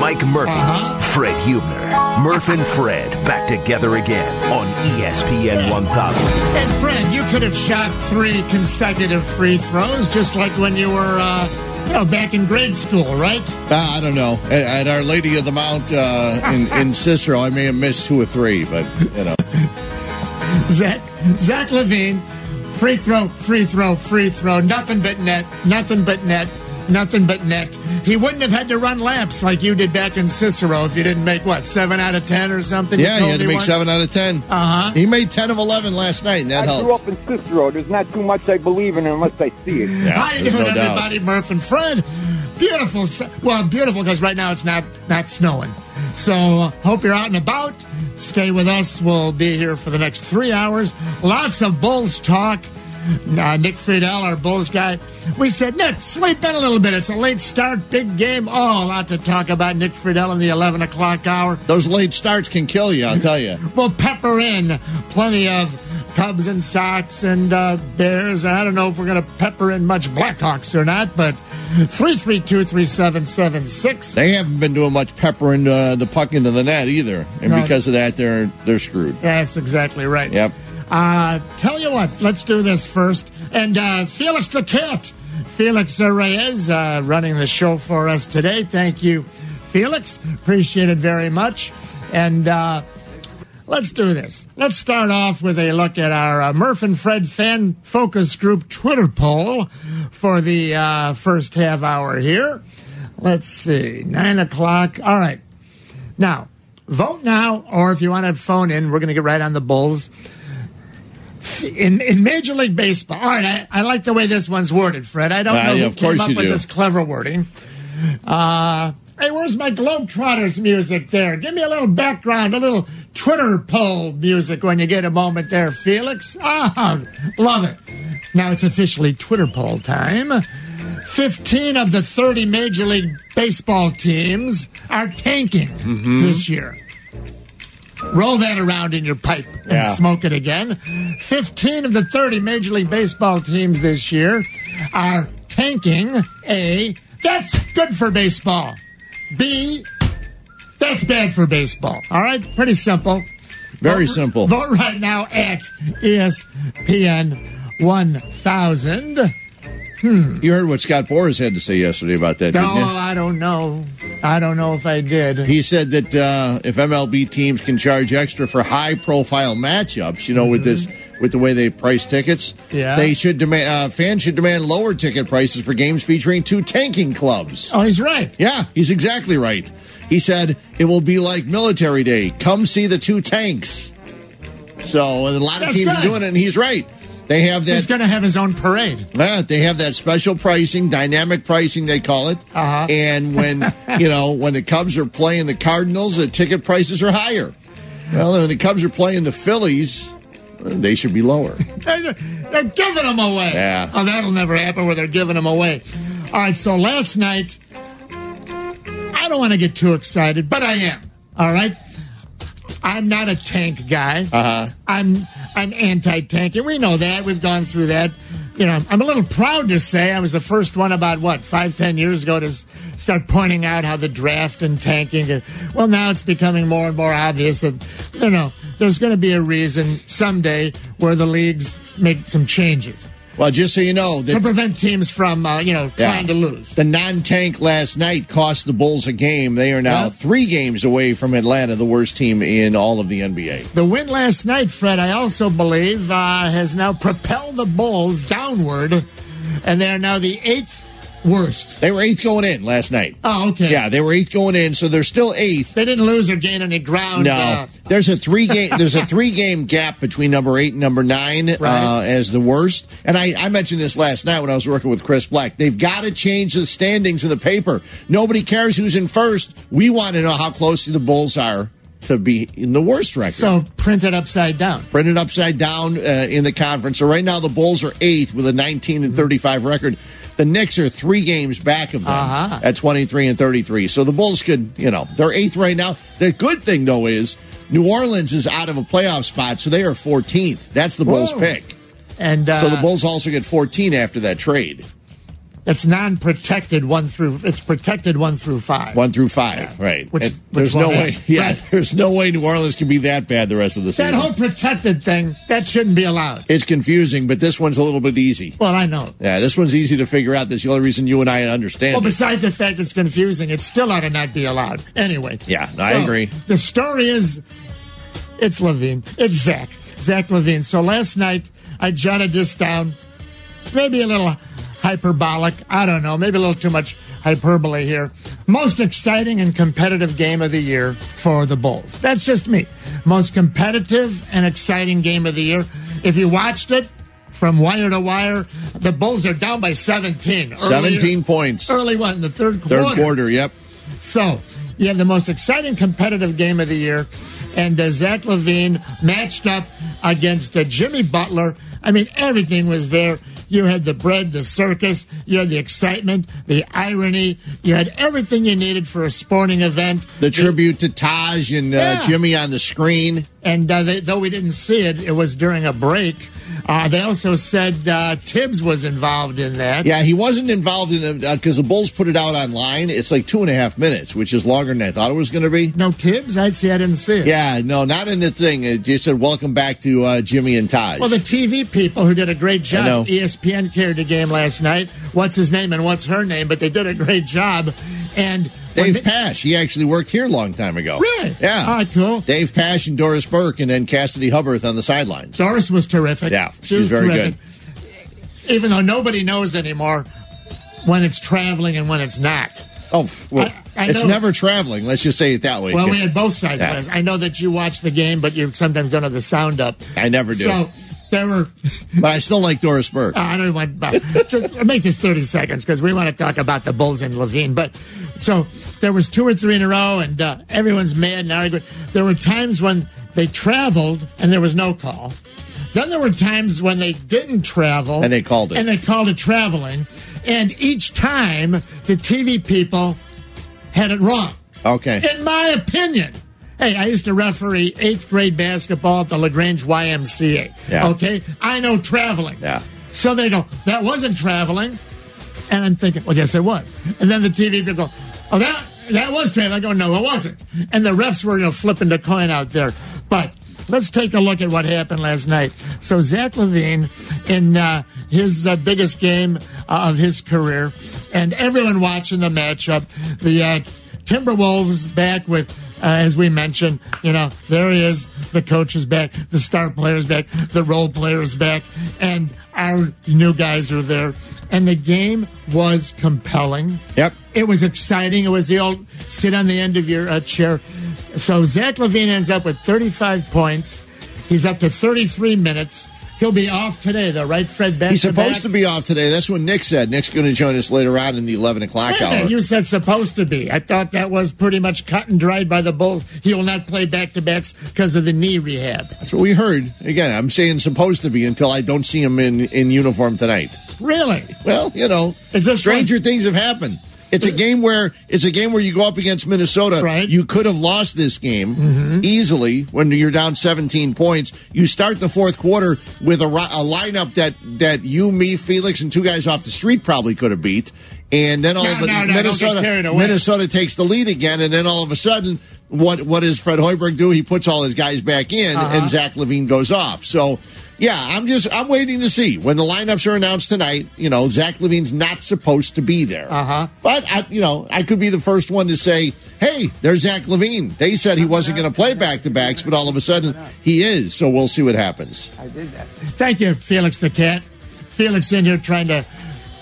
Mike Murphy, Uh-huh. Fred Huebner. Murph and Fred back together again on ESPN 1000. And Fred, you could have shot three consecutive free throws, just like when you were, uh, you know, back in grade school, right? Uh, I don't know. At, at Our Lady of the Mount uh, in, in Cicero, I may have missed two or three, but you know. Zach, Zach LaVine, free throw, free throw, free throw, nothing but net, nothing but net, nothing but net. He wouldn't have had to run laps like you did back in Cicero if you didn't make what seven out of ten or something. Yeah, told he had to make once? seven out of ten. Uh-huh. He made ten of eleven last night, and that I grew up in Cicero. There's not too much I believe in unless I see it. How you doing, no doubt. everybody? Murph and Fred. Beautiful. Well, beautiful because right now it's not not snowing. So uh, hope you're out and about. Stay with us. We'll be here for the next three hours. Lots of Bulls talk. Uh, Nick Friedell, our Bulls guy, we said, Nick, sleep in a little bit. It's a late start, big game. Oh, a lot to talk about. Nick Friedell in the 11 o'clock hour. Those late starts can kill you, I'll tell you. We'll pepper in plenty of Cubs and Sox and uh, Bears. I don't know if we're going to pepper in much Blackhawks or not, but 332 3776. They haven't been doing much peppering uh, the puck into the net either, and No. because of that, they're they're screwed. That's exactly right. Yep. Uh, tell you what, let's do this first. And uh, Felix the Cat, Felix Reyes, uh, running the show for us today. Thank you, Felix. Appreciate it very much. And uh, let's do this. Let's start off with a look at our uh, Murph and Fred fan focus group Twitter poll for the uh, first half hour here. Let's see, nine o'clock. All right. Now, vote now, or if you want to phone in, we're going to get right on the Bulls. In, in Major League Baseball, all right, I, I like the way this one's worded, Fred. I don't Ah, know yeah, who came up with do. this clever wording. Uh, hey, where's my Globetrotters music there? Give me a little background, a little Twitter poll music when you get a moment there, Felix. Ah, love it. Now it's officially Twitter poll time. 15 of the 30 Major League Baseball teams are tanking Mm-hmm. this year. Roll that around in your pipe and Yeah. smoke it again. 15 of the 30 Major League Baseball teams this year are tanking. A, that's good for baseball. B, that's bad for baseball. All right? Pretty simple. Very Vote- simple. Vote right now at ESPN 1000. You heard what Scott Boras had to say yesterday about that, No, didn't you? I don't know. I don't know if I did. He said that uh, if MLB teams can charge extra for high-profile matchups, you know, with this with the way they price tickets, Mm-hmm. Yeah. they should demand uh, fans should demand lower ticket prices for games featuring two tanking clubs. Oh, he's right. Yeah, he's exactly right. He said it will be like military day. Come see the two tanks. So a lot of That's teams are doing it, and he's right. They have He's going to have his own parade. Yeah, they have that special pricing, dynamic pricing they call it. Uh-huh. And when you know when the Cubs are playing the Cardinals, the ticket prices are higher. Well, when the Cubs are playing the Phillies, they should be lower. They're they're giving them away. Yeah. Oh, that'll never happen where they're giving them away. All right, so last night, I don't want to get too excited, but I am. All right? I'm not a tank guy. Uh-huh. I'm I'm anti-tank, and we know that. We've gone through that. You know, I'm a little proud to say I was the first one about what five, ten years ago to start pointing out how the draft and tanking. uh, Well, now it's becoming more and more obvious that you know there's going to be a reason someday where the leagues make some changes Well, just so you know, to prevent teams from uh, you know Yeah. trying to lose. the non-tank last night cost the Bulls a game. They are now Yeah. three games away from Atlanta, the worst team in all of the NBA. The win last night, Fred, I also believe, uh, has now propelled the Bulls downward, and they're now the eighth worst. They were eighth going in last night. Oh, okay. Yeah, they were eighth going in, so they're still eighth. They didn't lose or gain any ground. No, uh, there's a three game there's a three game gap between number eight and number nine uh, as the worst. And I, I mentioned this last night when I was working with Chris Black. They've got to change the standings in the paper. Nobody cares who's in first. We want to know how close the Bulls are to be in the worst record. so print it upside down. Print it upside down uh, in the conference. So right now the Bulls are eighth with a 19 and 35 record. The Knicks are three games back of them Uh-huh. at 23 and 33. So the Bulls could, you know, they're eighth right now. The good thing though is New Orleans is out of a playoff spot, so they are 14th. That's the Bulls Whoa. pick. And uh, So the Bulls also get 14 after that trade. It's non-protected one through. It's protected one through five. One through five, Yeah. right? Which- which there's no way. Yeah, Right. there's no way New Orleans can be that bad the rest of the season. That whole protected thing that shouldn't be allowed. it's confusing, but this one's a little bit easy. Well, I know. Yeah, this one's easy to figure out. That's the only reason you and I understand. Well, it. besides the fact it's confusing, it still ought to not be allowed. Anyway. Yeah, I So, agree. The story is it's LaVine. It's Zach. Zach LaVine. So last night I jotted this down. Maybe a little hyperbolic. I don't know. Maybe a little too much hyperbole here. Most exciting and competitive game of the year for the Bulls. That's just me. Most competitive and exciting game of the year. If you watched it from wire to wire, the Bulls are down by 17. Earlier- 17 points. Early one in the third quarter. Third quarter. quarter, yep. So you have the most exciting competitive game of the year, and uh, Zach LaVine matched up against uh, Jimmy Butler. I mean, everything was there. You had the bread, the circus, you had the excitement, the irony, you had everything you needed for a sporting event. The tribute to Taj and uh, Yeah. Jimmy on the screen. And uh, they, though we didn't see it, it was during a break. Uh, they also said uh, Thibs was involved in that. Yeah, he wasn't involved in it because the Bulls put it out online. It's like two and a half minutes, which is longer than I thought it was going to be. No Thibs? I'd say I didn't see it. Yeah, no, not in the thing. It just said, welcome back to uh, Jimmy and Taj. Well, the TV people who did a great job. ESPN carried the game last night. What's his name and what's her name? But they did a great job. And Dave they- Pasch, he actually worked here a long time ago. Really? Yeah. All right, cool. Dave Pasch and Doris Burke, and then Cassidy Hubbarth on the sidelines. Doris was terrific. Yeah, she she's was very terrific. Even though nobody knows anymore when it's traveling and when it's not. Oh, well, I- I it's know- never traveling. Let's just say it that way. Well, we had both sides. Yeah. I know that you watch the game, but you sometimes don't have the sound up. I never do. So there were. but I still like Doris Burke. I don't want to make this 30 seconds because we want to talk about the Bulls and LaVine. But so there was two or three in a row, and uh, everyone's mad and arguing. There were times when they traveled and there was no call. Then there were times when they didn't travel And they called it. and they called it traveling. And each time the TV people had it wrong. Okay. In my opinion. Hey, I used to referee eighth grade basketball at the LaGrange YMCA. Yeah. Okay? I know traveling. Yeah. So they go, that wasn't traveling. And I'm thinking, well, yes, it was. And then the TV people go, oh, that that was traveling. I go, no, it wasn't. And the refs were, you know, flipping the coin out there. But let's take a look at what happened last night. So Zach LaVine, in uh, his uh, biggest game uh, of his career, and everyone watching the matchup, the uh, Timberwolves back with, uh, as we mentioned, you know, there he is. The coach is back. The star player is back. The role player is back. And our new guys are there. And the game was compelling. Yep. It was exciting. It was the old sit on the end of your uh, chair. So Zach LaVine ends up with 35 points. He's up to 33 minutes. He'll be off today, though, right, Fred? Back He's supposed back? to be off today. That's what Nick said. Nick's going to join us later on in the 11 o'clock Wait hour. you said supposed to be. I thought that was pretty much cut and dried by the Bulls. He will not play back to backs because of the knee rehab. That's what we heard. Again, I'm saying supposed to be until I don't see him in, in uniform tonight. Really? Well, you know, stranger things have happened. It's a game where it's a game where you go up against Minnesota. Right. You could have lost this game easily when you're down 17 points. You start the fourth quarter with a, a lineup that that you, me, Felix, and two guys off the street probably could have beat. And then all No, of a no, no, Minnesota. Minnesota takes the lead again, and then all of a sudden, what what does Fred Hoiberg do? He puts all his guys back in, Uh-huh. and Zach LaVine goes off. So. Yeah, I'm just I'm waiting to see when the lineups are announced tonight. You know, Zach LaVine's not supposed to be there. Uh-huh. But I, you know, I could be the first one to say, "Hey, there's Zach LaVine." They said he wasn't going to play back to backs, but all of a sudden he is. So we'll see what happens. I did that. Thank you, Felix the Cat. Felix in here trying to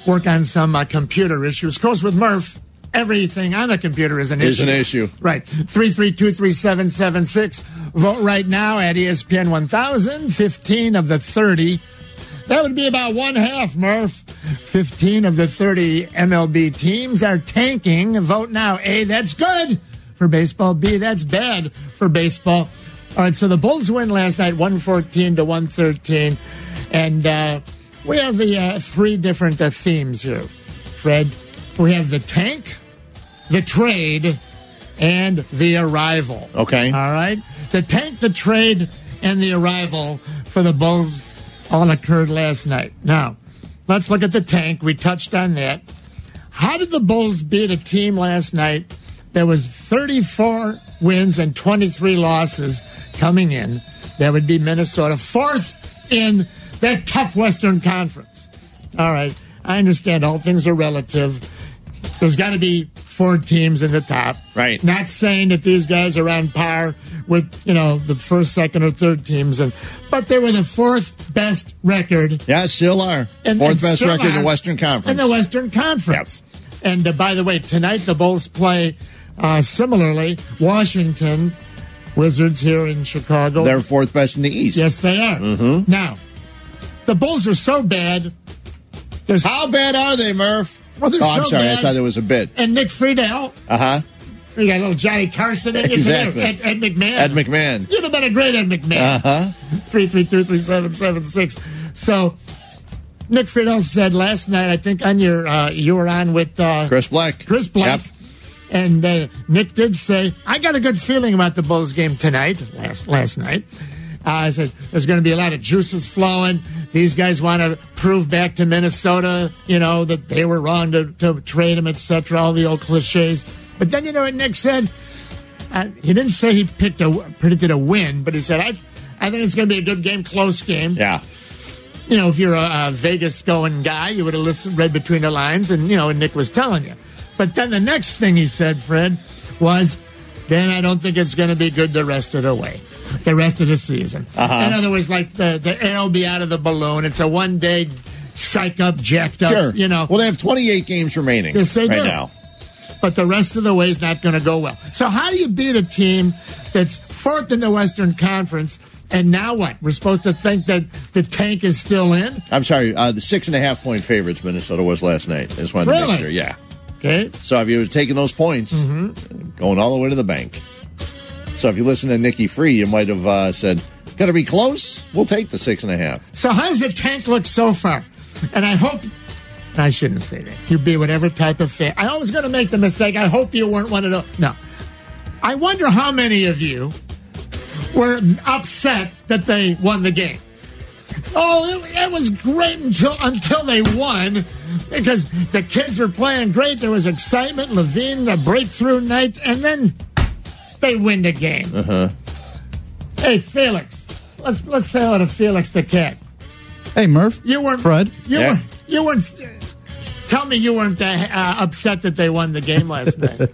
work on some uh, computer issues. Of course, with Murph, everything on the computer is an Is issue. an issue. Right. 3323776. Vote right now at ESPN 1000. 15 of the 30. That would be about one half, Murph. 15 of the 30 MLB teams are tanking. Vote now. A, that's good for baseball. B, that's bad for baseball. All right, so the Bulls win last night, 114 to 113. And uh, we have the uh, three different uh, themes here, Fred. We have the tank, the trade, and the arrival. Okay. All right. The tank, the trade, and the arrival for the Bulls all occurred last night. Now, let's look at the tank. We touched on that. How did the Bulls beat a team last night that was 34 wins and 23 losses coming in? That would be Minnesota, fourth in that tough Western Conference. All right, I understand all things are relative. There's got to be four teams in the top. Right. Not saying that these guys are on par with, you know, the first, second, or third teams, and but they were the fourth best record Yeah, still are. and- Fourth and best record in the Western Conference. In the Western Conference. And uh, by the way, tonight the Bulls play uh, similarly Washington Wizards here in Chicago. They're fourth best in the East. yes, they are. Mm-hmm. Now, the Bulls are so bad. There's How bad are they, Murph? Well, oh, I'm so sorry. bad. I thought it was a bit. and Nick Friedell. Uh huh. You got a little Johnny Carson in you. Exactly. Ed, Ed McMahon. Ed McMahon. You'd have been a great Ed McMahon. Uh huh. three three two three seven seven six. So Nick Friedell said last night, I think on your uh, you were on with uh, Chris Black. Chris Black. Yep. And uh, Nick did say, I got a good feeling about the Bulls game tonight, last, last night. Uh, I said, there's going to be a lot of juices flowing. These guys want to prove back to Minnesota, you know, that they were wrong to, to trade him, etc., all the old cliches. But then, you know what Nick said? Uh, he didn't say he picked a, predicted a win, but he said, I, I think it's going to be a good game, close game Yeah. you know, if you're a, a Vegas going guy, you would have listened, read between the lines, and you know, and Nick was telling you. But then the next thing he said, Fred, was, "Then I don't think it's going to be good the rest of the way, the rest of the season." Uh-huh. In other words, like the the air will be out of the balloon. It's a one day psych up, jacked up, Sure. you know. Well, they have 28 games remaining Yes, they right do. now. but the rest of the way is not going to go well. So how do you beat a team that's fourth in the Western Conference? And now what? We're supposed to think that the tank is still in. I'm sorry. Uh, the six and a half point favorites Minnesota was last night. I just wanted to Really? make sure. Yeah. Okay. So if you were taking those points, Mm-hmm. going all the way to the bank. So if you listen to Nikki Free, you might have uh, said, "Going to be close. We'll take the six and a half." So how's the tank look so far? And I hope I shouldn't say that. You be whatever type of fan. I always going to make the mistake. I hope you weren't one of those. No. I wonder how many of you were upset that they won the game. Oh, it, it was great until until they won because the kids were playing great. There was excitement. LaVine, the breakthrough night, and then they win the game. Uh-huh. Hey, Felix, let's let's say hello to Felix the cat. Hey, Murph. You weren't Fred. You Yeah. weren't. You weren't. Tell me you weren't uh, uh, upset that they won the game last night.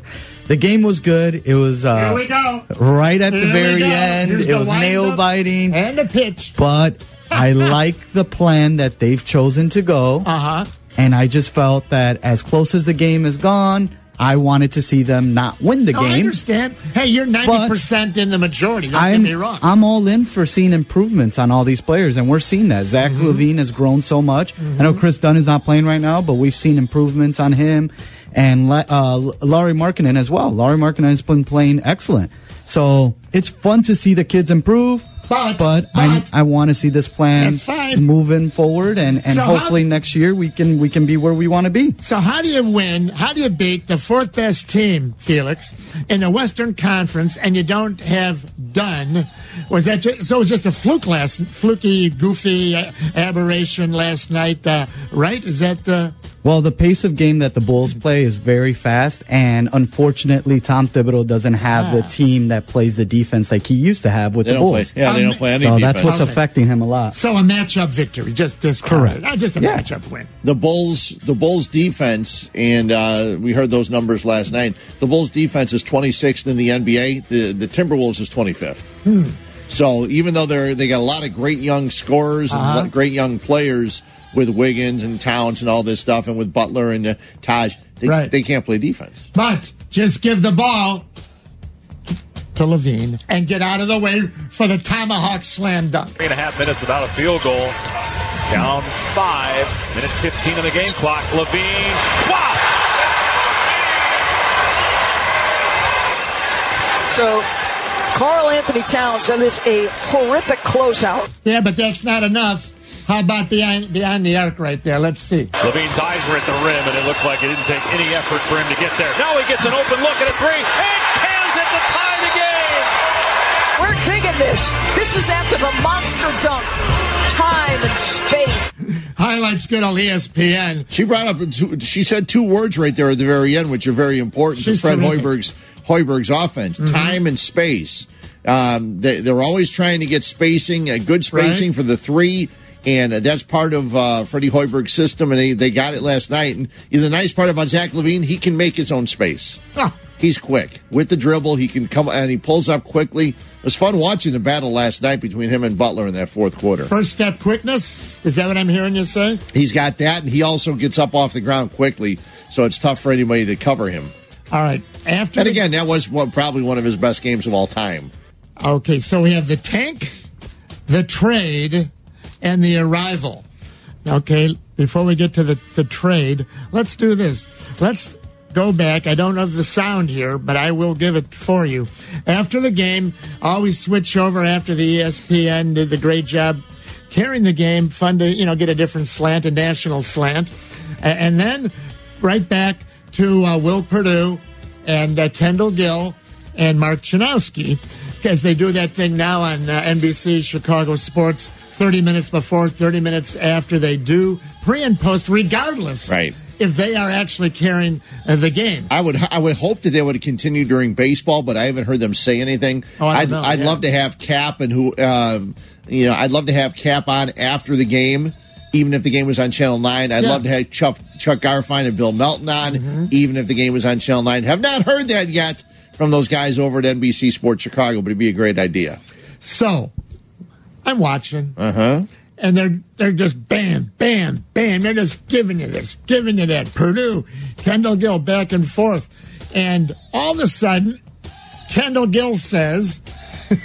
The game was good. It was Here uh, we go. right at the Here we very end. Here's it was nail biting and the pitch. but I like the plan that they've chosen to go. Uh huh. And I just felt that as close as the game is gone, I wanted to see them not win the No, I game. understand. Hey, you're ninety percent in the majority. Don't I'm, get me wrong. I'm all in for seeing improvements on all these players, and we're seeing that. Zach Mm-hmm. LaVine has grown so much. I know Kris Dunn is not playing right now, but we've seen improvements on him, and uh, Lauri Markkanen as well. Lauri Markkanen has been playing excellent. So it's fun to see the kids improve. But- but, I, I want to see this plan moving forward, and, and So how- hopefully next year we can we can be where we want to be. so how do you win? How do you beat the fourth best team, Felix, in the Western Conference, and you don't have Dunn? Was that just, so? It was just a fluke last, fluky, goofy uh, aberration last night, uh, right? Is that uh, Well, the pace of game that the Bulls play is very fast, and unfortunately, Tom Thibodeau doesn't have the team that plays the defense like he used to have with They the don't play. Bulls. Yeah, they Um, don't play any So defense. that's what's Okay. affecting him a lot. so a matchup victory? Just just Correct. Not just a Yeah. matchup win. the Bulls, the Bulls defense, and uh, we heard those numbers last night. The Bulls defense is 26th in the NBA. The the Timberwolves is 25th. So even though they're they got a lot of great young scorers and Uh-huh. great young players with Wiggins and Towns and all this stuff, and with Butler and uh, Taj, they, Right. they can't play defense. But just give the ball to LaVine and get out of the way for the tomahawk slam dunk. Three and a half minutes without a field goal. Down five. Minutes 15 on the game clock. LaVine. Wow! So, Karl-Anthony Towns, that is a horrific closeout. Yeah, but that's not enough. How about behind behind the arc right there? Let's see. LaVine's eyes were at the rim, and it looked like it didn't take any effort for him to get there. Now he gets an open look at a three, and cans it to tie the game. We're digging this. This is after the monster dunk. Time and space. Highlights good on ESPN. She brought up. She said two words right there at the very end, which are very important She's to Fred terrific. Hoiberg's Hoiberg's offense: time and space. Um, they, they're always trying to get spacing, uh, good spacing Right. for the three. And that's part of uh, Freddie Hoiberg's system, and they, they got it last night. And the nice part about Zach LaVine, he can make his own space. He's quick with the dribble. He can come and he pulls up quickly. It was fun watching the battle last night between him and Butler in that fourth quarter. first step quickness. Is that what I'm hearing you say? He's got that, and he also gets up off the ground quickly, so it's tough for anybody to cover him. All right. After And the- again, that was one, probably one of his best games of all time. Okay, so we have the tank, the trade, and the arrival. Okay, before we get to the, the trade, let's do this. Let's go back. I don't have the sound here, but I will give it for you. After the game, always switch over after the ESPN did the great job carrying the game. Fun to, you know, get a different slant, a national slant. And then right back to uh, Will Perdue and uh, Kendall Gill and Mark Schanowski because they do that thing now on uh, NBC Chicago Sports 30 minutes before, 30 minutes after they do pre and post, regardless Right. if they are actually carrying uh, the game. I would I would hope that they would continue during baseball, but I haven't heard them say anything. Oh, I I'd, know, I'd yeah. love to have Cap and who um, you know I'd love to have Cap on after the game. Even if the game was on Channel 9, I'd Yeah. Mm-hmm. love to have Chuck, Chuck Garfien and Bill Melton on, even if the game was on Channel 9. Have not heard that yet from those guys over at NBC Sports Chicago, but it'd be a great idea. So I'm watching. Uh huh. and they're they're just bam, bam, bam. They're just giving you this, giving you that. Perdue, Kendall Gill, back and forth, and all of a sudden, Kendall Gill says,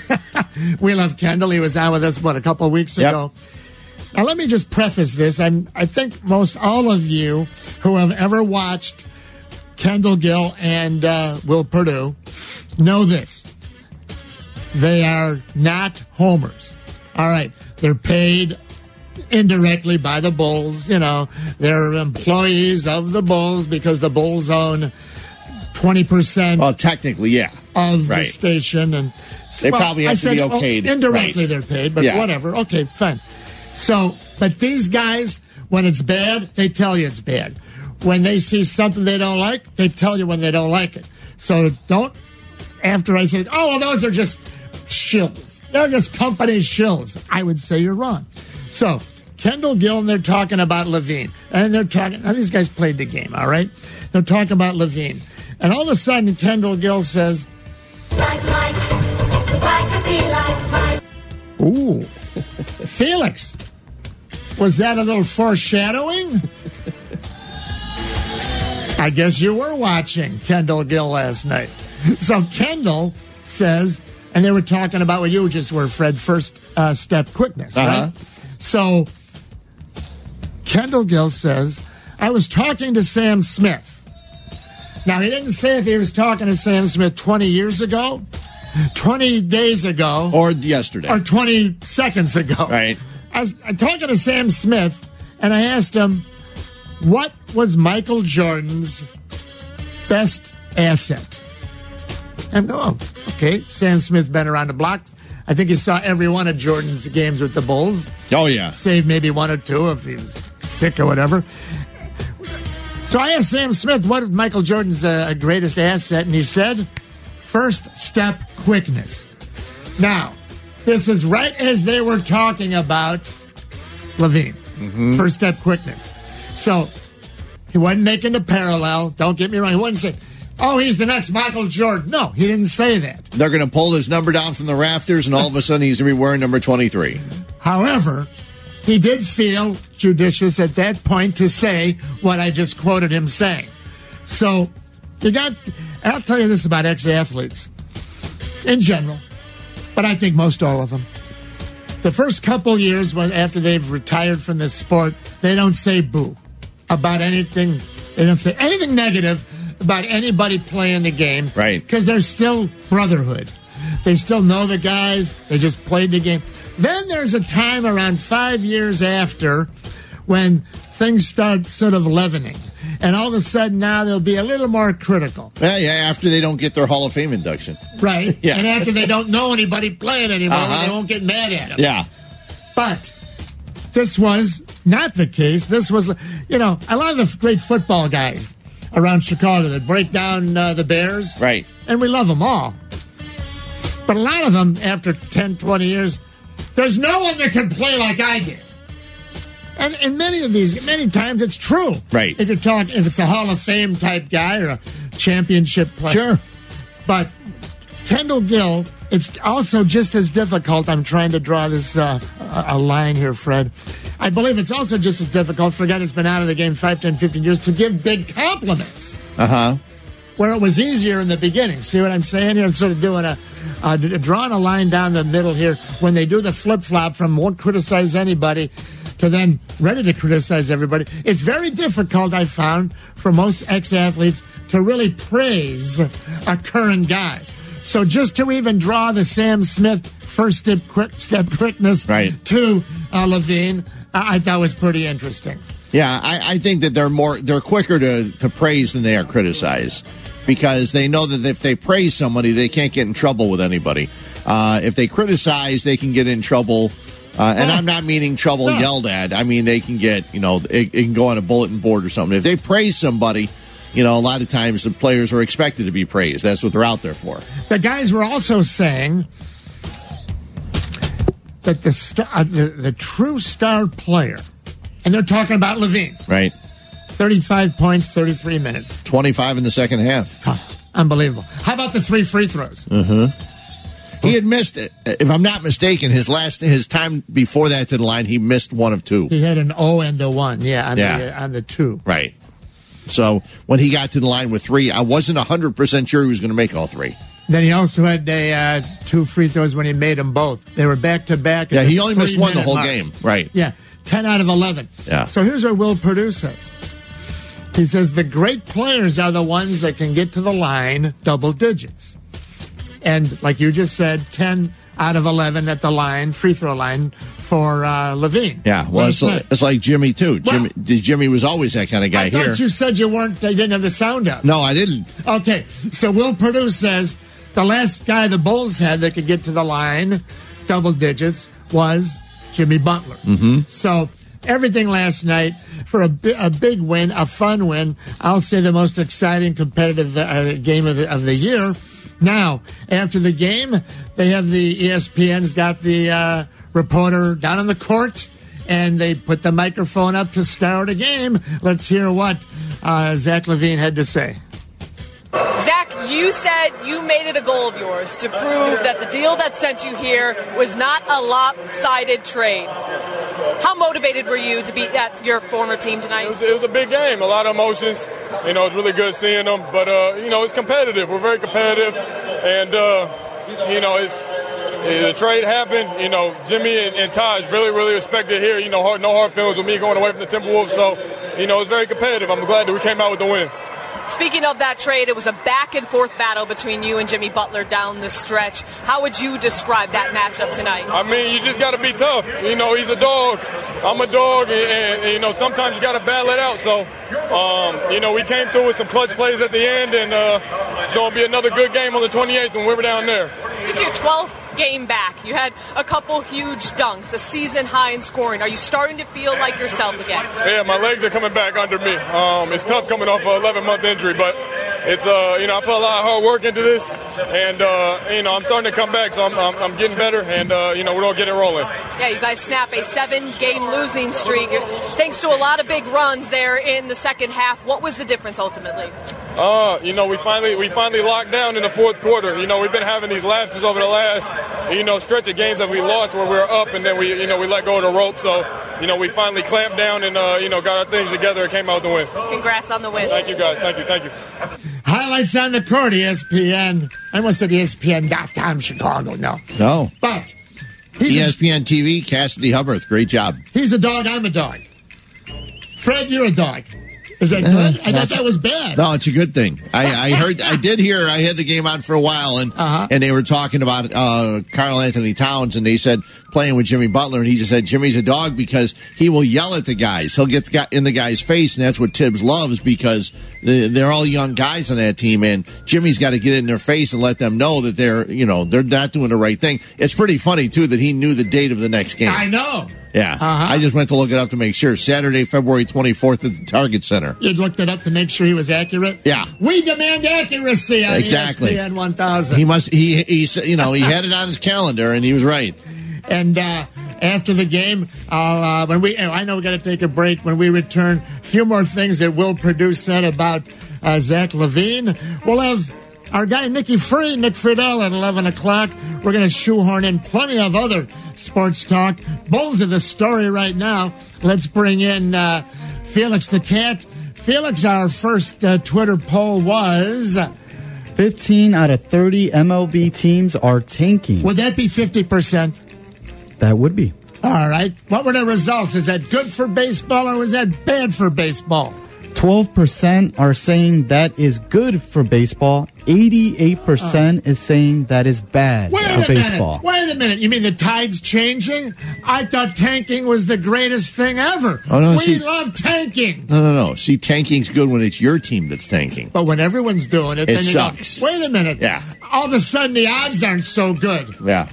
"We love Kendall. He was on with us what a couple of weeks Yep. ago." Now let me just preface this. I'm I think most all of you who have ever watched Kendall Gill and uh, Will Perdue know this they are not homers. All right, they're paid indirectly by the Bulls. You know, they're employees of the Bulls because the Bulls own twenty percent Well, technically, yeah. of the station, and They probably have I to be said, oh, indirectly, Right. they're paid, but Yeah. whatever. Okay, fine. So, but these guys, when it's bad, they tell you it's bad. When they see something they don't like, they tell you when they don't like it. So don't. After I said, "Oh, well, those are just shills. They're just company shills," I would say you're wrong. So Kendall Gill, and they're talking about LaVine, and they're talking. Now these guys played the game, all right? They're talking about LaVine, and all of a sudden, Kendall Gill says, Like Mike, if I could be like Mike. Ooh. Felix, was that a little foreshadowing? I guess you were watching Kendall Gill last night. So Kendall says, and they were talking about what you just were, Fred, first uh, step quickness, Uh-huh. right? So Kendall Gill says, I was talking to Sam Smith. Now, he didn't say if he was talking to Sam Smith 20 years ago, 20 days ago, Or yesterday. or 20 seconds ago. Right. I was I'm talking to Sam Smith, and I asked him, what was Michael Jordan's best asset? And oh, okay, Sam Smith's been around the block. I think he saw every one of Jordan's games with the Bulls, oh, yeah. save maybe one or two if he was sick or whatever. So I asked Sam Smith what Michael Jordan's uh, greatest asset, and he said, first step quickness. Now, this is right as they were talking about LaVine. Mm-hmm. First step quickness. So he wasn't making the parallel. Don't get me wrong. He wasn't saying, oh, he's the next Michael Jordan. No, he didn't say that. They're going to pull his number down from the rafters, and all of a sudden he's going to be wearing number 23. However, he did feel judicious at that point to say what I just quoted him saying. So you got, I'll tell you this about ex athletes in general, but I think most all of them. The first couple years when, after they've retired from the sport, they don't say boo about anything. They don't say anything negative about anybody playing the game. Right. Because there's still brotherhood. They still know the guys. They just played the game. Then there's a time around five years after when things start sort of leavening. And all of a sudden now they'll be a little more critical. Yeah, yeah, after they don't get their Hall of Fame induction. Right. Yeah. And after they don't know anybody playing anymore, Uh-huh. they won't get mad at them. Yeah. But this was not the case. This was, you know, a lot of the great football guys around Chicago that break down uh, the Bears. Right. And we love them all. But a lot of them, after 10, 20 years, there's no one that can play like I did. And in many of these, many times it's true. Right. If you're talking, if it's a Hall of Fame type guy or a championship player. Sure. But Kendall Gill, it's also just as difficult. I'm trying to draw this uh, a a line here, Fred. I believe it's also just as difficult for a guy that's been out of the game 5, 10, 15 years to give big compliments Uh huh. where it was easier in the beginning. See what I'm saying here? Instead of doing a, uh, drawing a line down the middle here, when they do the flip flop from won't criticize anybody to then ready to criticize everybody, it's very difficult, I found, for most ex athletes to really praise a current guy. So just to even draw the Sam Smith first step, quick, step quickness Right. to uh, LaVine, I, I thought was pretty interesting. Yeah, I, I think that they're more they're quicker to, to praise than they are criticize because they know that if they praise somebody, they can't get in trouble with anybody. Uh, if they criticize, they can get in trouble. Uh, and I'm not meaning trouble No. yelled at. I mean they can get you know it, it can go on a bulletin board or something. If they praise somebody, you know a lot of times the players are expected to be praised. That's what they're out there for. The guys were also saying that the uh, the, the true star player, and they're talking about LaVine, Right. 35 points, 33 minutes. 25 in the second half. Unbelievable. How about the three free throws? He had missed it. If I'm not mistaken, his last his time before that to the line, he missed one of two. He had an O and a 1, yeah, on, Yeah. The, on the two. Right. So when he got to the line with three, I wasn't 100% sure he was going to make all three. Then he also had a, uh, two free throws when he made them both. They were back to back. Yeah, he only missed one the whole mark. game. Right. Yeah, 10 out of 11. Yeah. So here's what Will Perdue says. He says the great players are the ones that can get to the line double digits. And like you just said, 10 out of 11 at the line, free throw line for uh, LaVine. Yeah. Well, it's, say? it's like Jimmy, too. Well- Jimmy, Jimmy was always that kind of guy I thought here. you said you weren't, I didn't have the sound up. no, I didn't. Okay, so Will Perdue says the last guy the Bulls had that could get to the line, double digits, was Jimmy Butler. Mm-hmm. So everything last night for a, a big win, a fun win. I'll say the most exciting competitive uh, game of the, of the year. Now, after the game, they have the ESPN's got the uh, reporter down on the court. And they put the microphone up to start a game. Let's hear what uh, Zach LaVine had to say. Zach, you said you made it a goal of yours to prove that the deal that sent you here was not a lopsided trade. How motivated were you to be at your former team It tonight? was, it was a big game, a lot of emotions. You know, it's really good seeing them, but uh, you know, it's competitive. We're very competitive, and uh, you know, it's the trade happened. You know, Jimmy and, and Taj really, really respected here. You know, hard, no hard feelings with me going away from the Timberwolves. So, you know, it's very competitive. I'm glad that we came out with the win. Speaking of that trade, it was a back and forth battle between you and Jimmy Butler down the stretch. How would you describe that matchup tonight? I mean, you just got to be tough. You know, he's a dog. I'm a dog, and, and, you know, sometimes you got to battle it out. So, um, you know, we came through with some clutch plays at the end, and uh, it's going to be another good game on the 28th when we're down there. This is your 12th game back. You had a couple huge dunks, a season high in scoring. Are you starting to feel like yourself again? Yeah, my legs are coming back under me. Um, it's tough coming off an 11 month injury, but it's uh, you know I put a lot of hard work into this, and uh, you know I'm starting to come back, so I'm, I'm, I'm getting better, and uh, you know we're gonna get it rolling. Yeah, you guys snap a seven game losing streak thanks to a lot of big runs there in the second half. What was the difference ultimately? Uh, you know, we finally we finally locked down in the fourth quarter. You know, we've been having these lapses over the last you know stretch of games that we lost where we were up and then we you know we let go of the rope. So you know we finally clamped down and uh, you know got our things together and came out with the win. Congrats on the win. Thank you guys. Thank you. Thank you. Highlights on the court, ESPN. I almost said ESPN.com Chicago. No. No. But E he's, a, ESPN TV, Cassidy Hubbarth. Great job. he's a dog, I'm a dog. Fred, you're a dog. Is that good? I thought that was bad. No, it's a good thing. I, I heard, I did hear, I had the game on for a while, and Uh-huh. and they were talking about uh, Karl-Anthony Towns, and they said playing with Jimmy Butler, and he just said Jimmy's a dog because he will yell at the guys. He'll get the guy, in the guy's face, and that's what Thibs loves because they- they're all young guys on that team, and Jimmy's got to get in their face and let them know that they're, you know, they're not doing the right thing. It's pretty funny too that he knew the date of the next game. I know. Yeah. Uh-huh. I just went to look it up to make sure. Saturday, February 24th at the Target Center. You looked it up to make sure he was accurate. Yeah. We demand accuracy on Exactly. ESPN 1000. He must, he, he, s- you know, he had it on his calendar and he was right. And uh, after the game, uh, when we, I know we got to take a break. When we return, a few more things that Will Perdue said about uh, Zach LaVine. We'll have our guy Nicky Free, Nick Friedell at 11 o'clock. We're going to shoehorn in plenty of other sports talk. Bulls of the story right now. Let's bring in uh, Felix the Cat. Felix, our first uh, Twitter poll was 15 out of 30 MLB teams are tanking. would that be 50%? That would be. All right. What were the results? Is that good for baseball or is that bad for baseball? 12% are saying that is good for baseball. 88% is saying that is bad Wait for a baseball. minute. Wait a minute. You mean the tide's changing? I thought tanking was the greatest thing ever. Oh, no, we see- love tanking. No, no, no. See, tanking's good when it's your team that's tanking. But when everyone's doing it, It then you sucks. go, wait a minute. Yeah. All of a sudden, the odds aren't so good. Yeah.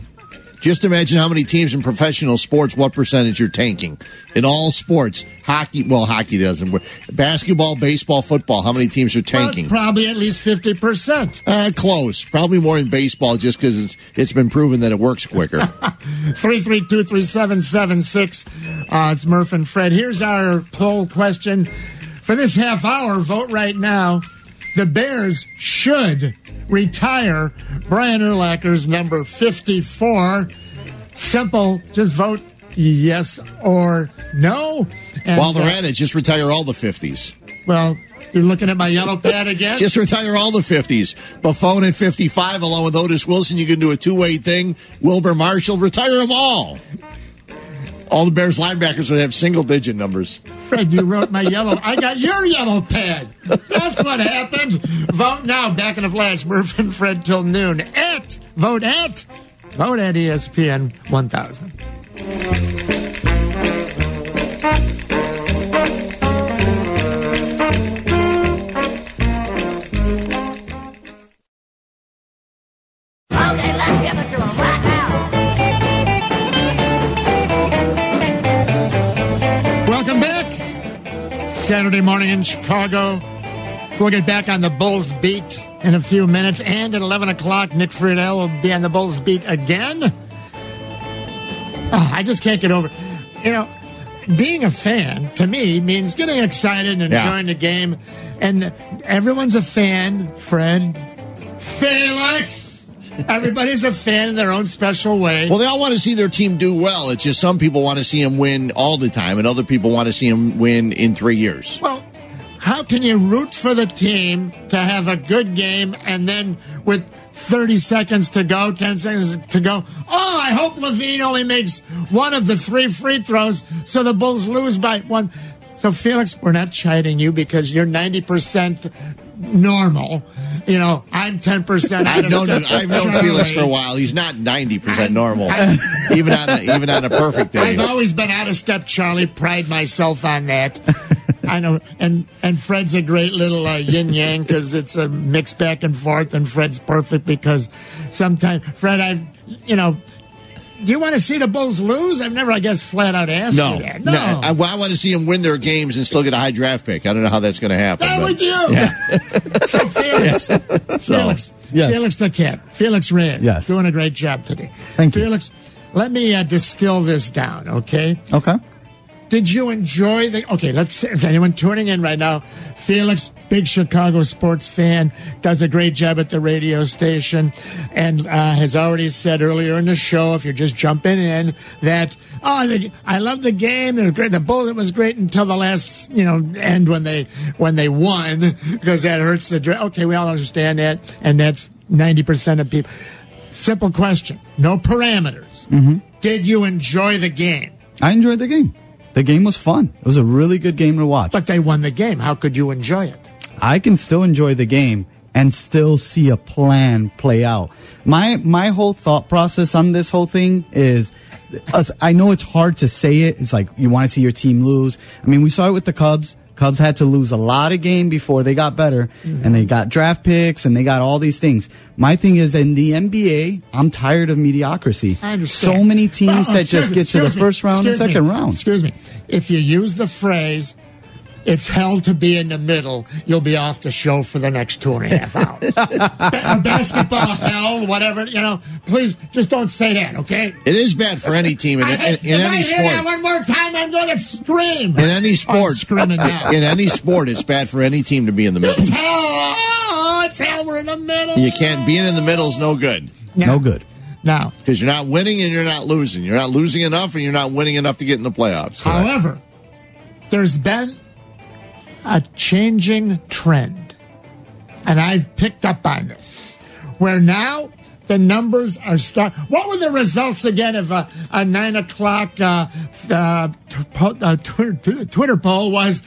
Just imagine how many teams in professional sports, what percentage you're tanking. In all sports, hockey, well, hockey doesn't work. Basketball, baseball, football, how many teams are Well, tanking? it's probably at least 50%. Uh, close. Probably more in baseball just because it's, it's been proven that it works quicker. 332 3776. Uh, It's Murph and Fred. Here's our poll question. For this half hour, vote right now. The Bears should retire Brian Urlacher's number 54. Simple. Just vote yes or no. And, While they're uh, at it, just retire all the 50s. Well, you're looking at my yellow pad again? Just retire all the 50s. Buffone at 55, along with Otis Wilson, you can do a two way thing. Wilber Marshall, retire them all. All the Bears linebackers would have single digit numbers. Fred, you wrote my yellow. I got your yellow pad. That's what happened. Vote now. Back in a flash. Murph and Fred till noon. At vote at vote at ESPN 1000. Saturday morning in Chicago. We'll get back on the Bulls beat in a few minutes. And at 11 o'clock, Nick Friedell will be on the Bulls beat again. Ah, I just can't get over. You know, being a fan to me means getting excited and Yeah. enjoying the game. And everyone's a fan, Fred. Felix! Everybody's a fan in their own special way. Well, they all want to see their team do well. It's just some people want to see them win all the time, and other people want to see them win in three years. Well, how can you root for the team to have a good game and then with 30 seconds to go, 10 seconds to go, oh, I hope LaVine only makes one of the three free throws so the Bulls lose by one. So, Felix, we're not chiding you because you're 90% normal. You know, I'm 10% I've known I've known Felix for a while. He's not ninety percent normal, even on a, even on a perfect day. I've always been out of step, Charlie. Pride myself on that. I know, and and Fred's a great little uh, yin yang because it's a mix back and forth, and Fred's perfect because sometimes Fred, I've you know, do you want to see the Bulls lose? I've never, I guess, flat out asked No, you that. no. I, I want to see them win their games and still get a high draft pick. I don't know how that's going to happen. Not but- with you. Yeah. So Felix, Felix, Yes. Felix the cat, Felix Reyes, Yes. doing a great job today. Thank you. Felix. Let me uh, distill this down, okay? Okay. Did you enjoy the? Okay, let's. If anyone tuning in right now, Felix, big Chicago sports fan, does a great job at the radio station, and uh, has already said earlier in the show, if you're just jumping in, that oh, the, I love the game. It was great. The bullet was great until the last, you know, end when they when they won because that hurts the. Okay, we all understand that, and that's ninety percent of people. Simple question, no parameters. Did you enjoy the game? I enjoyed the game. The game was fun. It was a really good game to watch. But they won the game. How could you enjoy it? I can still enjoy the game and still see a plan play out. My my whole thought process on this whole thing is I know it's hard to say it. It's like you want to see your team lose. I mean, we saw it with the Cubs. Cubs had to lose a lot of game before they got better, and they got draft picks and they got all these things. My thing is in the NBA, I'm tired of mediocrity. I understand. So many oh, teams Well, that just me, get to the me, first round and excuse me, second round. Excuse me. If you use the phrase, it's hell to be in the middle, you'll be off the show for the next two and a half hours. Ba- basketball hell, whatever, you know, please just don't say that, okay? It is bad for any team in, I in, hate- in any I hear that sport. one more time, I'm going to scream. In any I'm sport, screaming now. in any sport, it's bad for any team to be in the middle. It's hell. Oh, it's hell. We're in the middle. You can't being in the middle is no good No good. Now, because you're not winning and you're not losing. You're not losing enough and you're not winning enough to get in the playoffs. However, there's been a changing trend, and I've picked up on this, where now the numbers are start. What were the results again of a, a nine o'clock uh, uh, uh, Twitter, Twitter poll was?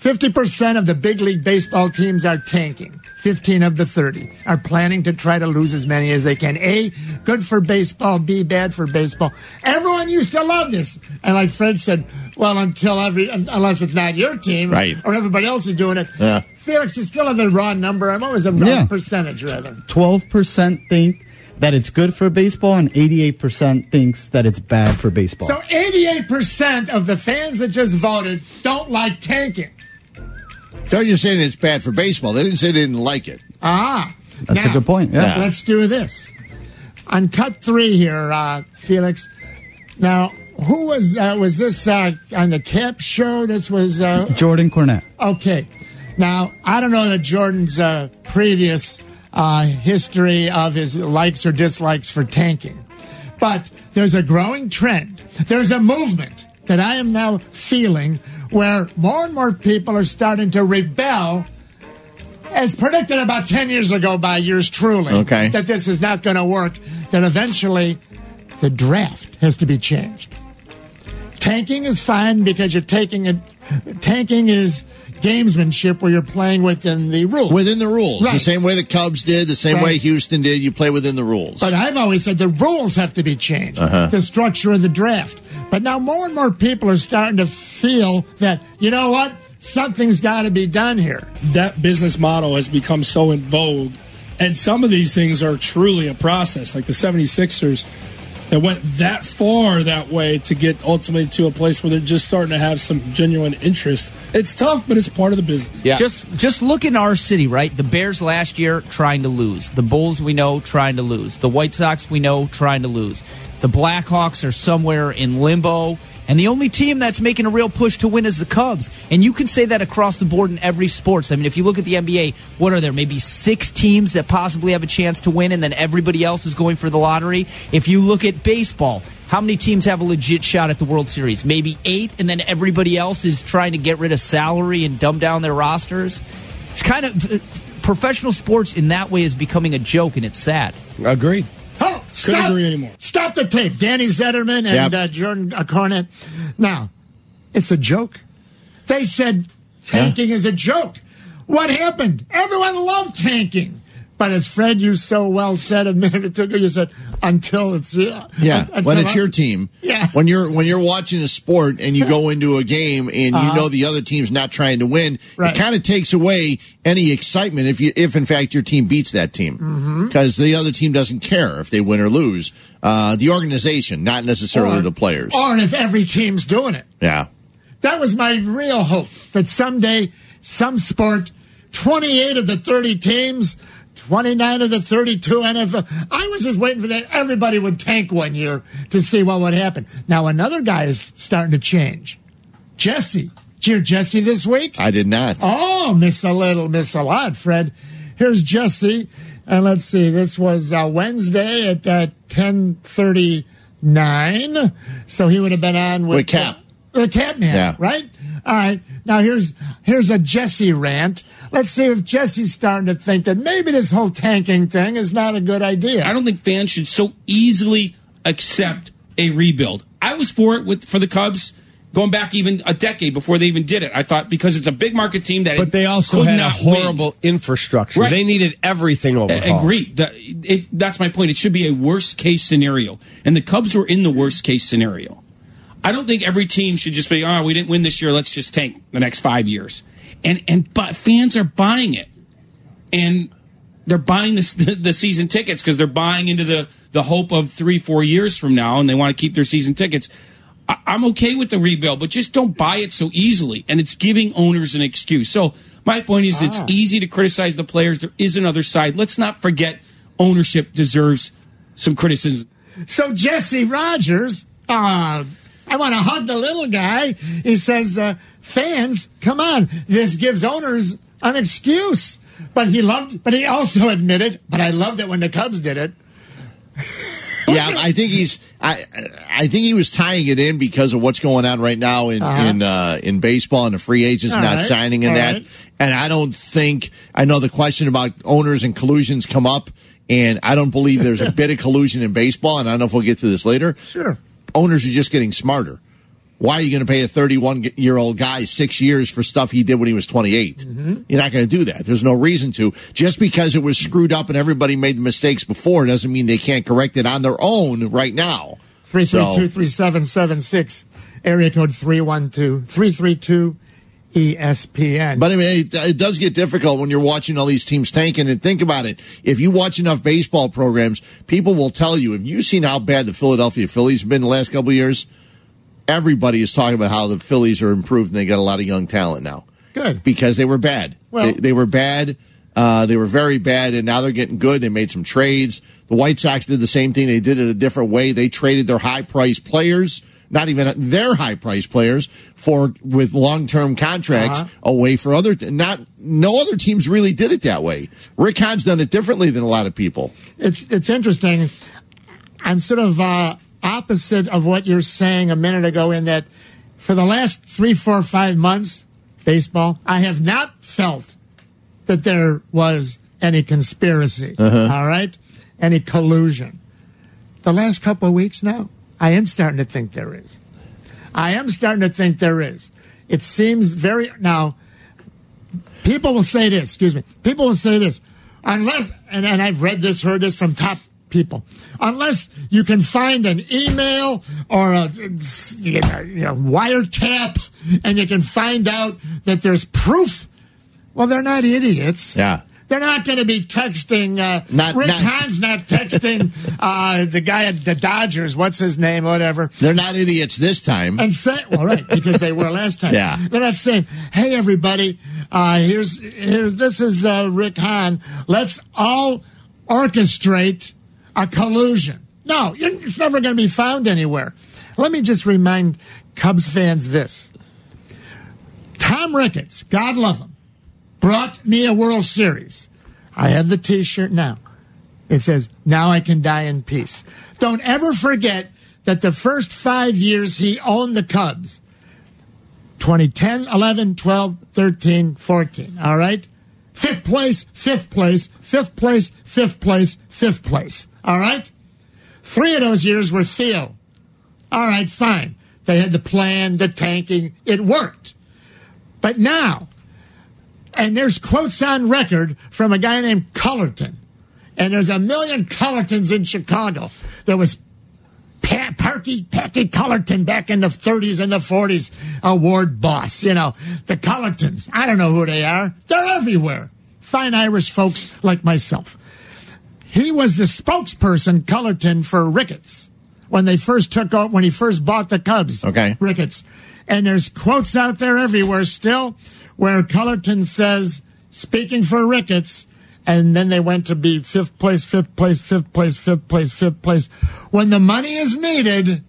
50% of the big league baseball teams are tanking. 15 of the 30 are planning to try to lose as many as they can. A, good for baseball. B, bad for baseball. Everyone used to love this. And like Fred said, well, until every, unless it's not your team. Right. Or everybody else is doing it. Yeah. Felix, you still have the raw number. What was the raw Yeah. percentage, rather? 12% think that it's good for baseball, and 88% thinks that it's bad for baseball. So 88% of the fans that just voted don't like tanking. They're just saying it's bad for baseball. They didn't say they didn't like it. Ah. That's a good point. Yeah. Yeah. Let's do this. On cut three here, uh, Felix. Now, who was uh, was this uh, on the Cap show? This was uh, Jordan Cornette. okay. Now, I don't know that Jordan's uh, previous uh, history of his likes or dislikes for tanking, but there's a growing trend. There's a movement that I am now feeling where more and more people are starting to rebel as predicted about 10 years ago by yours truly, Okay. that this is not going to work, that eventually the draft has to be changed. Tanking is fine because you're taking it. Tanking is gamesmanship where you're playing within the rules. Within the rules. The same way the Cubs did, the same Right. way Houston did. You play within the rules. But I've always said the rules have to be changed, Uh-huh. the structure of the draft. But now more and more people are starting to feel that, you know what? Something's got to be done here. that business model has become so in vogue. And some of these things are truly a process, like the 76ers that went that far that way to get ultimately to a place where they're just starting to have some genuine interest. It's tough, but it's part of the business. Yeah. Just just look in our city, right? The Bears last year trying to lose. The Bulls we know trying to lose. The White Sox we know trying to lose. The Blackhawks are somewhere in limbo. And the only team that's making a real push to win is the Cubs. And you can say that across the board in every sports. I mean, if you look at the NBA, what are there? Maybe six teams that possibly have a chance to win, and then everybody else is going for the lottery. If you look at baseball, how many teams have a legit shot at the World Series? Maybe eight, and then everybody else is trying to get rid of salary and dumb down their rosters. It's kind of professional sports in that way is becoming a joke, and it's sad. Agreed. Oh, stop, agree anymore. Stop the tape. Danny Zetterman and Yep. uh, Jordan Cornette. Now, it's a joke. They said tanking is a joke. What happened? Everyone loved tanking. But as Fred, you so well said a minute ago, you said until it's uh, Yeah, until when it's I- your team. Yeah. When you're when you're watching a sport and you go into a game and you Uh-huh. know the other team's not trying to win, Right. it kind of takes away any excitement if you if in fact your team beats that team Mm-hmm. because the other team doesn't care if they win or lose. Uh, the organization, not necessarily Or- the players. Or if every team's doing it. yeah. That was my real hope that someday, some sport, 28 of the 30 teams, 29 of the 32 NFL. I was just waiting for that. Everybody would tank one year to see what would happen. Now, another guy is starting to change. Jesse. Did you hear Jesse this week? I did not. Oh, miss a little, miss a lot, Fred. Here's Jesse. And let's see, this was uh, Wednesday at uh, 1039. So he would have been on with, With Cap. the Cap man, Yeah. right? All right. Now here's here's a Jesse rant. Let's see if Jesse's starting to think that maybe this whole tanking thing is not a good idea. I don't think fans should so easily accept a rebuild. I was for it with for the Cubs going back even a decade before they even did it. I thought because it's a big market team that But they also could had a not win. horrible infrastructure. Right. They needed everything overhauled. Agreed. That, it, that's my point. It should be a worst case scenario, and the Cubs were in the worst case scenario. I don't think every team should just be, oh, we didn't win this year. Let's just tank the next five years. And and but fans are buying it, and they're buying this, the, the season tickets because they're buying into the the hope of three four years from now, and they want to keep their season tickets. I, I'm okay with the rebuild, but just don't buy it so easily, and it's giving owners an excuse. So my point is, it's Ah. easy to criticize the players. There is another side. Let's not forget ownership deserves some criticism. So Jesse Rogers, uh, I want to hug the little guy. He says, uh, fans, come on. This gives owners an excuse. But he loved, but he also admitted, but I loved it when the Cubs did it. Yeah, I think he's. I I think he was tying it in because of what's going on right now in Uh-huh. in uh, in baseball and the free agents All not right, signing and all that. right. And I don't think I know the question about owners and collusions come up, and I don't believe there's a bit of collusion in baseball. And I don't know if we'll get to this later. Sure, owners are just getting smarter. Why are you going to pay a 31 year old guy six years for stuff he did when he was 28? Mm-hmm. You're not going to do that. There's no reason to. Just because it was screwed up and everybody made the mistakes before doesn't mean they can't correct it on their own right now. Three three So- two three seven seven six, area code 312 332 ESPN. But I mean, it, it does get difficult when you're watching all these teams tanking. And think about it: if you watch enough baseball programs, people will tell you. Have you've seen how bad the Philadelphia Phillies have been the last couple of years, everybody is talking about how the Phillies are improved and they got a lot of young talent now. Good. because they were bad. Well- they, they were bad. Uh, they were very bad, and now they're getting good. They made some trades. The White Sox did the same thing. They did it a different way. They traded their high priced players, not even their high priced players, for with long term contracts Uh-huh. away for other. Not no other teams really did it that way. Rick Hahn's done it differently than a lot of people. it's it's interesting. I'm sort of uh, opposite of what you're saying a minute ago in that for the last three, four, five months, baseball, I have not felt that there was any conspiracy. Uh-huh. all right, any collusion. The last couple of weeks now, I am starting to think there is. I am starting to think there is. It seems very now people will say this, excuse me, people will say this, unless, and, and I've read this, heard this from top people, unless you can find an email or a you know, you know, wiretap and you can find out that there's proof, well, they're not idiots. Yeah. They're not going to be texting. Uh, Not- Rick not- Hahn's not texting uh, the guy at the Dodgers. What's his name? Whatever They're not idiots this time. and say, well, right, because they were last time. Yeah. They're not saying, hey, everybody, uh, here's, here's, this is uh, Rick Hahn. Let's all orchestrate a collusion. No, it's never going to be found anywhere. Let me just remind Cubs fans this. Tom Ricketts, God love him, brought me a World Series. I have the t shirt now. It says, Now I can die in peace. Don't ever forget that the first five years he owned the Cubs 2010, 11, 12, 13, 14. All right? Fifth place, fifth place, fifth place, fifth place, fifth place. All right? Three of those years were Theo. All right, fine. They had the plan, the tanking. It worked. But now, and there's quotes on record from a guy named Cullerton, and there's a million Cullertons in Chicago. There was pa- Parky Packy Cullerton back in the 30s and the 40s, award boss. You know, the Cullertons. I don't know who they are. They're everywhere. Fine Irish folks like myself. He was the spokesperson, Cullerton, for Ricketts when they first took out, when he first bought the Cubs. Okay. Ricketts. And there's quotes out there everywhere still where Cullerton says, speaking for Ricketts, and then they went to be fifth place, fifth place, fifth place, fifth place, fifth place. When the money is needed,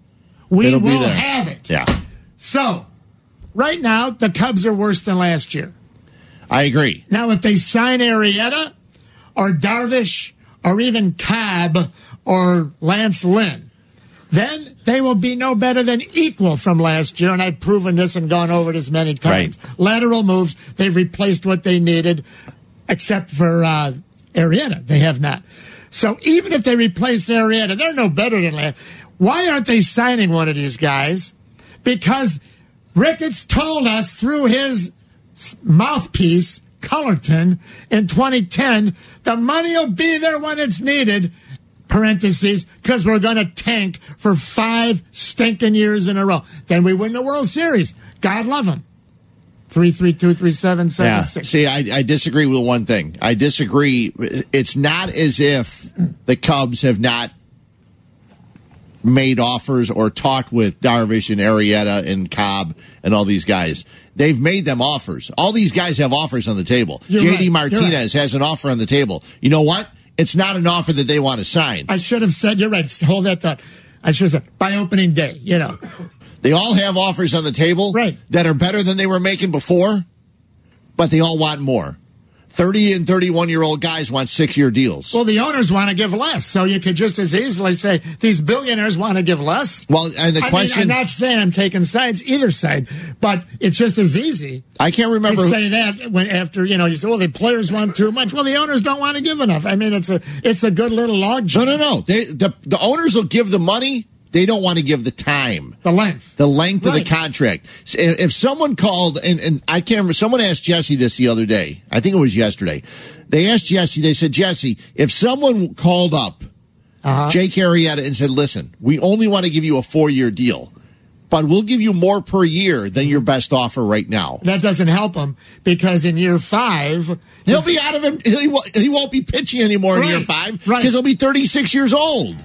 we It'll will have it. Yeah, So, right now, the Cubs are worse than last year. I agree. Now, if they sign Arrieta or Darvish or even Cobb or Lance Lynn, then they will be no better than equal from last year. And I've proven this and gone over it as many times. Lateral moves, they've replaced what they needed, except for uh, Arrieta. They have not. So even if they replace Arrieta, they're no better than last. Why aren't they signing one of these guys? Because Ricketts told us through his mouthpiece, Cullerton, in 2010, the money will be there when it's needed. Parentheses, because we're going to tank for five stinking years in a row. Then we win the World Series. God love them. Three three two three seven seven Yeah. six. See, I, I disagree with one thing. I disagree. It's not as if the Cubs have not made offers or talked with Darvish and Arrieta and Cobb and all these guys. They've made them offers. All these guys have offers on the table. You're JD right. Martinez has an offer on the table. You know what? It's not an offer that they want to sign. I should have said, you're right. Hold that thought. I should have said, by opening day, you know. They all have offers on the table Right. that are better than they were making before, but they all want more. 30 and 31 year old guys want six year deals. Well, the owners want to give less, so you could just as easily say these billionaires want to give less. Well, and the I question- mean, I'm not saying I'm taking sides either side, but it's just as easy. I can't remember. to say that when after you know you say, well, the players want too much. Well, the owners don't want to give enough. I mean, it's a it's a good little log. No, no, no. They, the, the owners will give the money. They don't want to give the time, the length, the length of the contract. If someone called, and, and I can't remember, someone asked Jesse this the other day. I think it was yesterday. They asked Jesse, they said, Jesse, if someone called up Uh-huh. Jake Arrieta and said, listen, we only want to give you a four year deal, but we'll give you more per year than your best offer right now. That doesn't help him because in year five, He'll be out of him. He won't, he won't be pitching anymore in year five right. because he'll be 36 years old.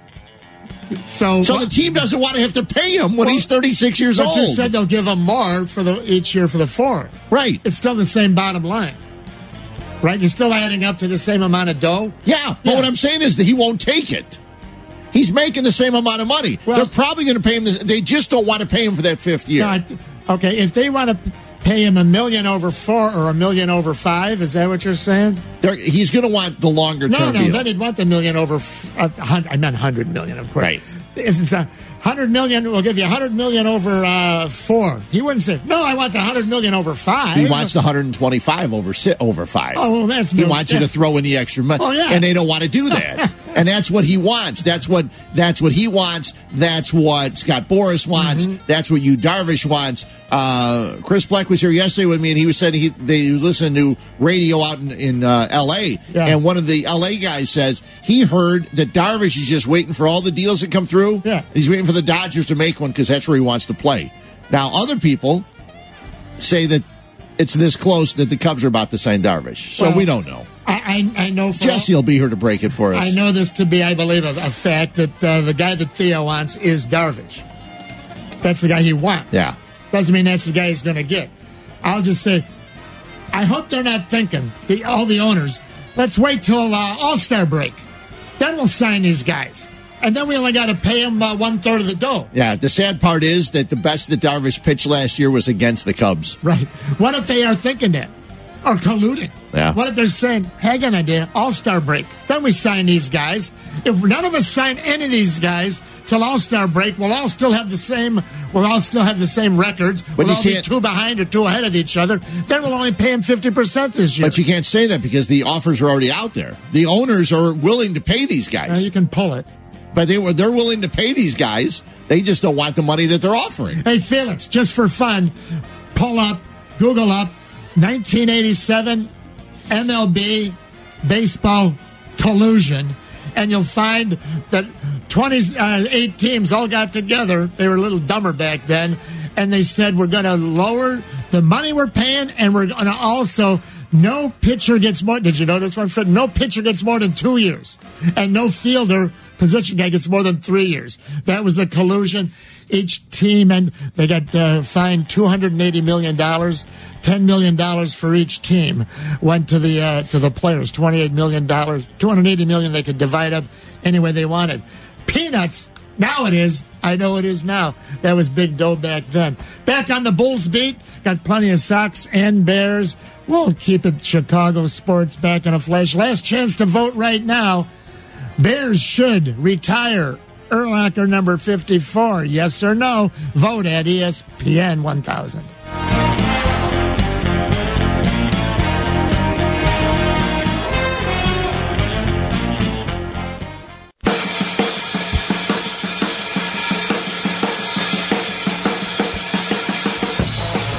So So the team doesn't want to have to pay him when he's 36 years old. you said they'll give him more for the each year for the four. right. It's still the same bottom line, right? You're still adding up to the same amount of dough. Yeah, but what I'm saying is that he won't take it. He's making the same amount of money. Well- They're probably going to pay him. This, they just don't want to pay him for that fifth year. No, th- okay, if they want to pay him a million over four or a million over five, is that what you're saying? They're, he's going to want the longer No, term no, deal. then he'd want the million over. F- hun- I meant hundred million, of course. Right. If it's a hundred million, we'll give you a hundred million over uh, four. He wouldn't say, "No, I want the hundred million over five. he wants the 125 over si- over five. Oh, well, that's he no- wants you to throw in the extra money, Oh, yeah. and they don't want to do that. and that's what he wants. That's what that's what he wants. That's what Scott Boras wants. Mm-hmm. That's what you Darvish wants. Uh, Chris Black was here yesterday with me, and he was saying he they listen to radio out in, in uh, L.A. Yeah. And one of the L.A. guys says he heard that Darvish is just waiting for all the deals that come through. Yeah. he's waiting for the Dodgers to make one because that's where he wants to play. Now, other people say that it's this close that the Cubs are about to sign Darvish. So Well, we don't know. I, I, I know. For Jesse will be here to break it for us. I know this to be, I believe, a, a fact that uh, the guy that Theo wants is Darvish. That's the guy he wants. Yeah. Doesn't mean that's the guy he's going to get. I'll just say, I hope they're not thinking, the, all the owners, let's wait till uh, All Star break. Then we'll sign these guys. And then we only got to pay them uh, one third of the dough. Yeah, the sad part is that the best that Darvish pitched last year was against the Cubs. Right. What if they are thinking that? Or colluding? Yeah. What if they're saying, hey, an idea, all star break? Then we sign these guys. If none of us sign any of these guys till all star break, we'll all still have the same we'll all still have the same records. But we'll you all be two behind or two ahead of each other. Then we'll only pay them fifty percent this year. But you can't say that because the offers are already out there. The owners are willing to pay these guys. you can pull it. But they were they're willing to pay these guys. They just don't want the money that they're offering. Hey Felix, just for fun, pull up, Google up 1987 MLB baseball collusion, and you'll find that 28 uh, teams all got together. They were a little dumber back then, and they said we're going to lower the money we're paying, and we're going to also. No pitcher gets more. Did you know this one? No pitcher gets more than two years, and no fielder position guy gets more than three years. That was the collusion. Each team, and they got uh, fined two hundred and eighty million dollars. Ten million dollars for each team went to the uh, to the players. Twenty eight million dollars. Two hundred eighty million they could divide up any way they wanted. Peanuts. Now it is. I know it is now. That was big dough back then. Back on the Bulls beat. Got plenty of Sox and Bears. We'll keep it Chicago sports back in a flash. Last chance to vote right now. Bears should retire Urlacher number 54. Yes or no? Vote at ESPN 1000.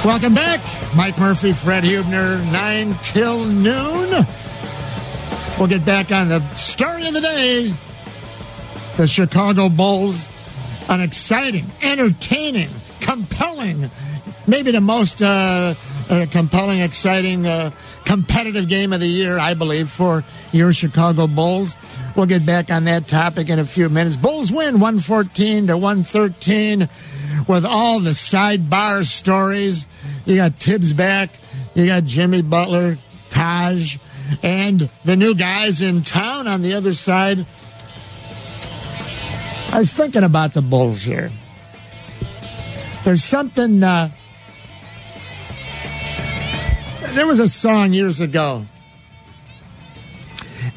Welcome back. Mike Murphy, Fred Huebner, 9 till noon. We'll get back on the story of the day the Chicago Bulls, an exciting, entertaining, compelling, maybe the most uh, uh, compelling, exciting, uh, competitive game of the year, I believe, for your Chicago Bulls. We'll get back on that topic in a few minutes. Bulls win 114 to 113 with all the sidebar stories. You got Thibs back, you got Jimmy Butler, Taj, and the new guys in town on the other side. I was thinking about the Bulls here. There's something. Uh, there was a song years ago.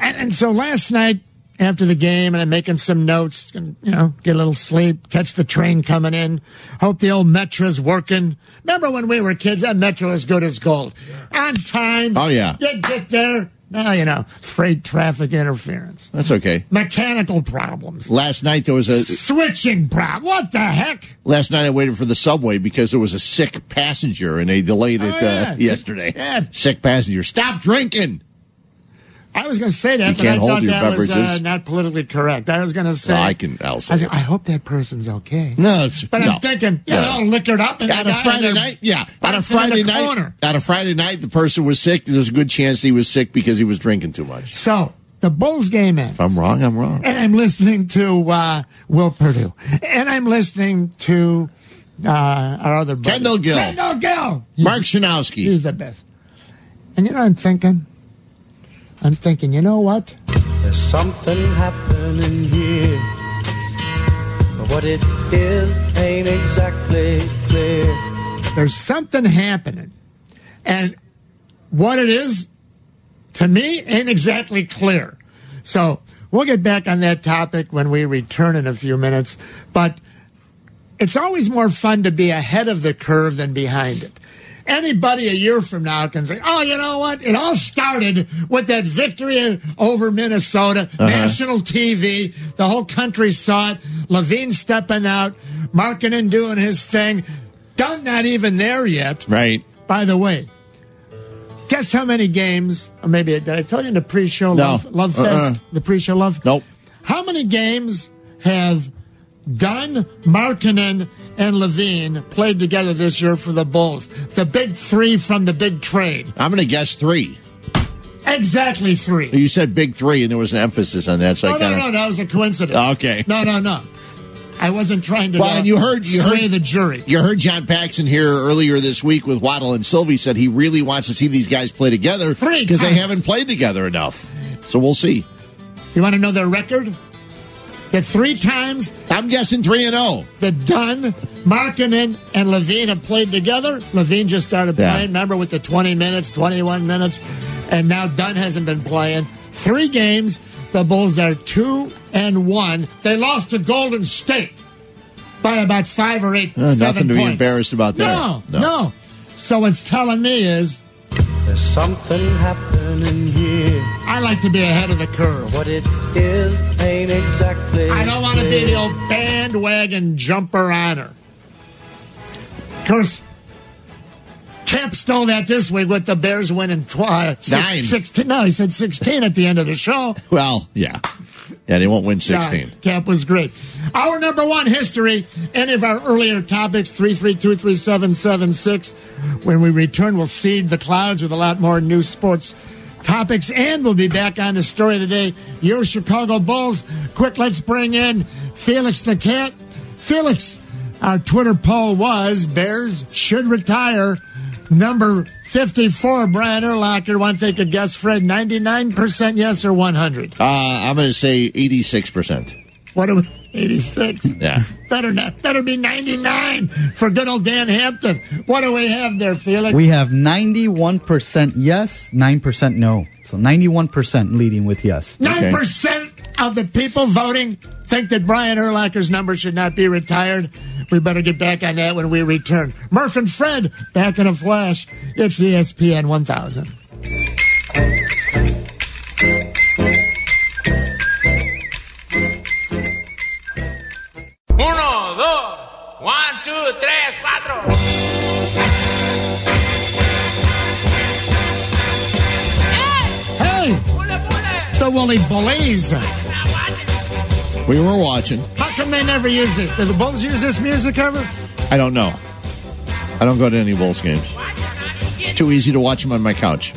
And, and so last night after the game, and I'm making some notes, and, you know, get a little sleep, catch the train coming in, hope the old Metro's working. Remember when we were kids, that Metro is good as gold. On time. Oh, yeah. You get there. Now, you know, freight traffic interference, That's okay. mechanical problems, Last night there was a switching problem. What the heck? last night I waited for the subway because there was a sick passenger and they delayed it Oh, yeah. uh, yesterday. Yeah. Sick passenger. Stop drinking. I was going to say that, You but I thought that was uh, not politically correct. I was going to say. I can. I'll say I. I hope that person's okay. No, it's, But no. I'm thinking, yeah, No. they're all liquored up. And on a Friday night, yeah. On a Friday night, corner. on a Friday night, the person was sick. There's a good chance he was sick because he was drinking too much. So the Bulls game ends. If I'm wrong, I'm wrong. and I'm listening to uh, Will Perdue, and I'm listening to uh, our other buddy. Kendall Gill. Kendall Gill. Mark Schanowski. He's the best. And you know, what I'm thinking. I'm thinking. You know what? There's something happening here. But what it is ain't exactly clear. There's something happening, and what it is, to me, ain't exactly clear. So we'll get back on that topic when we return in a few minutes. But it's always more fun to be ahead of the curve than behind it. Anybody a year from now can say, oh, you know what? It all started with that victory over Minnesota, uh-huh. national TV. The whole country saw it. LaVine stepping out, Markkanen doing his thing. Dunn not even there yet. Right. By the way, guess how many games, or maybe did I tell you in the pre show No. love, love Uh-uh. Fest? The pre show love? Nope. How many games have Dunn, Markkanen, and LaVine played together this year for the Bulls? The big three from the big trade. I'm going to guess three. Exactly three. You said big three, and there was an emphasis on that. So No, I no, kind no, that was a coincidence. Okay. No, no, no. I wasn't trying to. Well, uh, and you heard you heard the jury. You heard John Paxson here earlier this week with Waddle and Silvy said he really wants to see these guys play together because they haven't played together enough. So we'll see. You want to know their record? The three times I'm guessing three and oh. zero. the Dunn, Markkanen, and LaVine have played together. LaVine just started Yeah. playing, remember, with the 20 minutes, 21 minutes, and now Dunn hasn't been playing. Three games, the Bulls are two and one. They lost to Golden State by about five or eight, Uh, seven nothing to be embarrassed about there. No, No. no, So what's telling me is There's something happening here. I like to be ahead of the curve. What it is ain't exactly I don't want to be the old bandwagon jumper on her. Of course, Camp stole that this week with the Bears winning tw- uh, six, Nine. 16. No, he said 16 at the end of the show. Well, yeah. Yeah, they won't win 16. Yeah, Camp was great. Our number one history, any of our earlier topics, 3323776. When we return, we'll seed the clouds with a lot more new sports topics, and we'll be back on the story of the day, your Chicago Bulls. Quick, let's bring in Felix the Cat. Felix, our Twitter poll was Bears should retire. Number 54, Brian Urlacher. Want to take a guess, Fred? 99% yes or 100? Uh, I'm going to say 86%. What do we, 86? Yeah. Better not. Better be 99 for good old Dan Hampton. What do we have there, Felix? We have 91% yes, 9% no. So 91% leading with yes. Nine percent of the people voting think that Brian Urlacher's number should not be retired. We better get back on that when we return. Murph and Fred back in a flash. It's ESPN 1000. One, two, tres, cuatro. Hey, the Woolly Bullies. We were watching. How come they never use this? Do the Bulls use this music ever? I don't know. I don't go to any Bulls games. Too easy to watch them on my couch.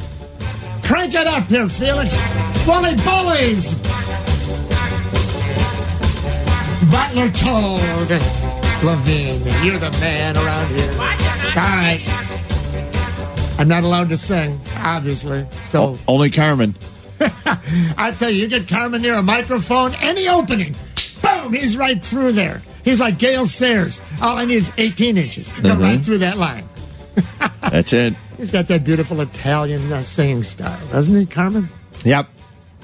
Crank it up here, Felix. Wally Bullies. Butler told LaVine, you're the man around here. All right. I'm not allowed to sing, obviously. So O- only Carmen. I tell you, you get Carmen near a microphone, any opening, boom, he's right through there. He's like Gale Sayers. All I need is 18 inches. Go Mhm. right through that line. That's it. He's got that beautiful Italian uh, singing style, doesn't he, Carmen? Yep.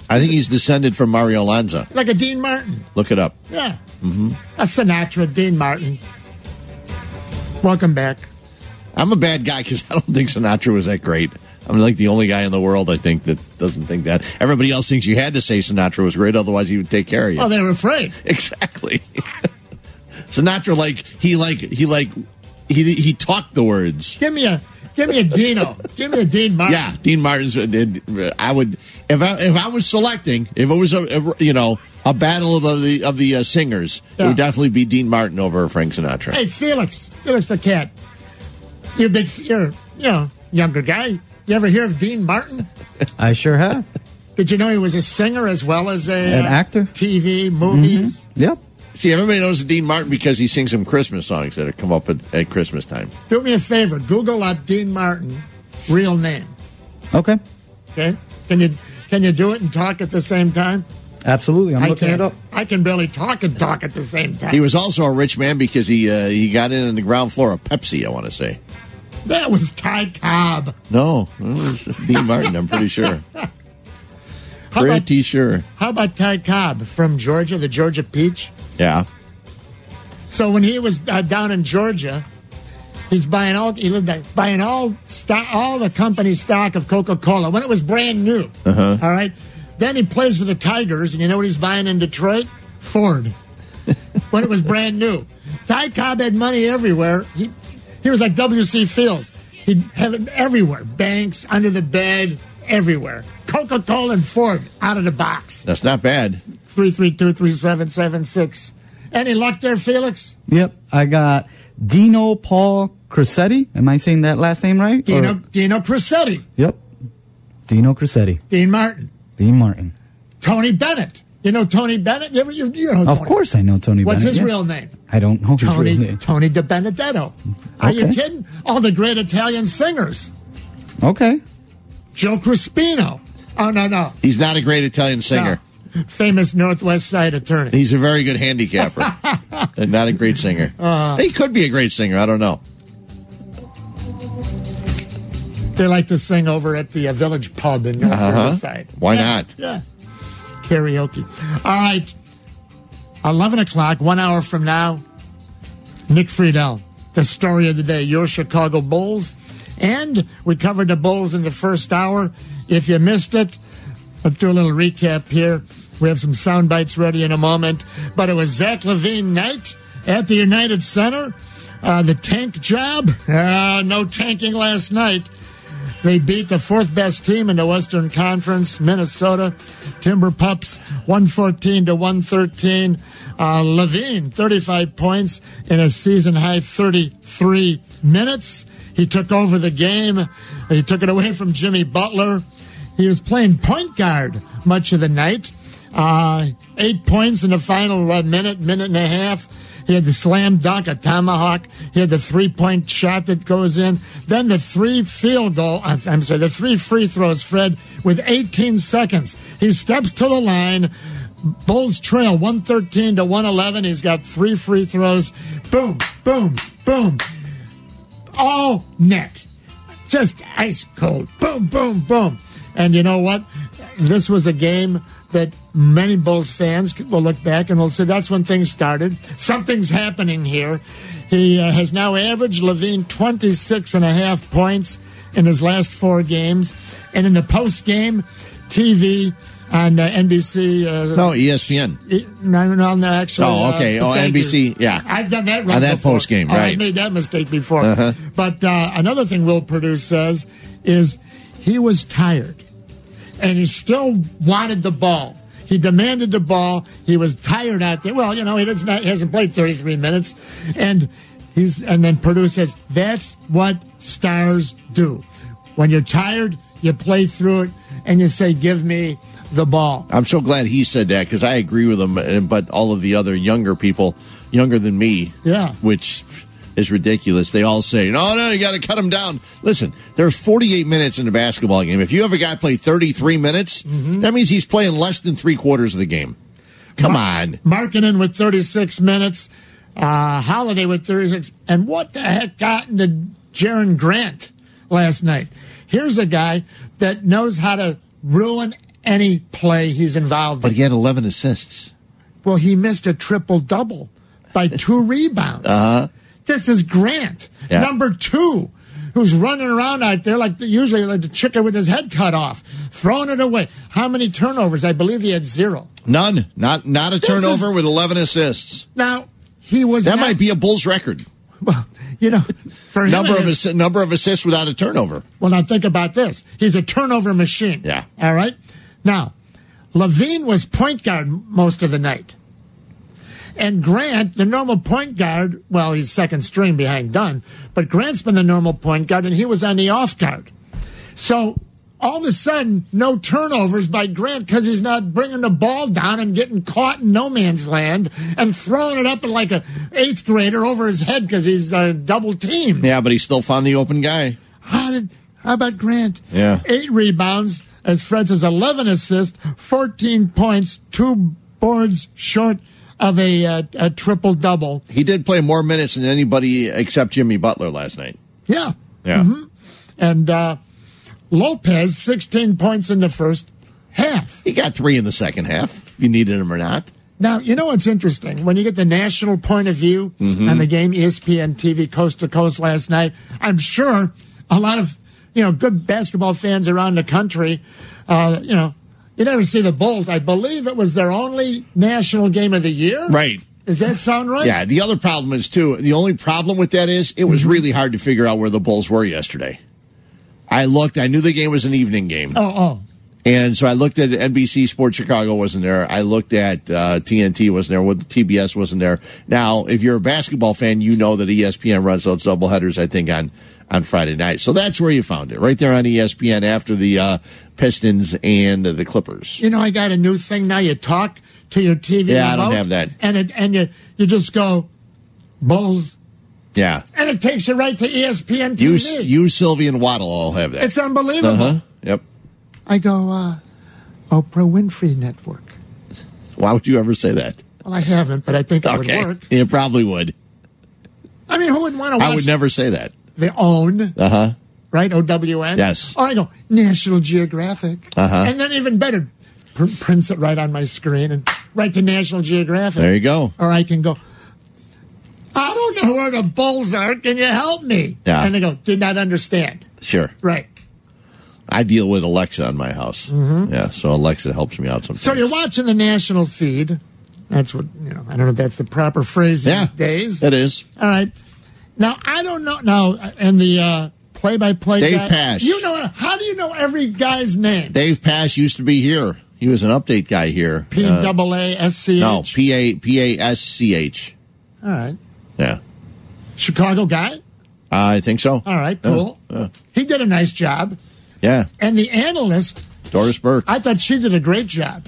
I think he's descended from Mario Lanza. Like a Dean Martin. Look it up. Yeah. Mm-hmm. A Sinatra, Dean Martin. Welcome back. I'm a bad guy because I don't think Sinatra was that great. I'm like the only guy in the world I think that doesn't think that. Everybody else thinks you had to say Sinatra was great, otherwise he would take care of you. Oh, they were afraid. Exactly. Sinatra, like he like he like he he talked the words. Give me a give me a Dino. give me a Dean Martin. Yeah, Dean Martin's. uh, I would if I if I was selecting if it was a, a you know a battle of the of the uh, singers, it would definitely be Dean Martin over Frank Sinatra. Hey, Felix. Felix the cat. You're a big, you're, you know, younger guy. You ever hear of Dean Martin? I sure have. Did you know he was a singer as well as a An uh, actor? TV, movies? Yep. See, everybody knows Dean Martin because he sings some Christmas songs that come up at, at Christmas time. Do me a favor. Google up Dean Martin, real name. Okay. Okay. Can you can you do it and talk at the same time? Absolutely. I'm I looking can't. it up. I can barely talk and talk at the same time. He was also a rich man because he uh, he got in on the ground floor of Pepsi. I want to say That was Ty Cobb. no, it was Dean Martin. I'm pretty sure. How about, Pretty sure. how about Ty Cobb from Georgia, the Georgia Peach? Yeah. So when he was uh, down in Georgia, he's buying all he lived there, buying all stock, all the company stock of Coca Cola when it was brand new. Uh-huh. All right. Then he plays for the Tigers, and you know what he's buying in Detroit? Ford. when it was brand new. Ty Cobb had money everywhere. He he was like W.C. Fields. He'd have it everywhere. Banks, under the bed, everywhere. Coca Cola and Ford out of the box. That's not bad. Three three two three seven seven six. Any luck there, Felix? Yep. I got Dino Paul Cressetti. Am I saying that last name right? Dino Or- Dino Crissetti, yep. Dino Cressetti. Dean Martin, Dean Martin. Tony Bennett. You know Tony Bennett? You, you, you know Of course I know Tony Bennett. What's Bennett. his yeah. real name? I don't know his Tony real name. Tony De Benedetto. Are you kidding? All the great Italian singers. Okay. Joe Crispino. Oh no no. He's not a great Italian singer. Famous Northwest Side attorney. He's a very good handicapper, and not a great singer. Uh. he could be a great singer. I don't know. They like to sing over at the uh, Village Pub in Northwest Uh-huh. Side. Why Yeah, not? Yeah. Karaoke. All right. 11 o'clock, one hour from now, Nick Friedell, the story of the day, your Chicago Bulls. And we covered the Bulls in the first hour. If you missed it, let's do a little recap here. We have some sound bites ready in a moment. But it was Zach LaVine night at the United Center. Uh, the tank job. Uh, no tanking last night. They beat the fourth best team in the Western Conference, Minnesota Timber Pups, 114 to 113. Uh, LaVine, 35 points in a season high 33 minutes. He took over the game. He took it away from Jimmy Butler. He was playing point guard much of the night. Uh, eight points in the final uh, minute, minute and a half. He had the slam dunk, a tomahawk. He had the three point shot that goes in. Then the three field goal, I'm I'm sorry, the three free throws, Fred, with 18 seconds. He steps to the line. Bulls trail 113 to 111. He's got three free throws. Boom, boom, boom. All net. Just ice cold. Boom, boom, boom. And you know what? This was a game that many Bulls fans will look back and will say that's when things started. Something's happening here. He uh, has now averaged LaVine 26 and a half points in his last four games. And in the post game, TV on uh, NBC. Uh, No, ESPN. E- No, no, no, actually. Oh, okay. uh, Oh, NBC, you. yeah. I've done that wrong On that before. post-game, Oh, I right. made that mistake before. Uh-huh. But uh, another thing Will Perdue says is he was tired and he still wanted the ball. He demanded the ball. He was tired out there. Well, you know, he, doesn't, he hasn't played 33 minutes. And he's and then Perdue says, that's what stars do. When you're tired, you play through it and you say, give me the ball. I'm so glad he said that because I agree with him, but all of the other younger people, younger than me, Yeah. which is ridiculous. They all say, "No, no, you got to cut him down." Listen, there's 48 minutes in a basketball game. If you have a guy play 33 minutes, Mm-hmm. that means he's playing less than three quarters of the game. Come on. Markkanen with 36 minutes, uh, Holiday with 36. And what the heck got into Jerian Grant last night? Here's a guy that knows how to ruin any play he's involved in. But he had 11 assists. Well, he missed a triple double by two rebounds. Uh huh. This is Grant, Yeah. number two, who's running around out there like the, usually like the chicken with his head cut off, throwing it away. How many turnovers? I believe he had zero. None. Not not a This turnover is- with 11 assists. Now he was That might be a Bulls record. Well, you know, for Number of is- assi- number of assists without a turnover. Well, now think about this. He's a turnover machine. Yeah. All right. Now, LaVine was point guard most of the night. And Grant, the normal point guard, well, he's second string behind Dunn, but Grant's been the normal point guard and he was on the off guard. So all of a sudden, no turnovers by Grant because he's not bringing the ball down and getting caught in no man's land and throwing it up like a eighth grader over his head because he's uh, double teamed. Yeah, but he still found the open guy. How did? How about Grant? Yeah. Eight rebounds, as Fred says, 11 assists, 14 points, two boards short of a, uh, a triple double. He did play more minutes than anybody except Jimmy Butler last night. Yeah. Yeah. Mhm. And uh, Lopez, 16 points in the first half. He got three in the second half, if you needed him or not. Now, you know what's interesting? When you get the national point of view Mhm. on the game, ESPN TV coast to coast last night, I'm sure a lot of, you know, good basketball fans around the country, uh, you know, you never see the Bulls. I believe it was their only national game of the year. Right. Does that sound right? Yeah, the other problem is, too, the only problem with that is it was mm-hmm. really hard to figure out where the Bulls were yesterday. I looked, I knew the game was an evening game. Oh, oh. And so I looked at NBC Sports Chicago wasn't there. I looked at uh, TNT wasn't there. What TBS wasn't there. Now, if you're a basketball fan, you know that ESPN runs those doubleheaders. I think on on Friday night. So that's where you found it, right there on ESPN after the uh, Pistons and the Clippers. You know, I got a new thing now. You talk to your TV. Yeah, I don't have that. And it, and you you just go Bulls, Yeah, and it takes you right to ESPN TV. you you Silvy and Waddle all have that. It's unbelievable. Uh-huh. Yep. I go, uh, Oprah Winfrey Network. Why would you ever say that? Well, I haven't, but I think it Okay, would work. it probably would. I mean, who wouldn't want to watch I would never say that. the OWN, Uh huh. right? OWN? Yes. Oh, I go, National Geographic. Uh-huh. And then even better, pr- prints it right on my screen and right to National Geographic. There you go. Or I can go, I don't know where the bulls are. Can you help me? Yeah. And they go, did not understand. Sure. Right. I deal with Alexa on my house. Mhm. Yeah, so Alexa helps me out sometimes. So you're watching the national feed. That's what, you know, I don't know if that's the proper phrase Yeah. these days. It is. All right. Now I don't know. Now and the uh, play-by-play Dave guy, Pasch. You know how do you know every guy's name? Dave Pasch used to be here. He was an update guy here. P Uh, double A S C No, H. P A P A S C H. All right. Yeah, Chicago guy. I think so. All right. Cool. Yeah, He did a nice job. Yeah. And the analyst, Doris Burke. I thought she did a great job.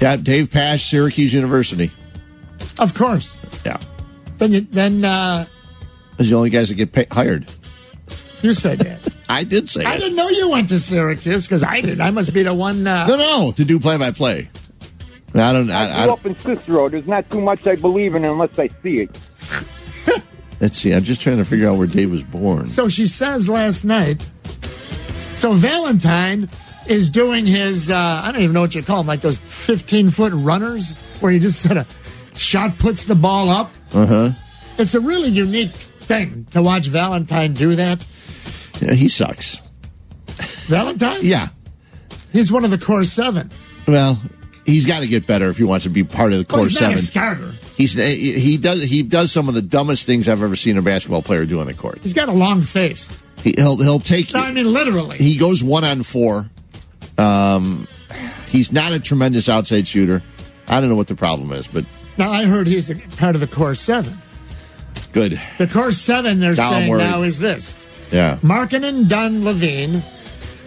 Yeah, Dave Pasch, Syracuse University. Of course. Yeah, Then you, then uh, those are the only guys that get pay- hired. you said that. I did say that. I it. didn't know you went to Syracuse because I did. I must be the one. Uh, No, no, to do play by play. I don't. I I, grew I, up in Cicero. There's not too much I believe in unless I see it. let's see. I'm just trying to figure out where Dave was born. So she says last night. So Valentine is doing his, uh, I don't even know what you call them, like those 15 foot runners where he just sort of shot puts the ball up. Uh huh. It's a really unique thing to watch Valentine do that. Yeah, he sucks. Valentine? Yeah. He's one of the core seven. Well, he's got to get better if he wants to be part of the Well, core he's not seven. a starter. He's he does he does some of the dumbest things I've ever seen a basketball player do on the court. He's got a long face. He, he'll he'll take No, I mean, literally. he goes one on four. Um, He's not a tremendous outside shooter. I don't know what the problem is, but Now I heard he's the, part of the core seven. good. The core seven they're Now saying now is this: Yeah. Markkanen, Dunn, LaVine,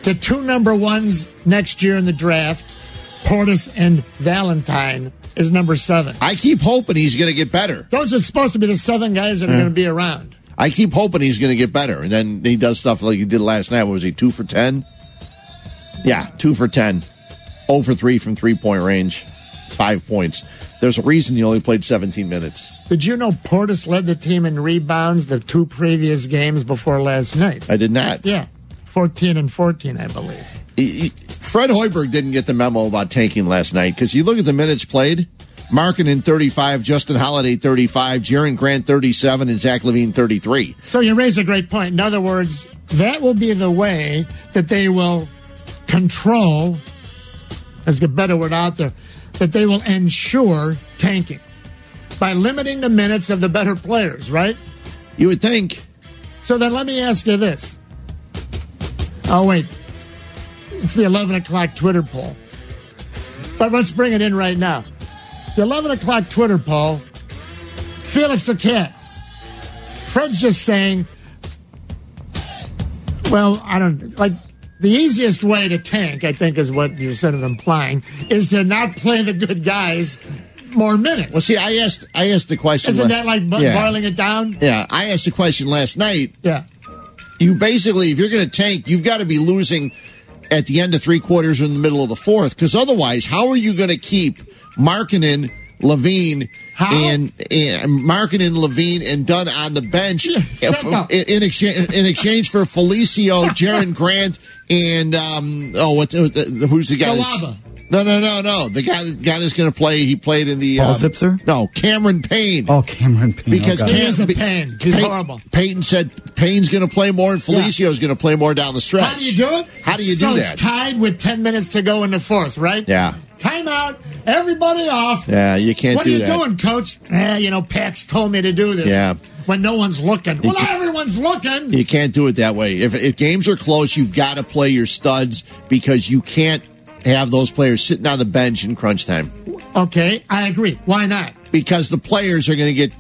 the two number ones next year in the draft, Portis and Valentine is number seven. I keep hoping he's going to get better. Those are supposed to be the seven guys that are hmm. Yeah. going to be around. I keep hoping he's going to get better. And then he does stuff like he did last night. What was he, two for 10? Yeah, two for 10. 0 for 3 from three point range. Five points. There's a reason he only played 17 minutes. Did you know Portis led the team in rebounds the two previous games before last night? I did not. Yeah, 14 and 14, I believe. Fred Hoiberg didn't get the memo about tanking last night because you look at the minutes played. Markkanen 35, Justin Holiday 35, Jerian Grant 37, and Zach LaVine 33. So you raise a great point. In other words, that will be the way that they will control, get a better word out there, that they will ensure tanking by limiting the minutes of the better players, right? You would think. So then let me ask you this. Oh, wait. It's the 11 o'clock Twitter poll. But let's bring it in right now. The 11 o'clock Twitter poll Felix the Cat. Fred's just saying, well, I don't like the easiest way to tank, I think is what you're sort of implying, is to not play the good guys more minutes. Well, see, I asked, I asked the question. Isn't la- that like bo- Yeah. boiling it down? Yeah, I asked the question last night. Yeah. You basically, if you're going to tank, you've got to be losing at the end of three quarters or in the middle of the fourth, because otherwise, how are you going to keep Markkanen, LaVine, and, and Markkanen, LaVine, and Dunn on the bench if- in, in exchange in exchange for Felicio, Jerian Grant, and um, oh, what's uh, who's the guy? No, no, no, no. The guy, guy that's going to play. He played in the Paul um, Zipser? No, Cameron Payne. Oh, Cameron Payne. Because okay. He is a Be- pain. He's Pey- horrible. Peyton said Payne's going to play more and Felicio's going to play more down the stretch. How do you do it? How do you so do It's that? tied with 10 minutes to go in the fourth, right? Yeah. Timeout. Everybody off. Yeah, you can't what do are you that. doing, coach? Eh, you know, Pax told me to do this. Yeah. When no one's looking. Well, You now everyone's looking. You can't do it that way. If, if games are close, you've got to play your studs because you can't have those players sitting on the bench in crunch time Okay, I agree. Why not? because the players are going to get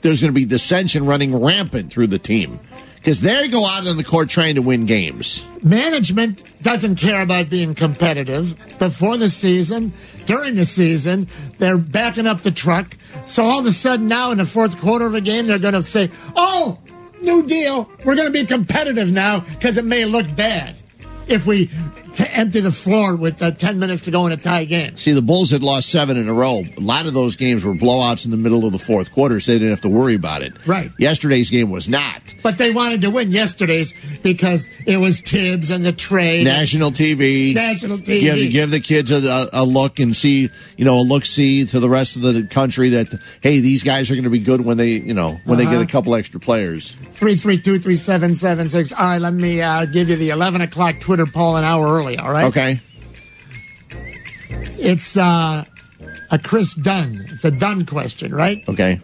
there's going to be dissension running rampant through the team because they go out on the court trying to win games. Management doesn't care about being competitive before the season, during the season. They're backing up the truck. So all of a sudden now in the fourth quarter of a game, they're going to say, oh, new deal. We're going to be competitive now because it may look bad if we t- empty the floor with uh, 10 minutes to go in a tie game. See, the Bulls had lost seven in a row. A lot of those games were blowouts in the middle of the fourth quarter, so they didn't have to worry about it. Right. Yesterday's game was not. But they wanted to win yesterday's because it was Thibs and the trade. National TV. National TV. Give, give the kids a, a look and see, you know, a look see to the rest of the country that, hey, these guys are going to be good when they, you know, when they Uh-huh. get a couple extra players. 332-3776. All right, let me uh, give you the 11 o'clock Twitter poll an hour early, all right? Okay. It's uh, a Kris Dunn. It's a Dunn question, right? Okay.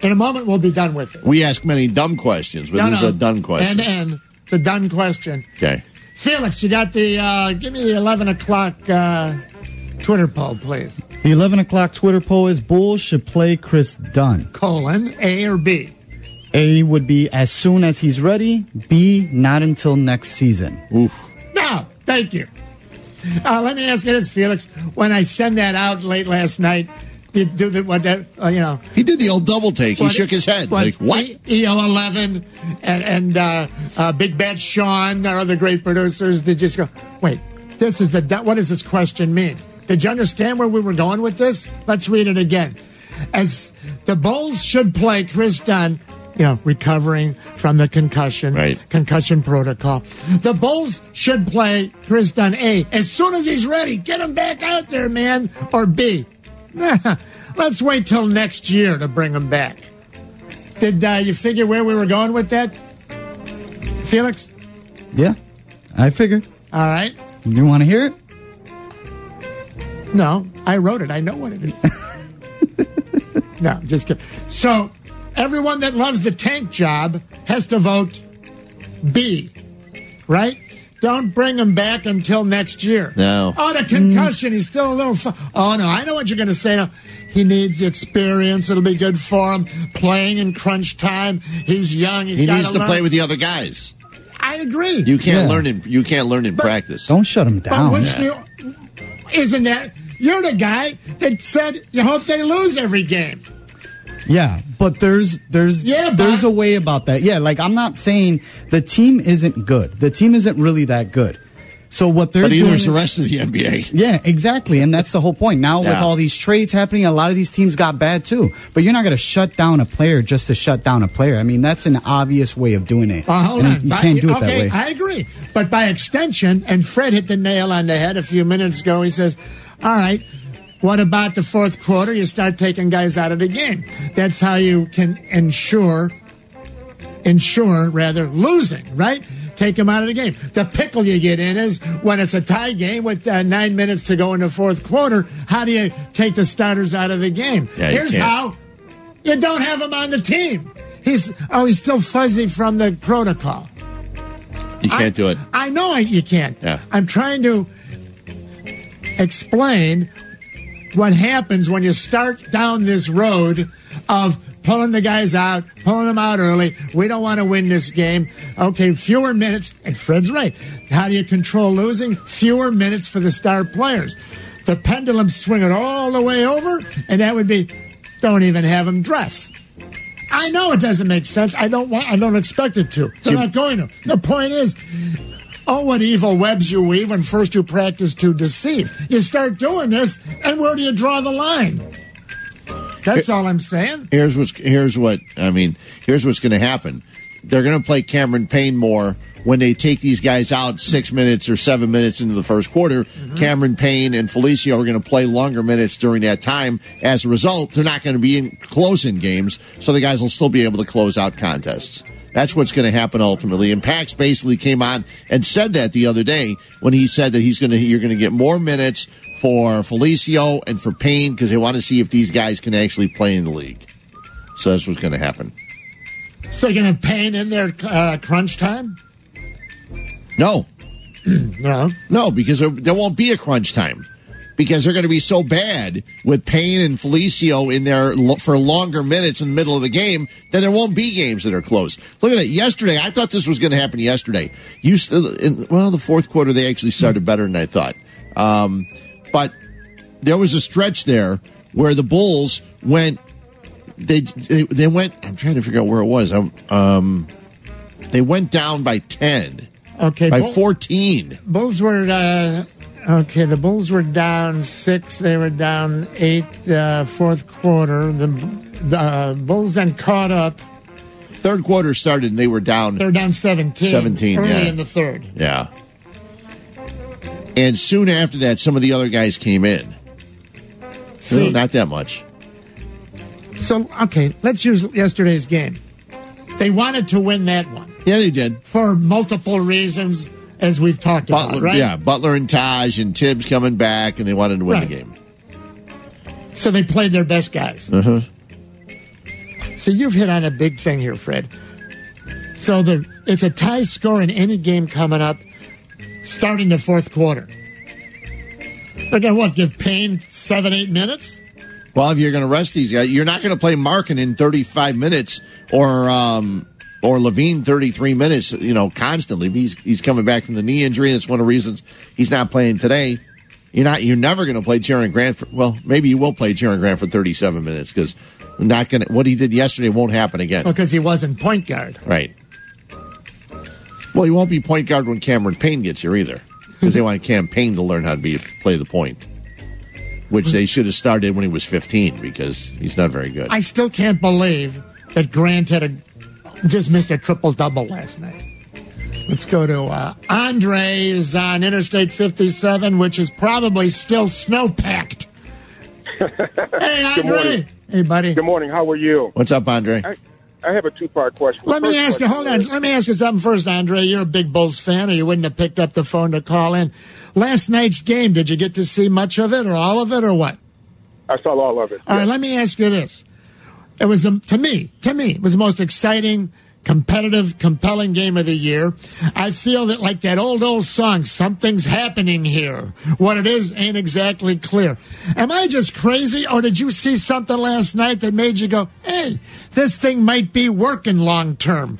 In a moment, we'll be done with it. We ask many dumb questions, but No, this no. is a done question. And, and it's a Dunn question. okay. Felix, you got the, uh, give me the 11 o'clock uh, Twitter poll, please. The 11 o'clock Twitter poll is Bulls should play Kris Dunn. Colon, A or B? A would be as soon as he's ready. B, not until next season. Oof. Thank you. Uh, let me ask you this, Felix. When I send that out late last night, you do the what that uh, you know? He did the old double take. He shook his head. like, what? EO eleven and and uh, uh, Big Bad Sean, our other great producers, did just go. Wait, this is the. What does this question mean? Did you understand where we were going with this? Let's read it again. As the Bulls should play Kris Dunn, you know, recovering from the concussion, Right. concussion protocol. The Bulls should play Kris Dunn A as soon as he's ready. Get him back out there, man. Or B. Let's wait till next year to bring him back. Did uh, you figure where we were going with that, Felix? Yeah, I figured. All right. You want to hear it? No, I wrote it. I know what it is. no, just kidding. So, everyone that loves the tank job has to vote B, right? don't bring him back until next year. No. Oh, the concussion. He's still a little. Fu- oh no, I know what you're going to say now. He needs the experience. It'll be good for him playing in crunch time. He's young. He's he needs to learn. play with the other guys. I agree. You can't Yeah. learn in you can't learn in practice. Don't shut him down. which do you, isn't that you're the guy that said you hope they lose every game? Yeah, but there's there's Yeah, but- there's a way about that. Yeah, like I'm not saying the team isn't good. The team isn't really that good. So what they're But doing either is the rest of the NBA. Yeah, exactly, and that's the whole point. Now with all these trades happening, a lot of these teams got bad too. But you're not going to shut down a player just to shut down a player. I mean, that's an obvious way of doing it. Uh, hold And on. You By- can't do it okay, that way. I agree. But by extension, and Fred hit the nail on the head a few minutes ago, he says, All right, what about the fourth quarter? You start taking guys out of the game. That's how you can ensure, ensure rather, losing, right? Take them out of the game. The pickle you get in is when it's a tie game with uh, nine minutes to go in the fourth quarter. How do you take the starters out of the game? Yeah, Here's can't. how you don't have him on the team. He's oh, he's still fuzzy from the protocol. You can't I- do it. I know I, you can't. Yeah. I'm trying to explain what happens when you start down this road of pulling the guys out, pulling them out early. We don't want to win this game. Okay, fewer minutes. And Fred's right. How do you control losing? Fewer minutes for the star players. The pendulum swing it all the way over, and that would be don't even have them dress. I know it doesn't make sense. I don't want. I don't expect it to. They're not going to. The point is, oh, what evil webs you weave when first you practice to deceive. You start doing this, and where do you draw the line? That's all I'm saying. Here's what's here's what I mean. Here's what's going to happen. They're going to play Cameron Payne more when they take these guys out six minutes or seven minutes into the first quarter. Mm-hmm. Cameron Payne and Felicio are going to play longer minutes during that time. As a result, they're not going to be in close-in games, so the guys will still be able to close out contests. That's what's going to happen ultimately. And Pax basically came on and said that the other day when he said that he's going to you're going to get more minutes for Felicio and for Payne because they want to see if these guys can actually play in the league. So that's what's going to happen. So you're going to pain in their uh, crunch time? No, no, no, because there, there won't be a crunch time because they're going to be so bad with Payne and Felicio in there for longer minutes in the middle of the game that there won't be games that are close. Look at it. Yesterday, I thought this was going to happen yesterday. You still, in, well, the fourth quarter they actually started better than I thought, um, but there was a stretch there where the Bulls went. They, they they went. I'm trying to figure out where it was. Um, um, they went down by ten. Okay, by Bull- fourteen. Bulls were uh, okay. The Bulls were down six. They were down eight. Uh, fourth quarter. The, the uh, Bulls then caught up. Third quarter started and they were down. They were down seventeen. 17, early yeah. in the third. Yeah. And soon after that, some of the other guys came in. See- no, not that much. So okay, let's use yesterday's game. They wanted to win that one. Yeah, they did for multiple reasons, as we've talked Butler, about. Right? yeah, Butler and Taj and Thibs coming back, and they wanted to win Right. the game. So they played their best guys. Uh-huh. So you've hit on a big thing here, Fred. So the it's a tie score in any game coming up, starting the fourth quarter. They're gonna what? Give Payne seven, eight minutes? Well, if you're going to rest these guys, you're not going to play Markkanen in 35 minutes or um, or LaVine 33 minutes. You know, constantly. He's he's coming back from the knee injury. That's one of the reasons he's not playing today. You're not. You're never going to play Jerian Grant. For, well, maybe you will play Jerian Grant for 37 minutes because not going to. What he did yesterday won't happen again. Because he wasn't point guard. Right. Well, he won't be point guard when Cameron Payne gets here either, because they want Cam Payne to learn how to be play the point, which they should have started when he was 15 because he's not very good. I still can't believe that Grant had a just missed a triple double last night. Let's go to uh, Andre is on Interstate 57, which is probably still snow packed. hey, Andre. Hey, buddy. Good morning. How are you? What's up, Andre? I, I have a two part question. Let me ask you. question Hold on. Let me ask you something first, Andre. You're a big Bulls fan, or you wouldn't have picked up the phone to call in. Last night's game, did you get to see much of it, or all of it, or what? I saw all of it. All right. Let me ask you this. It was the, to me, to me, it was the most exciting competitive, compelling game of the year. I feel that, like that old, old song, something's happening here. What it is ain't exactly clear. Am I just crazy, or did you see something last night that made you go, hey, this thing might be working long term?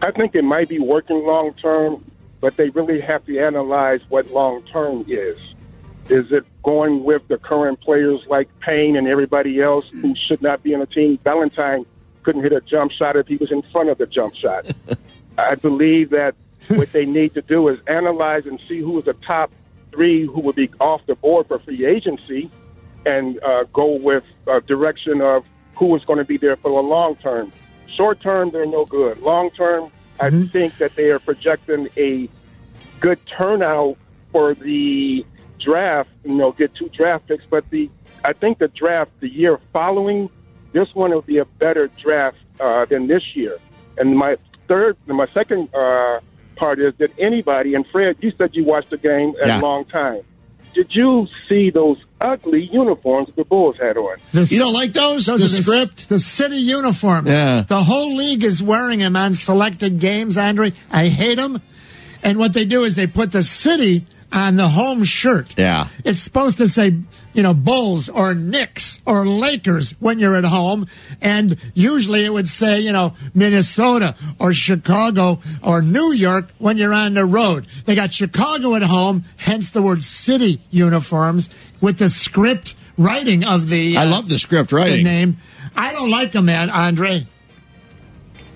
I think it might be working long term, but they really have to analyze what long term is. Is it going with the current players like Payne and everybody else who should not be on a team? Valentine couldn't hit a jump shot if he was in front of the jump shot. I believe that what they need to do is analyze and see who is the top three who would be off the board for free agency and uh, go with a direction of who is going to be there for the long term. Short term, they're no good. Long term, I think that they are projecting a good turnout for the draft. You know, get two draft picks, but the I think the draft the year following this one will be a better draft uh, than this year. And my third, my second uh, part is that anybody and Fred, you said you watched the game a Yeah. long time. Did you see those ugly uniforms the Bulls had on? You don't like those? Those the are script? the city uniforms. Yeah. The whole league is wearing them on selected games, Andre. I hate them. And what they do is they put the city on the home shirt. Yeah. It's supposed to say, you know, Bulls or Knicks or Lakers when you're at home. And usually it would say, you know, Minnesota or Chicago or New York when you're on the road. They got Chicago at home, hence the word city uniforms with the script writing of the. I love the script uh, the writing. name. I don't like them, man, Andre.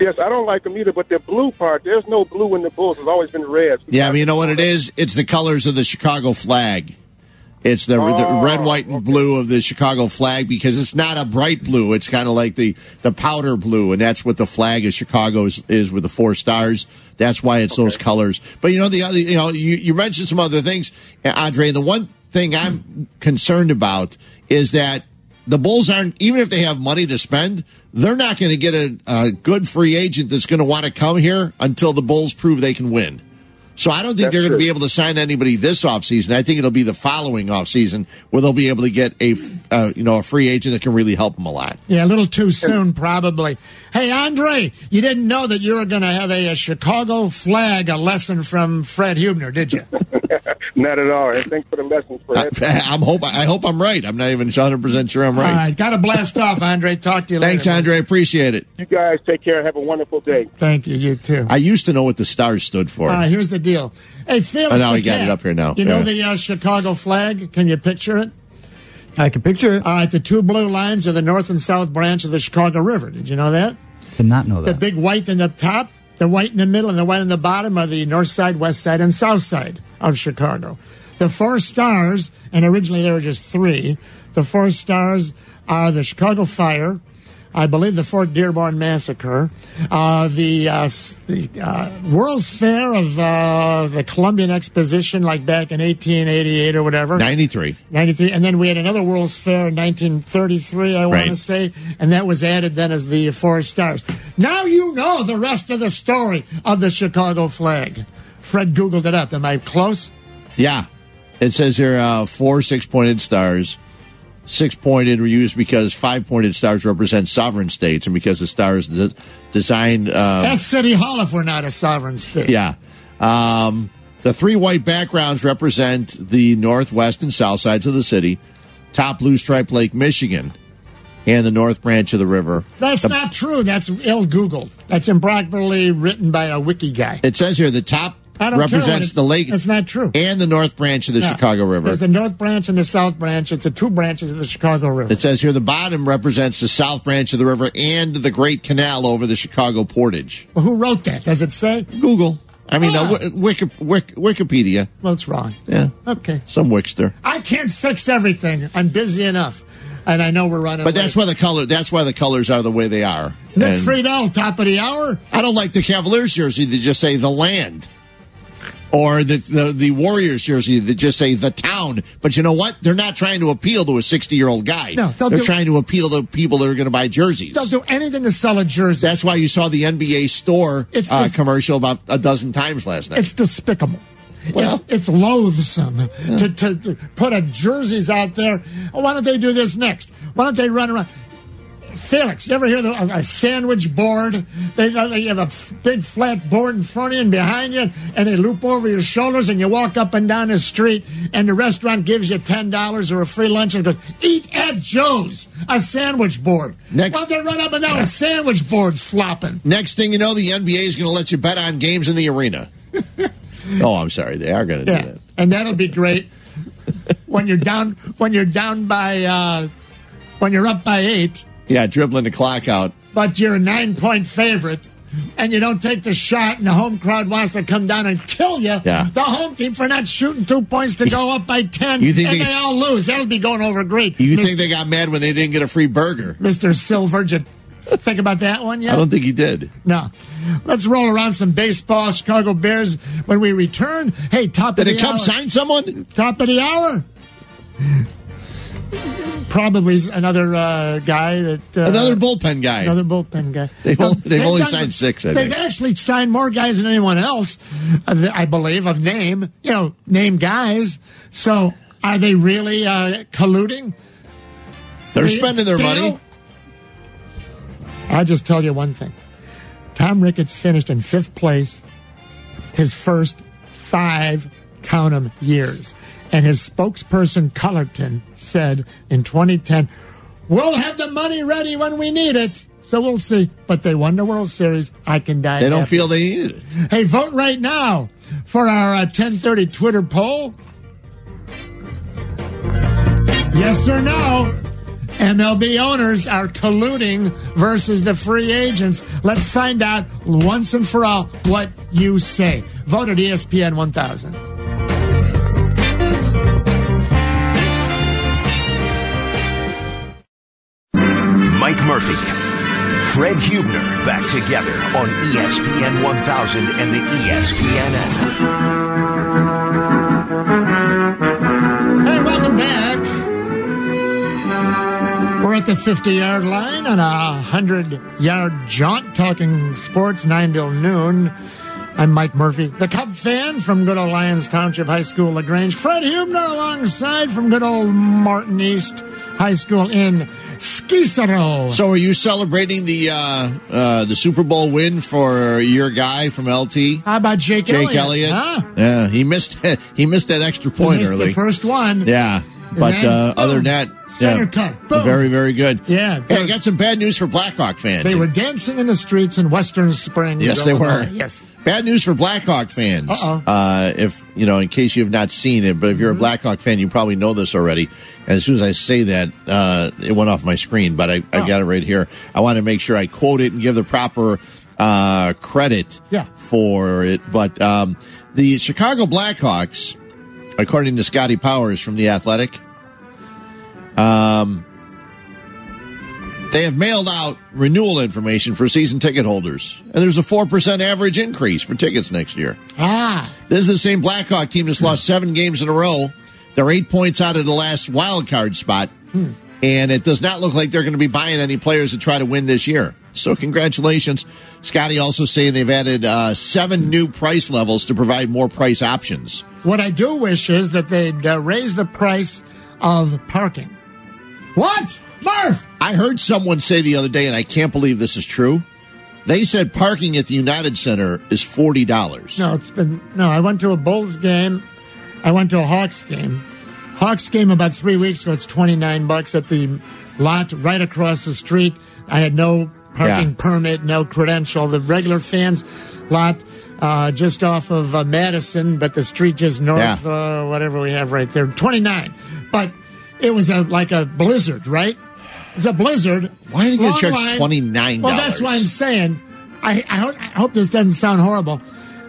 Yes, I don't like them either, but the blue part, there's no blue in the Bulls. It's always been red. Yeah, I mean, you know what it is? It's the colors of the Chicago flag. It's the, the Oh, red, white, and blue of the Chicago flag because it's not a bright blue. It's kind of like the, the powder blue, and that's what the flag of Chicago is, is with the four stars. That's why it's those colors. But you know, the other, you know, you, you mentioned some other things, Andre. The one thing I'm concerned about is that the Bulls aren't, even if they have money to spend, they're not going to get a, a good free agent that's going to want to come here until the Bulls prove they can win. So I don't think That's they're going to be able to sign anybody this offseason. I think it'll be the following offseason where they'll be able to get a, uh, you know, a free agent that can really help them a lot. Yeah, a little too soon, probably. Hey, Andre, you didn't know that you were going to have a, a Chicago flag, a lesson from Fred Huebner, did you? Not at all. And thanks for the lessons, Fred. I'm hope I hope I'm right. I'm not even 100 percent sure I'm right. All right, got to blast off, Andre. Talk to you Thanks, later. Thanks, Andre. Appreciate it. You guys take care. Have a wonderful day. Thank you. You too. I used to know what the stars stood for. All right, here's the deal. Hey, Felix. Oh, now the we got it up here now. You know the uh, Chicago flag? Can you picture it? I can picture it. All right, the two blue lines are the north and south branch of the Chicago River. Did you know that? Did not know that. The big white in the top, the white in the middle, and the white in the bottom are the north side, west side, and south side of Chicago. The four stars, and originally there were just three, the four stars are the Chicago Fire, I believe the Fort Dearborn Massacre, uh, the, uh, the uh, World's Fair of uh, the Columbian Exposition, like back in 1888 or whatever. 93. 93. And then we had another World's Fair in 1933, I want Right. to say, and that was added then as the four stars. Now you know the rest of the story of the Chicago flag. Fred Googled it up. Am I close? Yeah. It says here uh, four six pointed stars. Six pointed were used because five pointed stars represent sovereign states, and because the stars de- designed. Um, That's City Hall if we're not a sovereign state. Yeah. Um, the three white backgrounds represent the northwest and south sides of the city, top blue stripe Lake Michigan, and the north branch of the river. That's The- not true. That's ill Googled. That's improperly written by a wiki guy. It says here the top I don't represents the lake. That's not true. And the north branch of the Yeah. Chicago River. There's the north branch and the south branch. It's the two branches of the Chicago River. It says here the bottom represents the south branch of the river and the Great Canal over the Chicago Portage. Well, who wrote that? Does it say? Google. I mean, Ah. uh, Wiki, Wiki, Wikipedia. Well, it's wrong. Yeah. Okay. Some Wixter. I can't fix everything. I'm busy enough. And I know we're running But late. that's why the color. That's why the colors are the way they are. Nick And Friedell, top of the hour. I don't like the Cavaliers jersey that just say the land, or the, the the Warriors jersey that just say the town. But you know what? They're not trying to appeal to a sixty year old guy. No, they'll they're do- trying to appeal to people that are going to buy jerseys. They'll do anything to sell a jersey. That's why you saw the NBA store It's uh, just- commercial about a dozen times last night. It's despicable. Well- it's, it's loathsome to, to, to put a jerseys out there. Oh, why don't they do this next? Why don't they run around? Felix, you ever hear the, a, sandwich board? They, they have a f- big flat board in front of you and behind you, and they loop over your shoulders, and you walk up and down the street, and the restaurant gives you ten dollars or a free lunch, and goes, "Eat at Joe's." A sandwich board. Next- well, they run up and down with sandwich boards flopping. Next thing you know, the NBA is going to let you bet on games in the arena. oh, I'm sorry. They are going to Yeah, do that. and that'll be great when you're down when you're down by uh, when you're up by eight. Yeah, dribbling the clock out. but you're a nine point favorite and you don't take the shot and the home crowd wants to come down and kill you, Yeah. the home team for not shooting two points to go up by 10 You think and they- they, all lose. That'll be going over great. You Mis- think they got mad when they didn't get a free burger? Mr. Silver, did you think about that one yet? I don't think he did. No. Let's roll around some baseball. Chicago Bears when we return. Hey, top Did of it come sign someone? Top of the hour. Probably another uh, guy that uh, Another bullpen guy. Another bullpen guy. They've only- they've only done- signed six, I they've think. actually signed more guys than anyone else, uh, I believe, of name. You know, name guys. So are they really uh, colluding? They're you spending their money. I'll just tell you one thing. Tom Ricketts finished in fifth place his first five, count 'em, years. And his spokesperson, Cullerton, said in 2010, We'll have the money ready when we need it. So we'll see. But they won the World Series. I can die. They don't happy. feel they need it. Hey, vote right now for our uh, 1030 Twitter poll. Yes or no? MLB owners are colluding versus the free agents. Let's find out once and for all what you say. Vote at ESPN 1000. Murphy. Fred Huebner back together on ESPN 1000 and the ESPN app. Hey, welcome back. We're at the 50 yard line on a 100 yard jaunt talking sports 9 till noon. I'm Mike Murphy, the Cub fan from good old Lyons Township High School, LaGrange. Fred Huebner alongside from good old Martin East High School in So, are you celebrating the uh, uh, the Super Bowl win for your guy from LT? How about Jake, Jake Elliott? Elliott. Huh? Yeah, he missed he missed that extra point Missed early. the first one. Yeah, but then, uh, other boom, than that, center yeah, cut. Boom. very very good. Yeah, Hey, I got some bad news for Blackhawk fans. They were dancing in the streets in Western Springs. Yes, they were. Illinois. Yes. Bad news for Blackhawk fans. Uh-oh. Uh, if you know, in case you have not seen it, but if you're Mm-hmm. a Blackhawk fan, you probably know this already. And as soon as I say that, uh, it went off my screen, but I, I Oh. got it right here. I want to make sure I quote it and give the proper uh, credit Yeah. for it. But um, the Chicago Blackhawks, according to Scotty Powers from the Athletic, um, they have mailed out renewal information for season ticket holders, and there's a four percent average increase for tickets next year. Ah. This is the same Blackhawk team that's lost seven games in a row. They're eight points out of the last wild card spot, and it does not look like they're going to be buying any players to try to win this year. So, congratulations, Scotty. Also saying they've added uh, seven new price levels to provide more price options. What I do wish is that they'd uh, raise the price of parking. What? Murph! I heard someone say the other day, and I can't believe this is true. They said parking at the United Center is forty dollars. No, it's been no. I went to a Bulls game. I went to a Hawks game. Hawks game about three weeks ago. It's twenty nine bucks at the lot right across the street. I had no parking Yeah. permit, no credential. The regular fans lot uh, just off of uh, Madison, but the street just north, uh, whatever we have right there, twenty nine. But it was a like a blizzard, right? It's a blizzard. Why are you going Long to charge twenty nine Well, that's why I'm saying. I, I, hope, I hope this doesn't sound horrible.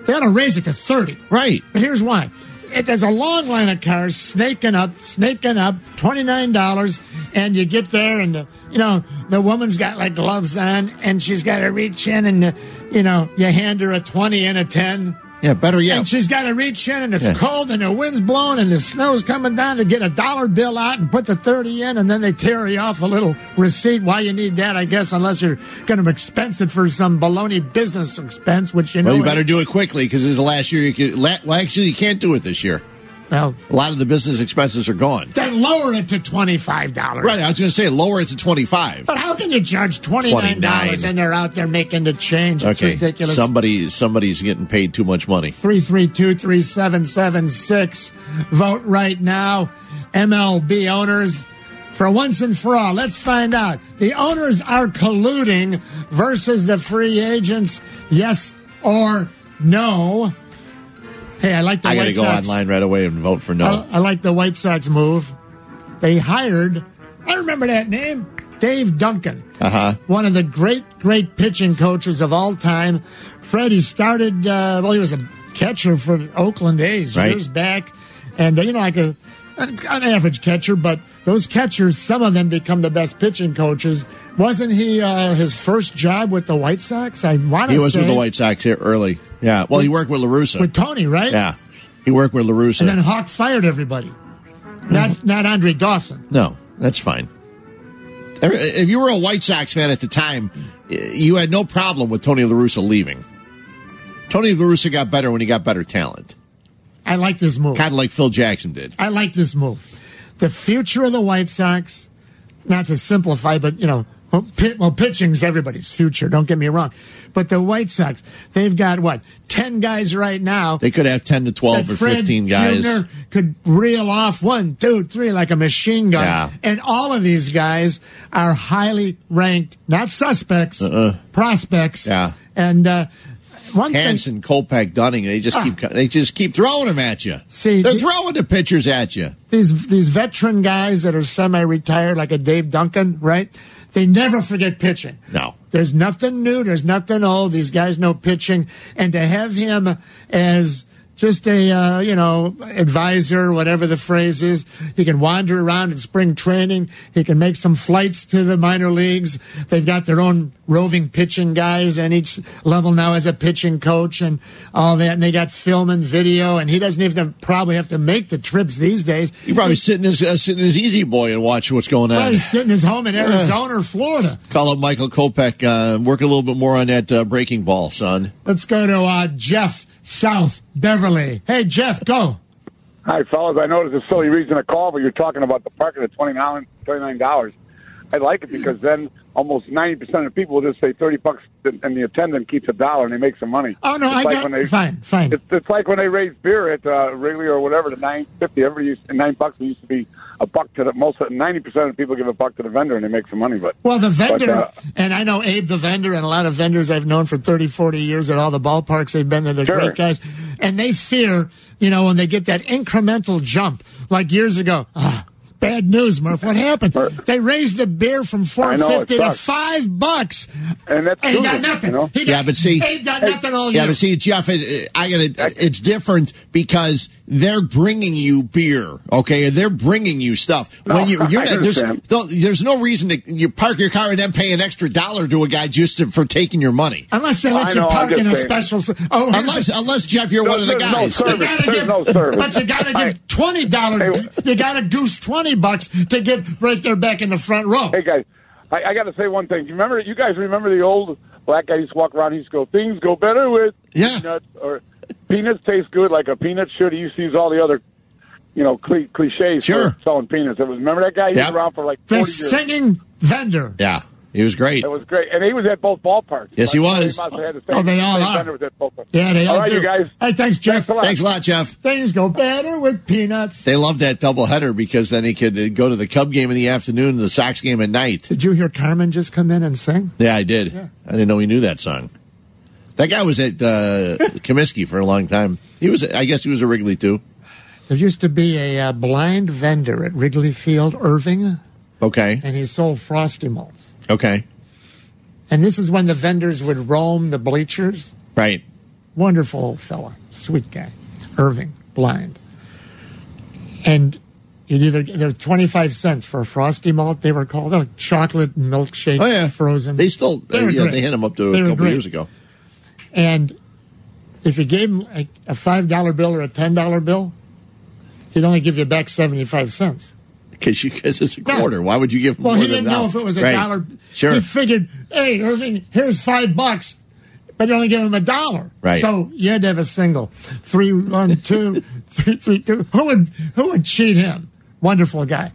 They ought to raise it to 30. Right. But here's why. It, there's a long line of cars snaking up, snaking up, $29, and you get there, and, the, you know, the woman's got like gloves on, and she's got to reach in, and, you know, you hand her a 20 and a 10. Yeah, better yet. And she's got to reach in, and it's Yeah. cold, and the wind's blowing, and the snow's coming down to get a dollar bill out and put the 30 in, and then they tear you off a little receipt. Why you need that, I guess, unless you're going to expense it for some baloney business expense, which you know. Well, you better do it quickly because this is the last year you could. Well, actually, you can't do it this year. Well, A lot of the business expenses are gone. then lower it to $25. Right, I was going to say lower it to 25. But how can you judge $29 29. and they're out there making the change? It's Okay, ridiculous. somebody somebody's getting paid too much money. 332 3776. Vote right now. MLB owners. For once and for all, let's find out. The owners are colluding versus the free agents. Yes or no? Hey, I like the I got to go Sox. online right away and vote for no. I, I like the White Sox move. They hired, I remember that name, Dave Duncan Uh huh. one of the great, great pitching coaches of all time. Fred, he started, uh, well, he was a catcher for Oakland A's Right. years back. And, uh, you know, like a, an average catcher, but those catchers, some of them become the best pitching coaches. Wasn't he uh, his first job with the White Sox? I want to He was say. with the White Sox here early. Yeah. Well, he worked with LaRussa. With Tony, right? Yeah. He worked with LaRussa. And then Hawk fired everybody. Not, not Andre Dawson. No, that's fine. If you were a White Sox fan at the time, you had no problem with Tony La Russa leaving. Tony La Russa got better when he got better talent, I like this move. kind of like Phil Jackson did. I like this move. The future of the White Sox, not to simplify, but you know, well, pit, well pitching's everybody's future. Don't get me wrong, but the White Sox, they've got what ten guys right now. They could have 10 to 12 or Fred 15 guys. Could reel off one, two, three like a machine gun, Yeah. and all of these guys are highly ranked, not suspects, prospects. Uh-uh. Yeah. and uh, one thing. Hansen, Kopech, Dunning, they just Ah. keep they just keep throwing them at you. See, They're the- throwing the pitchers at you. these these veteran guys that are semi-retired, like a Dave Duncan, right? They never forget pitching. No. There's nothing new. There's nothing old. These guys know pitching, and to have him as just a uh, you know advisor, whatever the phrase is, he can wander around in spring training. He can make some flights to the minor leagues. They've got their own roving pitching guys, and each level now has a pitching coach and all that. And they got film and video, and he doesn't even have, probably have to make the trips these days. You probably sit in his uh, sit in his easy boy and watch what's going on. Probably sitting his home in Arizona or Florida. Call up Michael Kopech. Uh, work a little bit more on that uh, breaking ball, son. Let's go to uh, Jeff South Beverly. Hey, Jeff, go. Hi, fellas. I know it's a silly reason to call, but you're talking about the parking at $29. dollars I like it because then almost 90% of the people will just say 30 bucks and the attendant keeps a dollar and they make some money. Oh no, It's I like got when they, fine, fine. It's, it's like when they raise beer at uh, Wrigley or whatever to nine fifty. Everybody used nine bucks. It used to be a buck to the most. Ninety percent of people give a buck to the vendor and they make some money. But Well, the vendor, but, uh, and I know Abe the vendor and a lot of vendors I've known for 30, 40 years at all the ballparks they've been there. They're Sure. great guys. And they fear, you know, when they get that incremental jump, like years ago. Ah, bad news, Murph. What happened? They raised the beer from I know, it 450 to sucks. 5 bucks. and that's And he got nothing. You know? He got, Yeah, but see- Abe got nothing all Yeah, but see, Jeff, it, I gotta. It's different because they're bringing you beer, okay? They're bringing you stuff. When you, you're not, there's, there's no reason to you park your car and then pay an extra dollar to a guy just to, for taking your money. Unless they let I you know, park in a saying. special. Oh, Unless, unless Jeff, you're one of the There's no guys. service. You gotta There's give, no service. but you gotta give twenty dollars. Hey. You gotta goose twenty bucks to get right there back in the front row. Hey guys, I, I got to say one thing. You remember? You guys remember the old black guy used to walk around? He used to go, "Things go better with Yeah. peanuts," or "Peanuts taste good like a peanut should." He used to use all the other, you know, cli cliches Sure. for selling peanuts. It was remember that guy? He Yep. was around for like The forty years. singing vendor. Yeah, he was great. It was great, and he was at both ballparks. Yes, he was. must have had the same- Oh, they all are. was at both. Yeah, they all, All right, do. you guys. Hey, thanks, Jeff. Thanks a lot. Thanks a lot, Jeff. Things go better with peanuts. They loved that doubleheader because then he could uh, go to the Cub game in the afternoon and the Sox game at night. Did you hear Carmen just come in and sing? Yeah, I did. Yeah. I didn't know he knew that song. That guy was at uh, Comiskey for a long time. He was, I guess, he was a Wrigley too. There used to be a uh, blind vendor at Wrigley Field, Irving, Okay, and he sold frosty malts. Okay, And this is when the vendors would roam the bleachers. right. Wonderful old fella, sweet guy, Irving, blind. And you'd either they're twenty five cents for a frosty malt. They were called oh, chocolate milkshake, Oh yeah, frozen. They still, They were yeah, they hit him up to They a couple years ago. And if you gave him a, a five dollar bill or a ten dollar bill, he'd only give you back seventy five cents. Because it's a No. quarter. Why would you give him Well, more he than didn't that? know if it was a Right. dollar. Sure. He figured, hey, Irving, here's five bucks. but you only give him a dollar. Right. So you had to have a single. Three, one, two, three, three, two. Who would who would cheat him? Wonderful guy.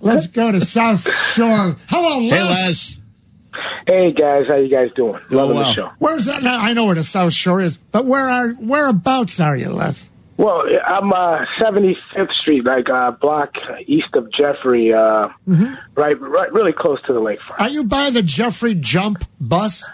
Let's go to South Shore. Hello, Les. Hey, Les. Hey guys, how you guys doing? Loving well. the show. Where's that? Now, I know where the South Shore is, but where are whereabouts are you, Les? Well, I'm uh, 75th Street, like uh, block east of Jeffery, uh, right, right, really close to the lakefront. Are you by the Jeffery Jump bus?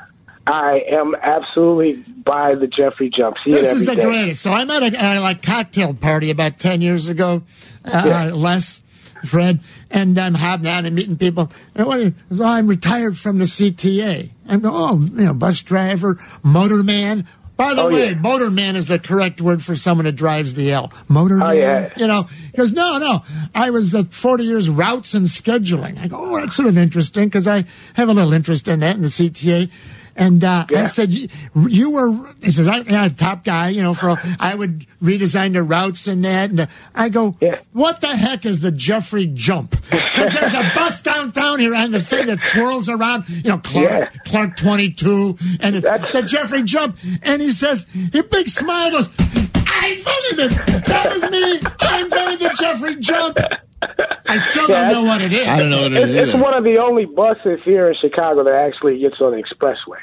I am absolutely by the Jeffery Jump. See This is the day. greatest. So I'm at a, a like cocktail party about ten years ago, uh, Yeah. Les, Fred, and I'm hobnobbing and meeting people. And what, so I'm retired from the CTA. I'm oh, you know, bus driver, motorman. By the Oh, way, yeah. motorman is the correct word for someone that drives the L. Motorman, Oh, yeah. you know, he goes, no, no, I was uh, 40 years routes and scheduling. I go, oh, that's sort of interesting because I have a little interest in that in the CTA. And uh, I said, you, you were, he says, I, yeah, top guy, you know, for, I would redesign the routes and that. And uh, I go, Yeah. what the heck is the Jeffery jump? Because there's a bus downtown here and the thing that swirls around, you know, Clark, Yeah. Clark 22 and it's That's- the Jeffery jump. And he says, he big smile goes, I invented it. That was me. I invented the Jeffery jump. I still Yeah, don't know what it is. I don't know what it It's, is it's either. one of the only buses here in Chicago that actually gets on the expressway.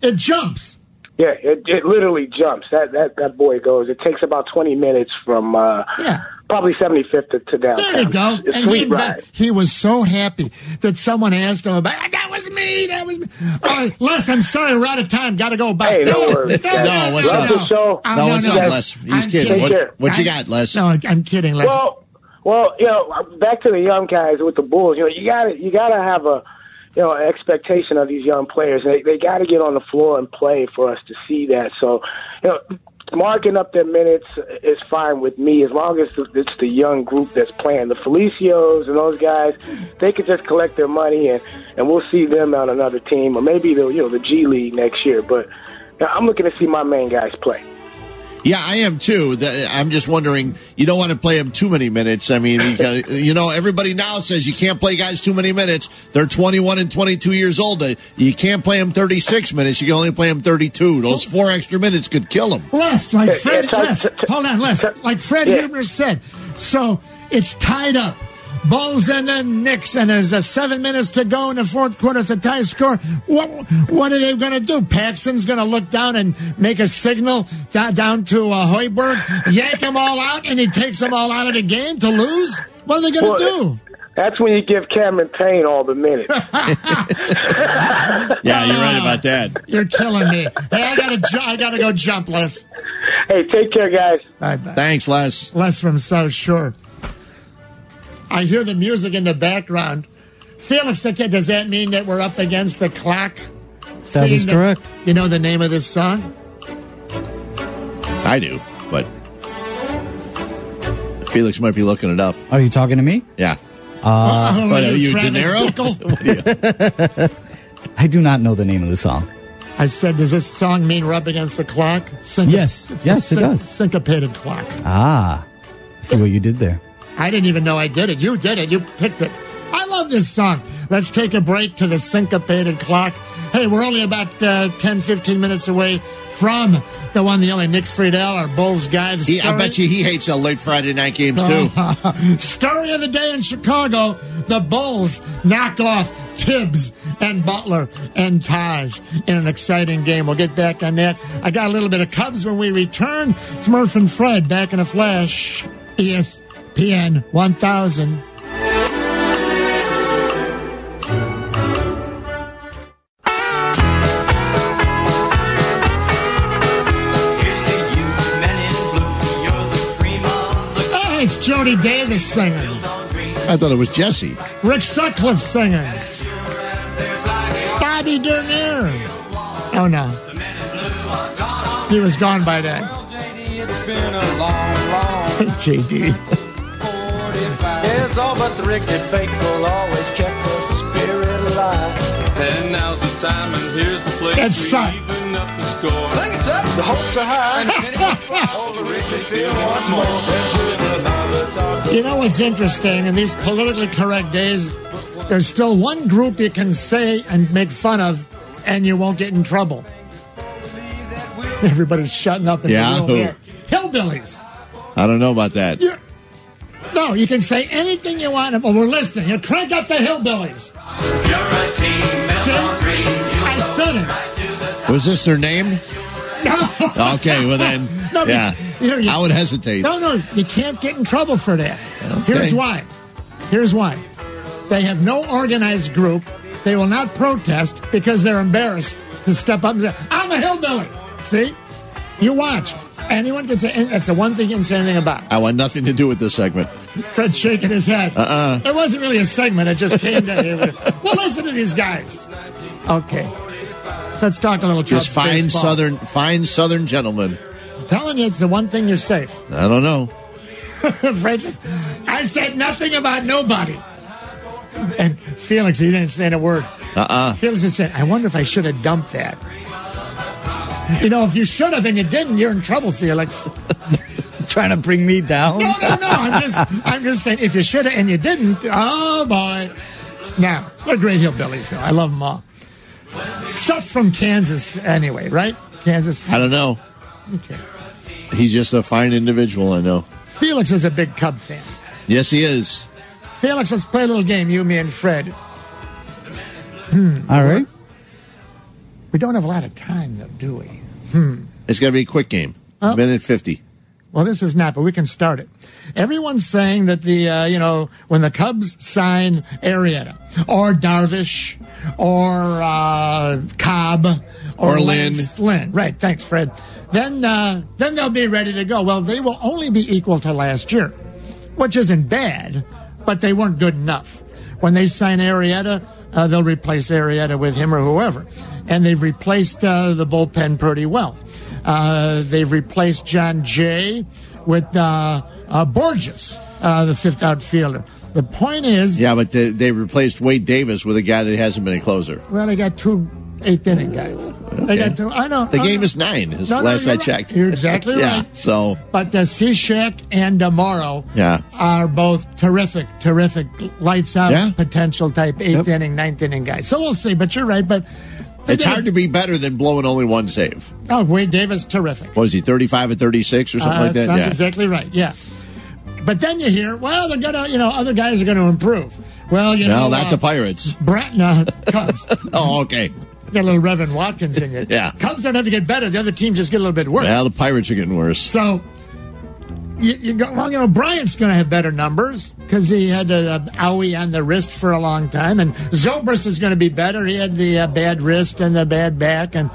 It jumps. Yeah, it, it literally jumps. That that that boy goes. It takes about twenty minutes from uh, Yeah. Probably seventy fifth to, to downtown. There you go. It's a And he, sweet ride. he was so happy that someone asked him about that was me. That was me. All right, Les, I'm sorry, we're out of time. Got to go. Bye. Hey, no worries, guys. No, what's Love up? the show. Uh, No, what's up, no. Les? He's I'm kidding. kidding. What, what you got, Les? No, I'm kidding, Les. Well, well, you know, back to the young guys with the Bulls. You know, you got to you got to have a you know expectation of these young players. They they got to get on the floor and play for us to see that. So, you know. Marking up their minutes is fine with me as long as it's the young group that's playing. The Felicios and those guys, they could just collect their money and, and we'll see them on another team or maybe the you know the G League next year. But I'm looking to see my main guys play. Yeah, I am too. I'm just wondering, you don't want to play them too many minutes. I mean, because, you know, everybody now says you can't play guys too many minutes. They're 21 and 22 years old. Uh, You can't play them 36 minutes. You can only play them 32. Those four extra minutes could kill them. Les, like Fred, yeah, Les, t- t- hold on, Les, t- like Fred yeah. Huebner said. So it's tied up. Bulls and the Knicks, and there's uh, seven minutes to go in the fourth quarter. It's a tie score. What what are they going to do? Paxson's going to look down and make a signal down, down to uh, Hoiberg, yank them all out, and he takes them all out of the game to lose. What are they going to Well, do? That's when you give Cameron Payne all the minutes. Yeah, you're right about that. You're killing me. Hey, I gotta, ju- I gotta go jump, Les. hey, take care, guys. Bye bye. Thanks, Les. Les from South Shore. I hear the music in the background. Felix, okay, does that mean that we're up against the clock? That is Seeing correct. You know the name of this song? I do, but Felix might be looking it up. Are you talking to me? Yeah. Uh, Oh, What are you, De Niro? Bickle? What are you? I do not know the name of the song. I said, does this song mean we're up against the clock? Sync- Yes. it's the Yes, it does. Syncopated clock. Ah, see what you did there. I didn't even know I did it. You did it. You picked it. I love this song. Let's take a break to the syncopated clock. Hey, we're only about uh, 10, 15 minutes away from the one, the only Nick Friedell, our Bulls guy. The He, I bet you he hates uh, late Friday night games too. Story of the day in Chicago: the Bulls knock off Thibs and Butler and Taj in an exciting game. We'll get back on that. I got a little bit of Cubs when we return. It's Murph and Fred back in a flash. E ESPN 1000. Hey, it's Jody Davis singing. I thought it was Jesse. Rick Sutcliffe singing. Bobby Dernier. Oh no. He was gone by then. JD. Yes, all but the wicked faithful always kept the spirit alive. And now's the time, and here's the place. That's we son. even up the score. Sing it up, the hopes are high. All the Wrigley Field once more. Let's give another talk. You know what's interesting? In these politically correct days, there's still one group you can say and make fun of, and you won't get in trouble. Everybody's shutting up in Yeah, the room here. Hillbillies. I don't know about that. You're, no, you can say anything you want. but we're listening. You crank up the hillbillies. See? I said it. Was this their name? No. Okay, well then, No, but yeah, here you- I would hesitate. No, no, you can't get in trouble for that. Okay. Here's why. Here's why. They have no organized group. They will not protest because they're embarrassed to step up and say, I'm a hillbilly. See? You watch. Anyone can say, that's the one thing you can say anything about. I want nothing to do with this segment. Fred's shaking his head. Uh-uh. It wasn't really a segment. It just came to him. Well, listen to these guys. Okay. Let's talk a little Just fine baseball. southern, fine southern gentlemen. I'm telling you, it's the one thing you're safe. I don't know. Francis, I said nothing about nobody. And Felix, he didn't say a word. Uh-uh. Felix just said, I wonder if I should have dumped that. You know, if you should have and you didn't, you're in trouble, Felix. Trying to bring me down. No, no, no. I'm just, I'm just saying, if you should have and you didn't, oh boy. Now, they're great hillbillies, though. I love them all. Suts from Kansas, anyway, right? Kansas. I don't know. Okay. He's just a fine individual. I know. Felix is a big Cub fan. Yes, he is. Felix, let's play a little game, you, me, and Fred. Hmm. All right. We don't have a lot of time, though, do we? Hmm. It's got to be a quick game. Oh. Minute fifty. Well, this is not, but we can start it. Everyone's saying that the, uh, you know, when the Cubs sign Arrieta or Darvish or uh, Cobb or, Or Lynn. Lynn, right? Thanks, Fred. Then, uh, then they'll be ready to go. Well, they will only be equal to last year, which isn't bad, but they weren't good enough. When they sign Arrieta, uh, they'll replace Arrieta with him or whoever, and they've replaced uh, the bullpen pretty well. Uh, they've replaced Jon Jay with uh, uh, Borges, uh, the fifth outfielder. The point is, Yeah, but they, they replaced Wade Davis with a guy that hasn't been a closer. well, they got two eighth inning guys. They got two. I know The I game know. is nine. Is No, no, last you're I right. checked. You're exactly yeah. right. So But uh, Cishek and uh, Morrow Yeah. are both terrific, terrific lights out Yeah. potential type eighth Yep. inning, ninth inning guys. So we'll see. But you're right. But it's hard to be better than blowing only one save. Oh, Wade Davis, terrific. What was he? Thirty-five and thirty-six or something Uh, like that. Sounds Yeah. exactly right. Yeah. But then you hear, well, they're gonna, you know, other guys are gonna improve. Well, you no, know, not uh, the Pirates. Brett, no, Cubs. Oh, okay. Got a little Reverend Watkins in you. Yeah. Cubs don't have to get better. The other teams just get a little bit worse. Well, the Pirates are getting worse. So you, you go, well, you know, Bryant's going to have better numbers because he had the owie on the wrist for a long time, and Zobrist is going to be better. He had the uh, bad wrist and the bad back, and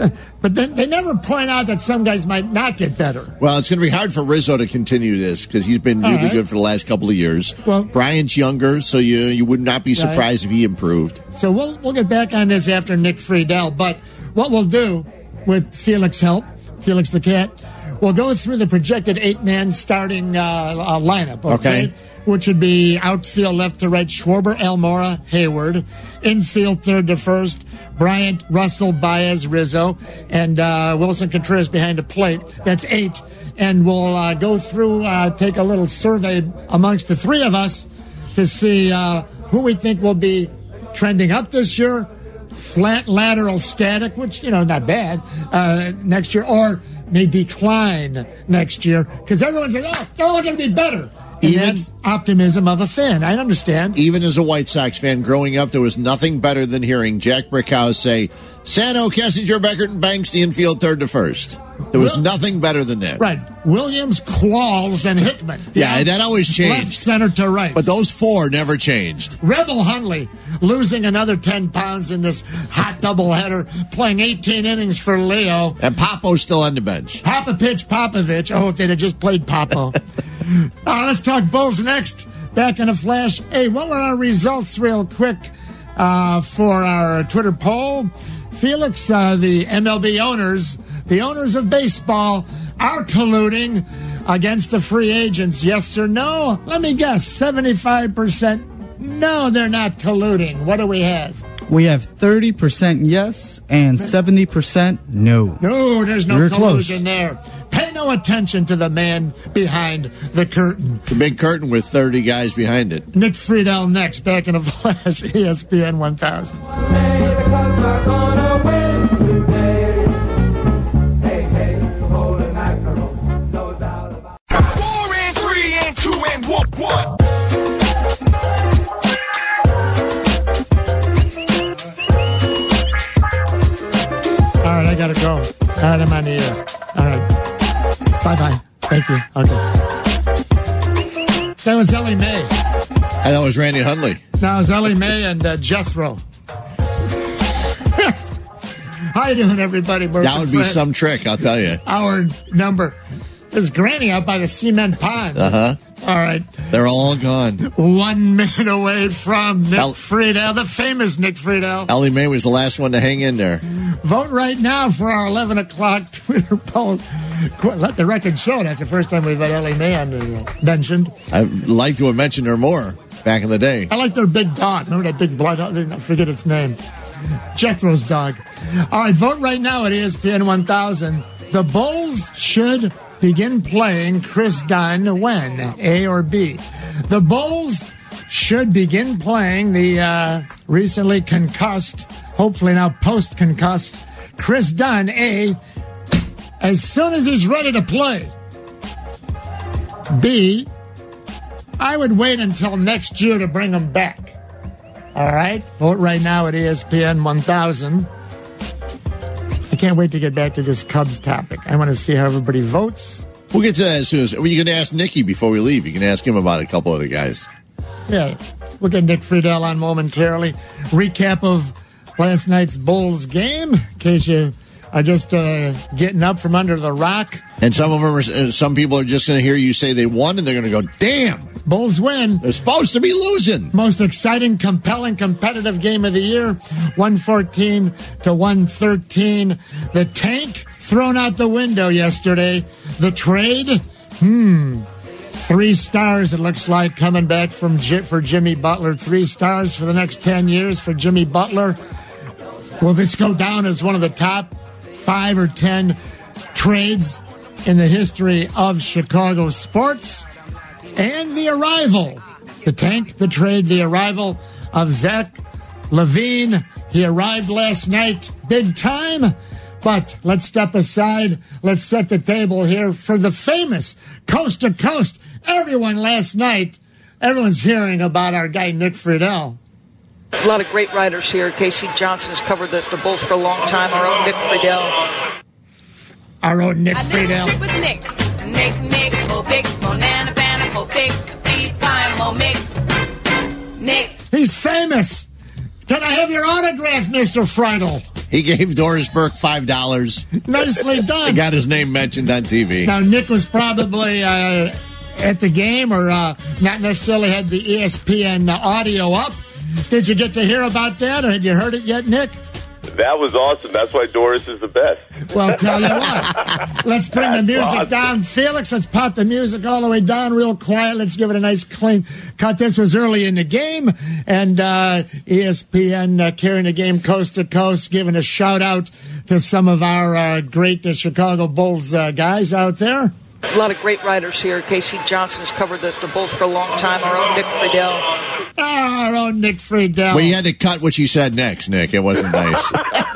but then they never point out that some guys might not get better. Well, it's going to be hard for Rizzo to continue this because he's been really right. good for the last couple of years. Well- Bryant's younger, so you you would not be surprised if he improved. So we'll we'll get back on this after Nick Friedell. But what we'll do with Felix help, Felix the cat, we'll go through the projected eight man starting uh, uh, lineup. Okay? Okay. Which would be outfield left to right, Schwarber, Almora, Heyward. Infield third to first, Bryant, Russell, Baez, Rizzo, and uh, Willson Contreras behind the plate. That's eight. And we'll uh, go through, uh, take a little survey amongst the three of us to see uh, who we think will be trending up this year, flat lateral static, which, you know, not bad, uh, next year, or may decline next year because everyone's like, oh, they're all going to be better. And Even- that's optimism of a fan. I understand. Even as a White Sox fan growing up, there was nothing better than hearing Jack Brickhouse say, Santo, Kessinger, Beckert, and Banks, the infield third to first. There was Well- nothing better than that. Right. Williams, Qualls, and Hickman. Yeah, that always Left, changed. center to right. But those four never changed. Rebel Hundley losing another 10 pounds in this hot doubleheader, playing 18 innings for Leo. And Papo's still on the bench. Papa Pitch Popovich. Oh, if they'd have just played Papo. uh, let's talk Bulls next. Back in a flash. Hey, what were our results, real quick, uh, for our Twitter poll? Felix, uh, the MLB owners, the owners of baseball, are colluding against the free agents. Yes or no? Let me guess. 75%. No, they're not colluding. What do we have? We have 30% yes and 70% no. No, there's no You're collusion close. there. Pay no attention to the man behind the curtain. It's a big curtain with 30 guys behind it. Nick Friedell next, back in a flash, ESPN 1000. The air. All right. Bye bye. Thank you. Okay. That was Ellie Mae. And that was Randy Hundley. Now it's Ellie Mae and uh, Jethro. How you doing, everybody? Murphy That would be Fred. some trick, I'll tell you. Our number is Granny out by the cement pond. Uh huh. All right. They're all gone. One minute away from Nick El- Friedell, the famous Nick Friedell. Ellie Mae was the last one to hang in there. Vote right now for our 11 o'clock Twitter poll. Let the record show that's the first time we've had Ellie Mae on the, uh, mentioned. I'd like to have mentioned her more back in the day. I like their big dog. Remember that big blood? Dog? I forget its name. Jethro's dog. All right, vote right now at ESPN 1000. The Bulls should begin playing Kris Dunn when? A or B? The Bulls should begin playing the uh, recently concussed, hopefully now post concussed, Kris Dunn, A, as soon as he's ready to play. B, I would wait until next year to bring him back. All right. Vote right now at ESPN 1000. Can't wait to get back to this Cubs topic. I want to see how everybody votes. We'll get to that as soon as. Well, you can ask Nicky before we leave. You can ask him about a couple of the guys. Yeah. We'll get Nick Friedell on momentarily. Recap of last night's Bulls game, in case you are just uh, getting up from under the rock. And some of them, are, uh, some people are just going to hear you say they won, and they're going to go, "Damn, Bulls win. they're supposed to be losing." Most exciting, compelling, competitive game of the year. 114 to 113. The tank thrown out the window yesterday. The trade, hmm. Three stars, it looks like, coming back from J- for Jimmy Butler. Three stars for the next 10 years for Jimmy Butler. Will this go down as one of the top five or 10 trades in the history of Chicago sports? And the arrival, the tank, the trade, the arrival of Zach LaVine. He arrived last night, big time. But let's step aside. Let's set the table here for the famous coast to coast. Everyone last night, everyone's hearing about our guy Nick Friedell. A lot of great writers here. K.C. Johnson's covered the, the Bulls for a long time. Our own Nick Friedell. Our own Nick Friedell. with Nick. Nick, Nick, Nick. He's famous. Can I have your autograph, Mr. Friedell? He gave Doris Burke five dollars. Nicely done. He done. got his name mentioned on TV. Now, Nick was probably uh, at the game or uh, not necessarily had the ESPN audio up. Did you get to hear about that or had you heard it yet, Nick? That was awesome. That's why Doris is the best. Well, tell you what. Let's bring the music awesome. down. Felix, let's pop the music all the way down real quiet. Let's give it a nice clean cut. This was early in the game, and uh, ESPN uh, carrying the game coast to coast, giving a shout out to some of our uh, great uh, Chicago Bulls uh, guys out there. A lot of great writers here. K.C. Johnson's covered the, the Bulls for a long time. Our own Nick Friedell. Our own Nick Friedell. Well, you had to cut what you said next, Nick. It wasn't nice.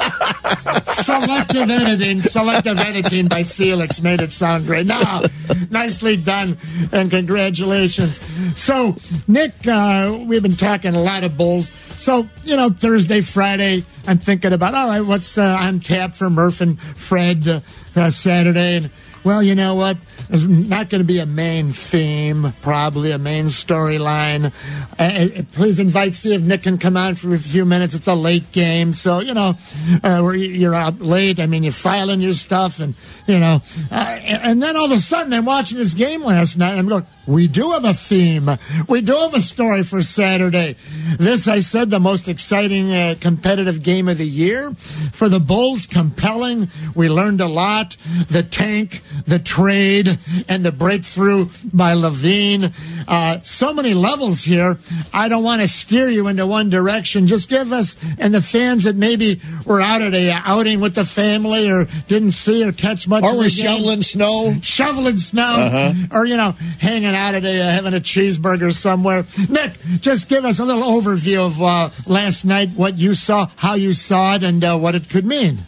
selective editing, selective editing by Felix made it sound great. No, nicely done, and congratulations. So, Nick, uh, we've been talking a lot of Bulls. So, you know, Thursday, Friday, I'm thinking about all right, what's uh, on tap for Murph and Fred uh, uh, Saturday, and well, you know what? There's not going to be a main theme, probably a main storyline. Uh, please invite, see if Nick can come on for a few minutes. It's a late game, so you know, uh, you're out late. I mean, you're filing your stuff, and you know, uh, and and then all of a sudden, I'm watching this game last night. And I'm going, we do have a theme. We do have a story for Saturday. This, I said, the most exciting uh, competitive game of the year for the Bulls. Compelling. We learned a lot. The tank, the trade, and the breakthrough by LaVine. Uh, so many levels here. I don't want to steer you into one direction. Just give us and the fans that maybe were out at a outing with the family or didn't see or catch much. Or were shoveling snow. shoveling snow, Uh-huh. or you know, hanging out at a uh, having a cheeseburger somewhere. Nick, just give us a little overview of uh, last night, what you saw, how you saw it, and uh, what it could mean.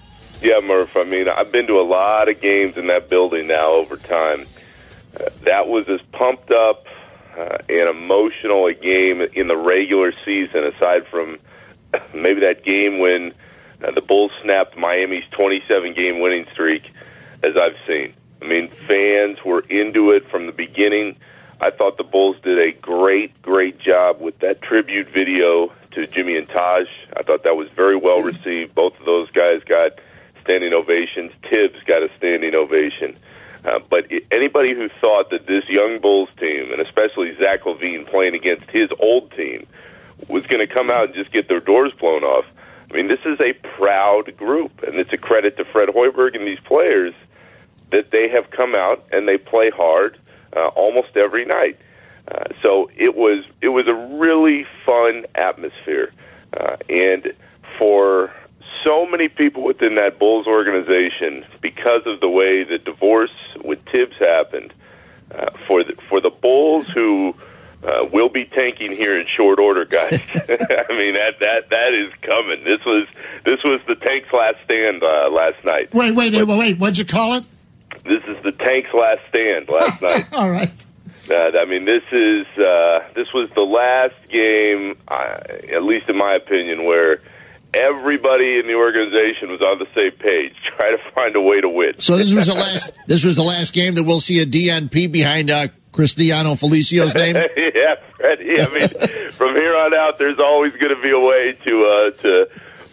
Yeah, Murph. I mean, I've been to a lot of games in that building now over time. Uh, that was as pumped up uh, and emotional a game in the regular season, aside from maybe that game when uh, the Bulls snapped Miami's 27 game winning streak, as I've seen. I mean, fans were into it from the beginning. I thought the Bulls did a great, great job with that tribute video to Jimmy and Taj. I thought that was very well received. Both of those guys got standing ovations. Thibs got a standing ovation. Uh, but anybody who thought that this young Bulls team, and especially Zach LaVine playing against his old team, was going to come out and just get their doors blown off, I mean, this is a proud group, and it's a credit to Fred Hoiberg and these players that they have come out and they play hard uh, almost every night. Uh, so it was it was a really fun atmosphere, uh, and for so many people within that Bulls organization, because of the way the divorce with Thibs happened, uh, for the, for the Bulls who uh, will be tanking here in short order, guys. I mean that that that is coming. This was this was the tank's last stand uh, last night. Wait, wait, wait, wait. What'd you call it? This is the tank's last stand last night. All right. Uh, I mean, this is uh, this was the last game, at least in my opinion, where everybody in the organization was on the same page, try to find a way to win. So this was the last. This was the last game that we'll see a DNP behind uh, Cristiano Felicio's name. yeah, Freddie. I mean, from here on out, there's always going to be a way to uh, to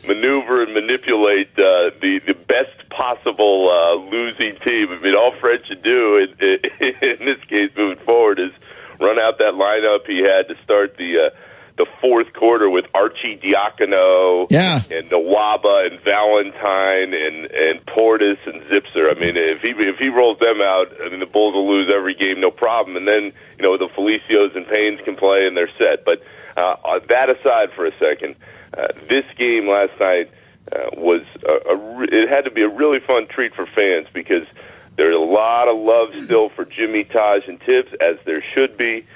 maneuver and manipulate uh, the the best possible uh, losing team. I mean, all Fred should do in, in this case moving forward is run out that lineup he had to start the. Uh, the fourth quarter with Arcidiacono Yeah. and Nwaba and Valentine and and Portis and Zipser. I mean, if he if he rolls them out, I mean the Bulls will lose every game, no problem. And then you know the Felicios and Paynes can play and they're set. But uh, uh, that aside for a second, uh, this game last night uh, was a, a re- it had to be a really fun treat for fans because there's a lot of love still for Jimmy Taj and Thibs, as there should be. Uh,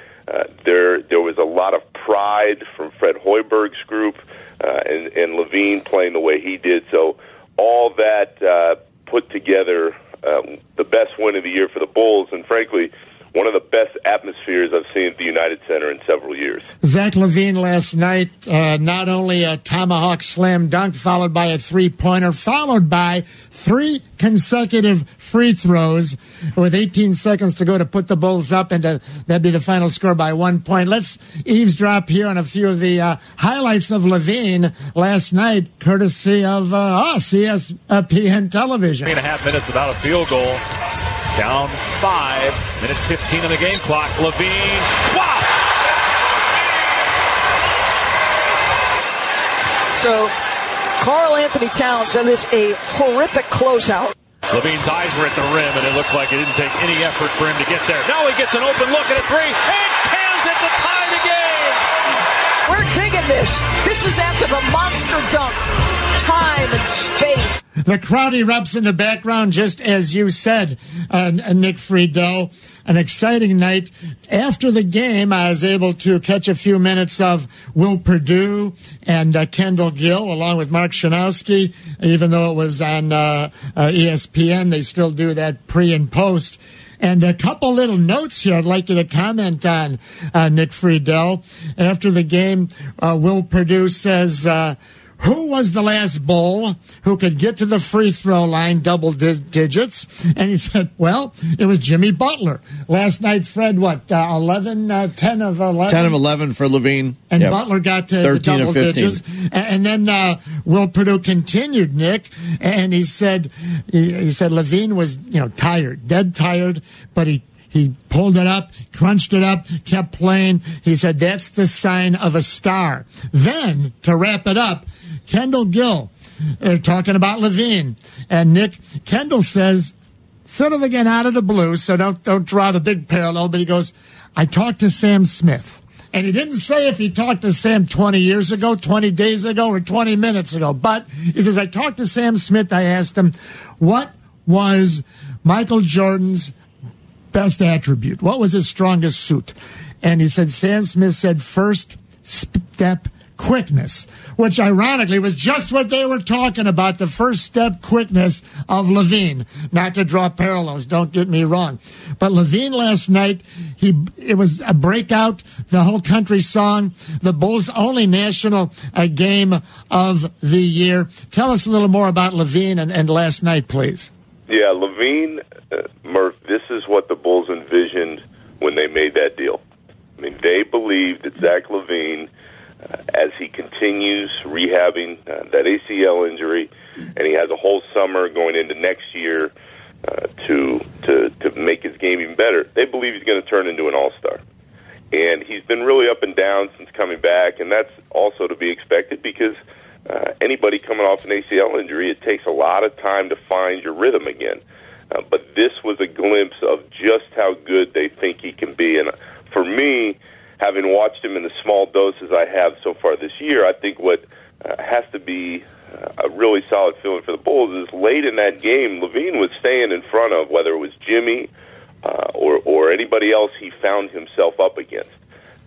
there, there was a lot of pride from Fred Hoiberg's group uh, and, and LaVine playing the way he did. So all that uh, put together, um, the best win of the year for the Bulls, and frankly, one of the best atmospheres I've seen at the United Center in several years. Zach LaVine last night, uh, not only a tomahawk slam dunk, followed by a three pointer, followed by three consecutive free throws with 18 seconds to go to put the Bulls up, and to, that'd be the final score by one point. Let's eavesdrop here on a few of the uh, highlights of LaVine last night, courtesy of uh, us, ESPN Television. Three and a half minutes without a field goal. Down five. Minute 15 on the game clock. LaVine. Wow! So, Karl-Anthony Towns and this a horrific closeout. LaVine's eyes were at the rim, and it looked like it didn't take any effort for him to get there. Now he gets an open look at a three, and cans it to tie the game. We're digging this. This is after the monster dunk. Time and space. The crowd erupts in the background, just as you said, uh, Nick Friedell. An exciting night. After the game, I was able to catch a few minutes of Will Perdue and uh, Kendall Gill, along with Mark Schanowski. Even though it was on uh, uh, ESPN, they still do that pre and post. And a couple little notes here I'd like you to comment on, uh, Nick Friedell. After the game, uh, Will Purdue says, uh, who was the last bull who could get to the free throw line double di- digits? And he said, well, it was Jimmy Butler. Last night, Fred, what, uh, 11, uh, 10 of 11? 10 of 11 for LaVine. And Yep. Butler got to the double digits. And then uh, Will Perdue continued, Nick, and he said he, he said LaVine was you know tired, dead tired, but he he pulled it up, crunched it up, kept playing. He said that's the sign of a star. Then to wrap it up, Kendall Gill, uh, talking about LaVine, and Nick Kendall says sort of again out of the blue, so don't don't draw the big parallel, but he goes, I talked to Sam Smith. And he didn't say if he talked to Sam 20 years ago, 20 days ago, or 20 minutes ago. But he says, I talked to Sam Smith. I asked him, what was Michael Jordan's best attribute? What was his strongest suit? And he said, Sam Smith said, first step quickness, which ironically was just what they were talking about the first step quickness of LaVine. Not to draw parallels, don't get me wrong. But LaVine last night, he it was a breakout, the whole country song, the Bulls' only national uh, game of the year. Tell us a little more about LaVine and, and last night, please. Yeah, LaVine, uh, Murph, this is what the Bulls envisioned when they made that deal. I mean, they believed that Zach Levine, uh, as he continues rehabbing uh, that ACL injury, and he has a whole summer going into next year uh, to to to make his game even better, they believe he's going to turn into an All Star. And he's been really up and down since coming back, and that's also to be expected because uh, anybody coming off an ACL injury, it takes a lot of time to find your rhythm again. Uh, but this was a glimpse of just how good they think he can be. And for me, having watched him in the small doses I have so far this year, I think what uh, has to be uh, a really solid feeling for the Bulls is late in that game, LaVine was staying in front of whether it was Jimmy uh, or or anybody else he found himself up against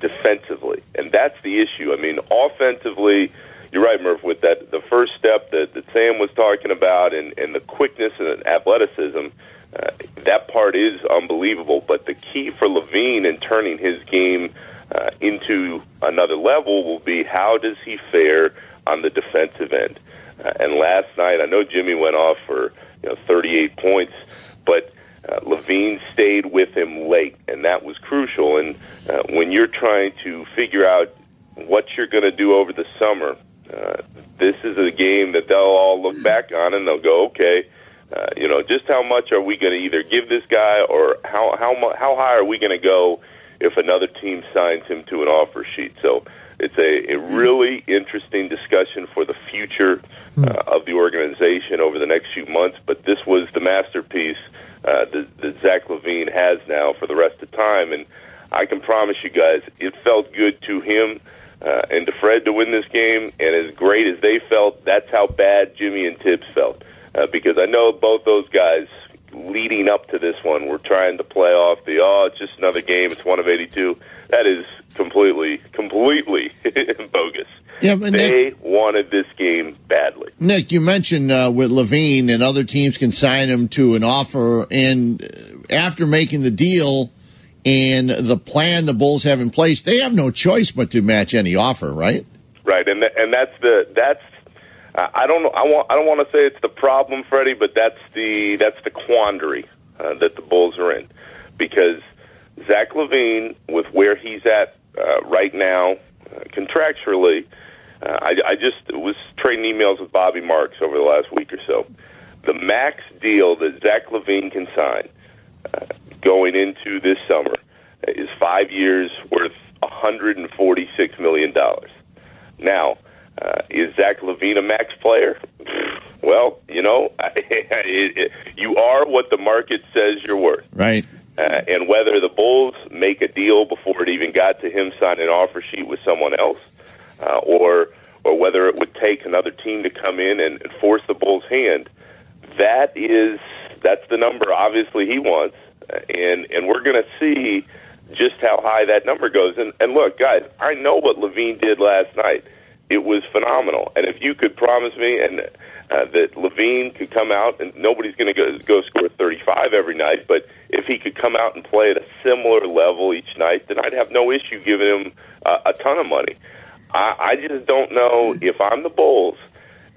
defensively, and that's the issue. I mean, offensively you're right, Murph, with that the first step that, that Sam was talking about and, and the quickness and athleticism, uh, that part is unbelievable. But the key for LaVine in turning his game uh, into another level will be how does he fare on the defensive end. Uh, and last night, I know Jimmy went off for you know 38 points, but uh, LaVine stayed with him late, and that was crucial. And uh, when you're trying to figure out what you're going to do over the summer, uh, this is a game that they'll all look back on and they'll go, okay, uh, you know, just how much are we going to either give this guy, or how how how high are we going to go if another team signs him to an offer sheet? So it's a, a really interesting discussion for the future uh, of the organization over the next few months. But this was the masterpiece uh, that, that Zach LaVine has now for the rest of time, and I can promise you guys, it felt good to him uh, and to Fred to win this game. And as great as they felt, that's how bad Jimmy and Thibs felt. Uh, because I know both those guys leading up to this one were trying to play off the, oh, it's just another game, it's one of 82. That is completely, completely bogus. Yeah, but they Nick- wanted this game badly. Nick, you mentioned uh, with LaVine and other teams can sign him to an offer, and uh, after making the deal and the plan the Bulls have in place, they have no choice but to match any offer, right? Right, and th- and that's the that's I don't know I want I don't want to say it's the problem, Freddie, but that's the that's the quandary uh, that the Bulls are in because Zach LaVine, with where he's at uh, right now, uh, contractually, uh, I, I just was trading emails with Bobby Marks over the last week or so. The max deal that Zach LaVine can sign uh, going into this summer is five years worth 146 million dollars. Now, uh, is Zach LaVine a max player? Well, you know, it, it, you are what the market says you're worth. Right. Uh, and whether the Bulls make a deal before it even got to him signing an offer sheet with someone else, uh, or or whether it would take another team to come in and, and force the Bulls' hand, that is that's the number obviously he wants, and and we're going to see just how high that number goes. And and look, guys, I know what LaVine did last night. It was phenomenal. And if you could promise me and uh, that LaVine could come out and nobody's going to go go score 35 every night, but if he could come out and play at a similar level each night, then I'd have no issue giving him uh, a ton of money. I, I just don't know if I'm the Bulls,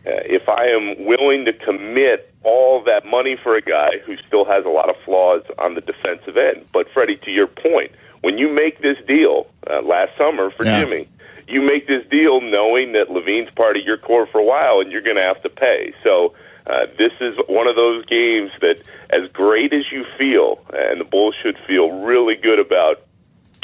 uh, if I am willing to commit all that money for a guy who still has a lot of flaws on the defensive end. But Freddie, to your point, when you make this deal uh, last summer for Yeah. Jimmy, you make this deal knowing that LaVine's part of your core for a while, and you're going to have to pay. So. Uh, this is one of those games that, as great as you feel, and the Bulls should feel really good about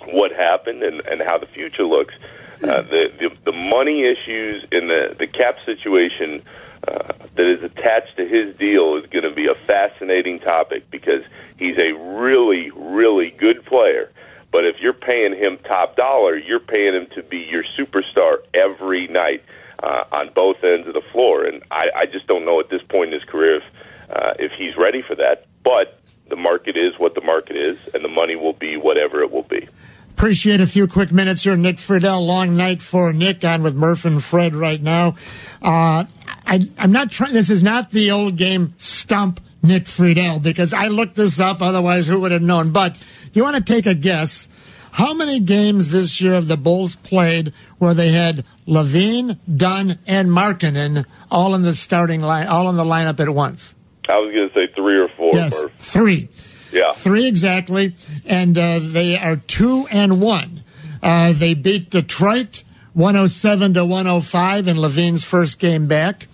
what happened and, and how the future looks. Uh, the, the the money issues in the the cap situation uh, that is attached to his deal is going to be a fascinating topic because he's a really really good player. But if you're paying him top dollar, you're paying him to be your superstar every night uh, on both ends of the floor, and I, I just don't know at this point in his career if uh, if he's ready for that. But the market is what the market is, and the money will be whatever it will be. Appreciate a few quick minutes here. Nick Friedell, long night for Nick on with Murph and Fred right now. Uh, I, I'm not trying, this is not the old game stump Nick Friedell because I looked this up. Otherwise, who would have known? But you want to take a guess? How many games this year have the Bulls played where they had LaVine, Dunn, and Markkanen all in the starting line, all in the lineup at once? I was going to say three or four. yes, Murph. three. Yeah. Three exactly, and uh, they are two and one. Uh, they beat Detroit 107 to 105 in LaVine's first game back.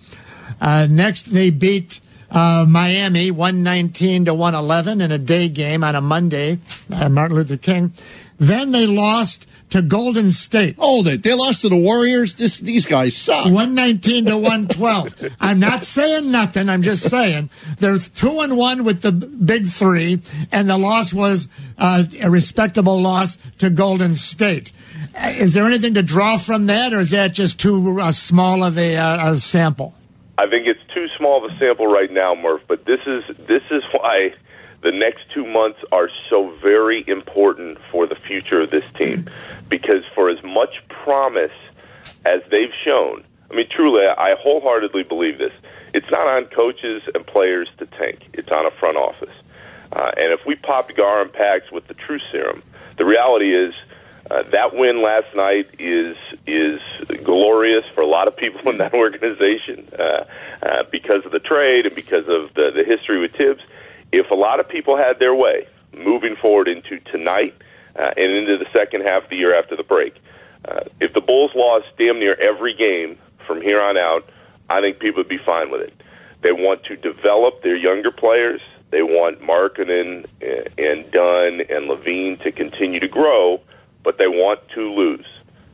Uh, next, they beat uh, Miami 119 to 111 in a day game on a Monday, uh, Martin Luther King. Then they lost to Golden State. Hold it. They lost to the Warriors. This, these guys suck. 119 to 112. I'm not saying nothing. I'm just saying they're two and one with the big three, and the loss was uh, a respectable loss to Golden State. Uh, Is there anything to draw from that, or is that just too uh, small of a, uh, a sample? I think it's too small of a sample right now, Murph. But this is this is why the next two months are so very important for the future of this team. Because for as much promise as they've shown, I mean, truly, I wholeheartedly believe this. It's not on coaches and players to tank. It's on a front office. Uh, and if we pop Gar Pax with the true serum, the reality is uh, that win last night is is glorious for a lot of people in that organization uh, uh, because of the trade and because of the, the history with Thibs. If a lot of people had their way moving forward into tonight uh, and into the second half of the year after the break, uh, if the Bulls lost damn near every game from here on out, I think people would be fine with it. They want to develop their younger players. They want Markkanen and- and Dunn and LaVine to continue to grow, but they want to lose.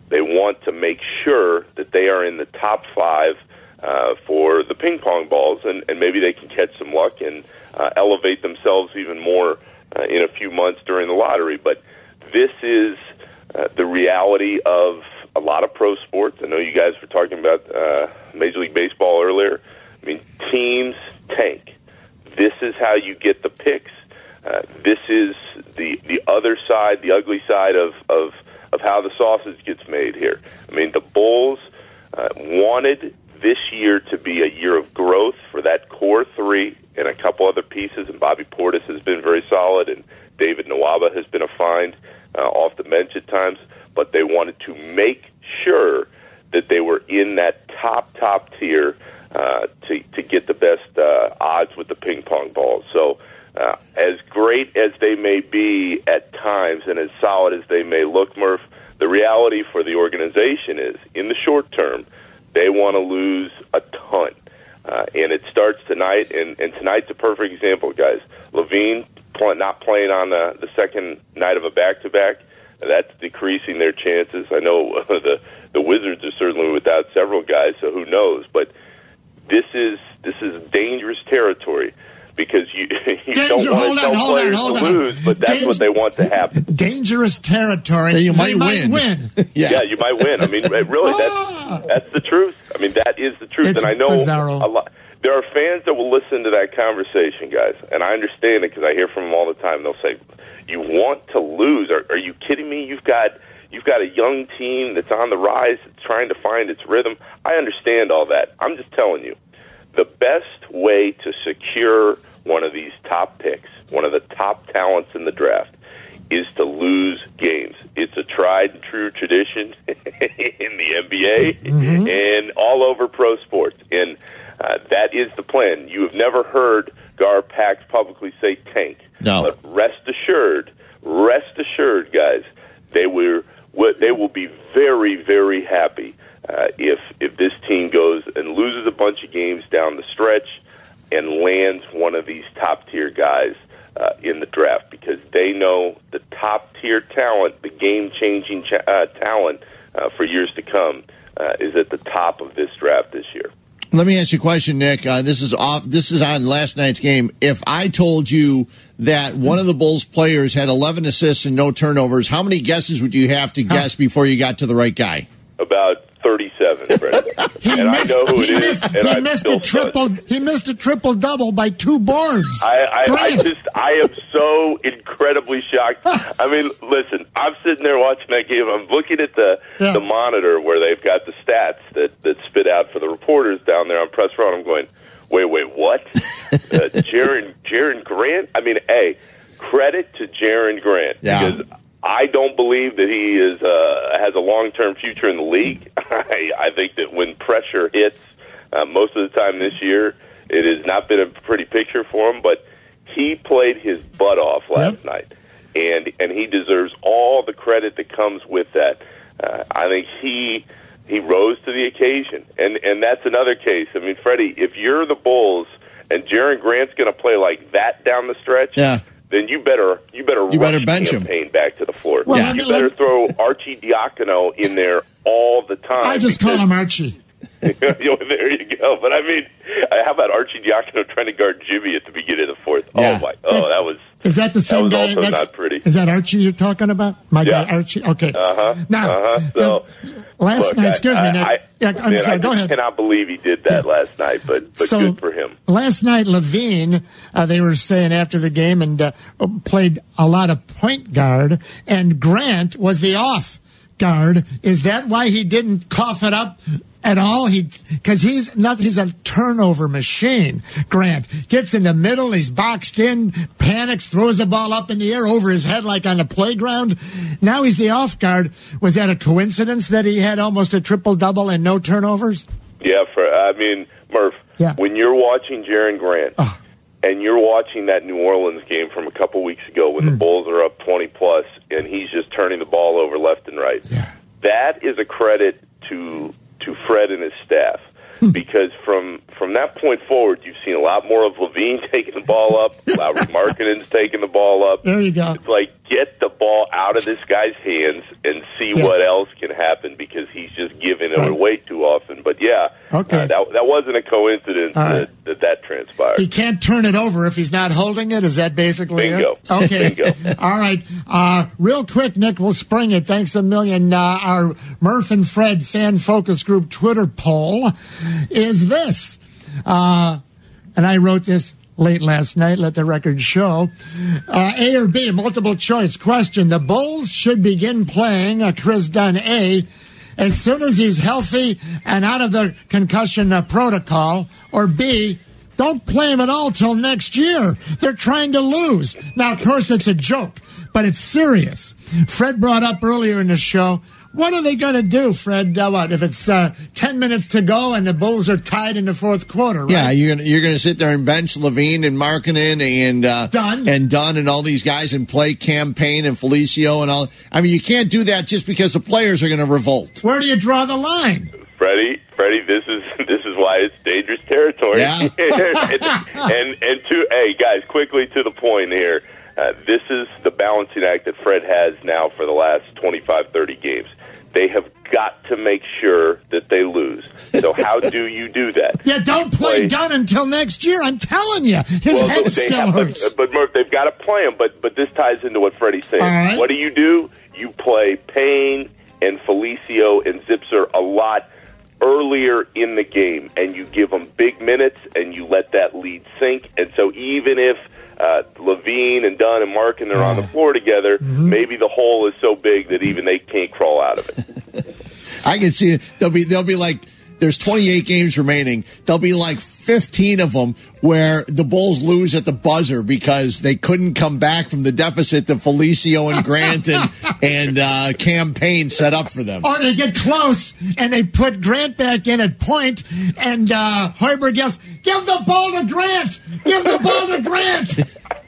They want to make sure that they are in the top five uh, for the ping pong balls, and, and maybe they can catch some luck and uh, elevate themselves even more uh, in a few months during the lottery. But this is uh, the reality of a lot of pro sports. I know you guys were talking about uh, Major League Baseball earlier. I mean, teams tank. This is how you get the picks. Uh, this is the the other side, the ugly side of of of how the sausage gets made here. I mean, the Bulls uh, wanted this year to be a year of growth for that core three and a couple other pieces. And Bobby Portis has been very solid, and David Nwaba has been a find uh, off the bench at times. But they wanted to make sure that they were in that top top tier uh, to to get the best uh, odds with the ping pong balls. So. Uh, as great as they may be at times and as solid as they may look, Murph, the reality for the organization is, in the short term, they want to lose a ton. Uh, and it starts tonight, and, and tonight's a perfect example, guys. LaVine pl- not playing on the, the second night of a back-to-back, that's decreasing their chances. I know the the Wizards are certainly without several guys, so who knows? But this is this is dangerous territory because you, you Danger- don't want hold to on, tell hold on, players hold to on. lose, but that's Dan- what they want to happen. Dangerous territory. Yeah, you They might win. yeah. you might win. I mean, really, ah. that's that's the truth. I mean, that is the truth. It's and I know bizarro. a lot. There are fans that will listen to that conversation, guys, and I understand it because I hear from them all the time. They'll say, "You want to lose? Are, are you kidding me? You've got you've got a young team that's on the rise, trying to find its rhythm." I understand all that. I'm just telling you, the best way to secure one of these top picks, one of the top talents in the draft, is to lose games. It's a tried and true tradition in the NBA and all over pro sports. And uh, that is the plan. You have never heard Gar Pax publicly say tank. No. But rest assured, rest assured, guys, they were they will be very, very happy uh, if if this team goes and loses a bunch of games down the stretch and lands one of these top tier guys uh, in the draft because they know the top tier talent, the game changing cha- uh, talent uh, for years to come, uh, is at the top of this draft this year. Let me ask you a question, Nick. Uh, this is off. This is on last night's game. If I told you that one of the Bulls players had 11 assists and no turnovers, how many guesses would you have to guess before you got to the right guy? About 37. Freddie. and I know who it he is, missed, and he I'm missed a triple. He missed a triple double by two boards. I, I, I just, I am so incredibly shocked. I mean, listen, I'm sitting there watching that game. I'm looking at the Yeah. the monitor where they've got the stats that that spit out for the reporters down there on press row. and I'm going, wait, wait, what? uh, Jerian, Jerian Grant. I mean, hey, credit to Jerian Grant Yeah. because. I don't believe that he is uh, has a long term future in the league. I, I think that when pressure hits, uh, most of the time this year, it has not been a pretty picture for him. But he played his butt off last night, and and he deserves all the credit that comes with that. Uh, I think he he rose to the occasion, and and that's another case. I mean, Freddie, if you're the Bulls and Jerian Grant's going to play like that down the stretch, Yeah. Then you better you better You better rush bench him. Cam Payne back to the floor. Well, you better throw Arcidiacono in there all the time. I just call him Archie. there you go. But I mean, uh, how about Arcidiacono trying to guard Jimmy at the beginning of the fourth? Yeah. Oh my! Oh, that was Is that the same was guy? that's, not pretty. Is that Archie you're talking about? My Yeah. guy Archie. Okay. uh huh. Now, uh huh. So last look, night, I- excuse me, I, Nick. I, Yeah, I'm man, sorry, I go just ahead. cannot believe he did that last night, but but So- good for him. Last night, LaVine, uh, they were saying after the game and uh, played a lot of point guard, and Grant was the off guard. Is that why he didn't cough it up? At all, he because he's not. He's a turnover machine. Grant gets in the middle. He's boxed in, panics, throws the ball up in the air over his head like on the playground. Now he's the off guard. Was that a coincidence that he had almost a triple double and no turnovers? Yeah, for I mean Murph. Yeah. When you're watching Jerian Grant ah. And you're watching that New Orleans game from a couple weeks ago when the hmm. Bulls are up twenty plus and he's just turning the ball over left and right. That is a credit to to Fred and his staff. Because from from that point forward, you've seen a lot more of LaVine taking the ball up, Lauri Markkanen's taking the ball up. There you go. It's like get the ball out of this guy's hands and see Yeah. what else can happen because he's just giving it Right. away too often. But yeah, Okay. uh, that that wasn't a coincidence All that, that that transpired. He can't turn it over if he's not holding it. Is that basically Bingo. it? Okay. Bingo. All right. Uh, real quick, Nick, we'll spring it. Thanks a million. Uh, our Murph and Fred fan focus group Twitter poll is this. Uh, and I wrote this late last night. Let the record show. Uh, a or B, multiple choice question. The Bulls should begin playing uh, Kris Dunn A as soon as he's healthy and out of the concussion uh, protocol, or B, don't play him at all till next year. They're trying to lose. Now, of course, it's a joke, but it's serious. Fred brought up earlier in the show. What are they going to do, Fred? Uh, what if it's uh, ten minutes to go and the Bulls are tied in the fourth quarter? Right? Yeah, you're gonna you're gonna sit there and bench LaVine and Markkanen and uh, Dunn. and Dunn and all these guys and play Cam Payne and Felicio and all. I mean, you can't do that just because the players are going to revolt. Where do you draw the line? Freddie, Freddie, this is this is why it's dangerous territory. Yeah. and, and and to hey guys, quickly to the point here. Uh, this is the balancing act that Fred has now for the last 25, 30 games. They have got to make sure that they lose. So how do you do that? Yeah, don't play Dunn until next year. I'm telling you, his Well, head still have, hurts. But, but Murph, they've got to play him. But but this ties into what Freddie's saying. Right. What do you do? You play Payne and Felicio and Zipser a lot earlier in the game, and you give them big minutes, and you let that lead sink. And so even if uh, LaVine and Dunn and Mark and they're on the floor together, Mm-hmm. maybe the hole is so big that even they can't crawl out of it. I can see it. They'll be they'll be like there's 28 games remaining. They'll be like 15 of them where the Bulls lose at the buzzer because they couldn't come back from the deficit that Felicio and Grant and and uh, Cam Payne set up for them. Or they get close and they put Grant back in at point, and uh, Hoiberg yells, "Give the ball to Grant! Give the ball to Grant!"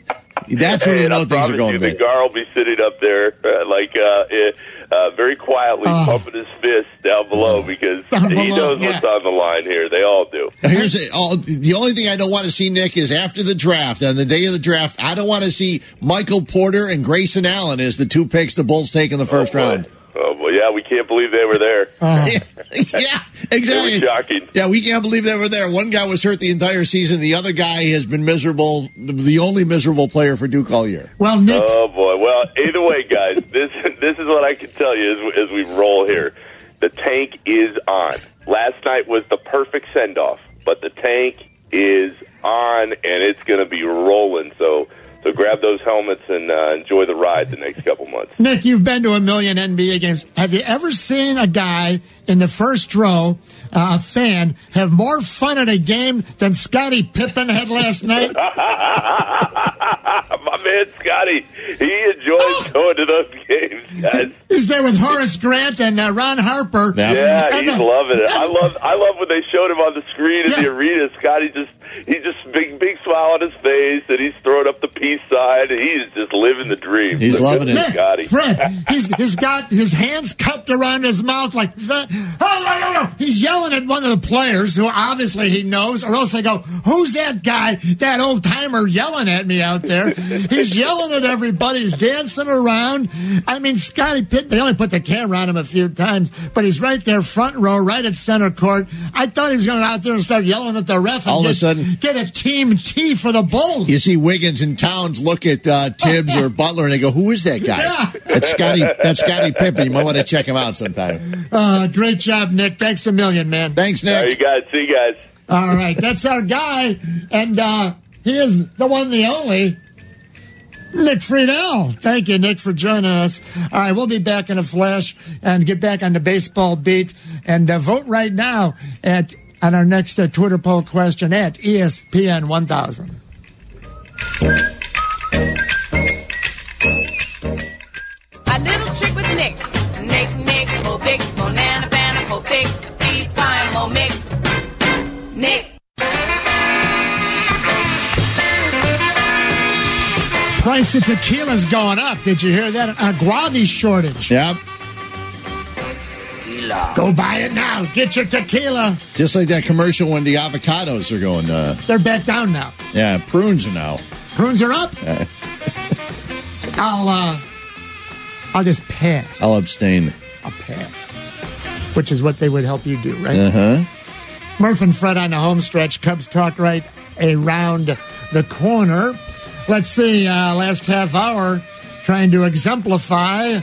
That's when you know I things are going you, bad. The Gar will be sitting up there, uh, like uh, eh, uh, very quietly Oh. pumping his fist down below because Down he below, knows yeah. what's on the line here. They all do. Here's a, all, the only thing I don't want to see, Nick, is after the draft, on the day of the draft, I don't want to see Michael Porter and Grayson Allen as the two picks the Bulls take in the first round. Oh well, yeah, we can't believe they were there. Uh, yeah, exactly. It was shocking. Yeah, we can't believe they were there. One guy was hurt the entire season. The other guy has been miserable, the only miserable player for Duke all year. Well, Nick. Oh boy. Well, either way, guys, this this is what I can tell you as, as we roll here. The tank is on. Last night was the perfect send off, but the tank is on and it's going to be rolling. So, so grab those helmets and uh, enjoy the ride the next couple months. Nick, you've been to a million NBA games. Have you ever seen a guy in the first row, uh, a fan, have more fun at a game than Scottie Pippen had last night? My man Scottie, he enjoys going to those games, guys. He's there with Horace Grant and uh, Ron Harper. Yeah, And, he's loving it. I love, I love when they showed him on the screen in the arena. Scottie just, he just big, big smile on his face, and he's throwing up the peace sign. And he's just living the dream. He's So loving it. for Scottie. Fred, he's he's got his hands cupped around his mouth like that. Oh, no, no, no. He's yelling at one of the players who obviously he knows, or else they go, "Who's that guy? That old timer yelling at me out there?" He's yelling at everybody. He's dancing around. I mean, Scotty Pitt. They only put the camera on him a few times, but he's right there, front row, right at center court. I thought he was going out there and start yelling at the ref. All of a get, sudden- get a team T for the Bulls. You see Wiggins and Towns look at uh, Thibs or Butler and they go, "Who is that guy?" Yeah. That's Scottie. That's Scottie Pippen. You might want to check him out sometime. Uh, great job, Nick. Thanks a million, man. Thanks, All right, you guys. See you guys. All right, that's our guy, and uh, he is the one, the only. Nick Friedell. Thank you, Nick, for joining us. All right, we'll be back in a flash and get back on the baseball beat and uh, vote right now at on our next uh, Twitter poll question at ESPN 1000. A little trick with Nick. Nick, Nick, mo big, mo nana, banana, mo big, beat, fine, mo mick. Nick. Price of tequila's going up. Did you hear that? A guava shortage. Yep. Go buy it now. Get your tequila. Just like that commercial when the avocados are going. Uh, They're back down now. yeah, prunes are now. Prunes are up. I'll uh, I'll just pass. I'll abstain. I'll pass. Which is what they would help you do, right? Uh huh. Murph and Fred on the home stretch. Cubs talk right around the corner. Let's see, uh, last half hour, trying to exemplify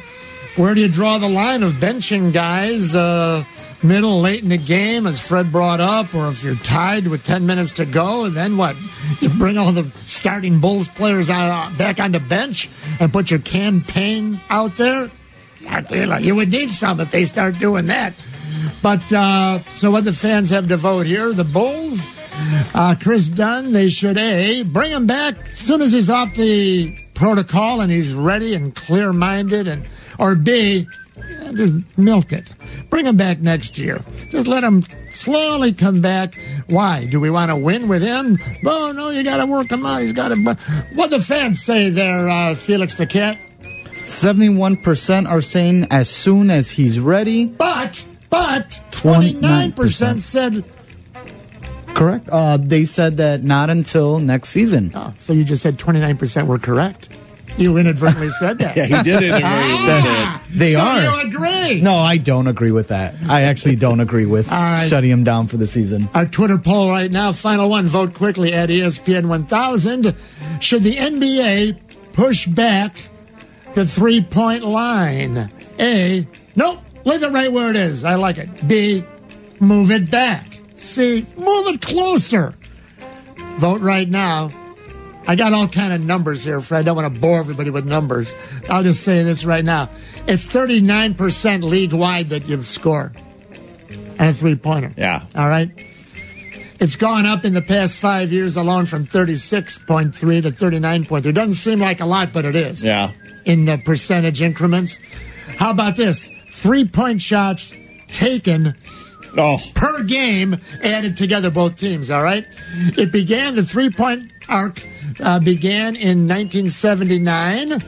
where do you draw the line of benching guys uh, middle, late in the game, as Fred brought up, or if you're tied with 10 minutes to go, and then what? You bring all the starting Bulls players out, back on the bench and put your Cam Payne out there? You would need some if they start doing that. But uh, so what the fans have to vote here? The Bulls, uh, Kris Dunn. They should a bring him back as soon as he's off the protocol and he's ready and clear minded, and or b just milk it. Bring him back next year. Just let him slowly come back. Why? Do we want to win with him? Oh no, you got to work him out. He's got to. What the fans say there, uh, Felix the Cat. 71% are saying as soon as he's ready. But but 29% 29%. said Correct. Uh, they said that not until next season. Oh, so you just said 29% were correct. You inadvertently said that. Yeah, he did inadvertently ah, say it. They so are. you agree. No, I don't agree with that. I actually don't agree with All right. shutting him down for the season. Our Twitter poll right now, final one, vote quickly at ESPN 1000. Should the NBA push back the three point line? A, nope, leave it right where it is. I like it. B, move it back. C, move it closer. Vote right now. I got all kind of numbers here, Fred. I don't want to bore everybody with numbers. I'll just say this right now. It's 39% league wide that you've scored on a three pointer. Yeah. All right. It's gone up in the past five years alone from 36.3 to 39.3. It doesn't seem like a lot, but it is. Yeah. In the percentage increments. How about this? Three point shots taken oh. per game added together, both teams, all right? It began, the three point arc uh, began in 1979.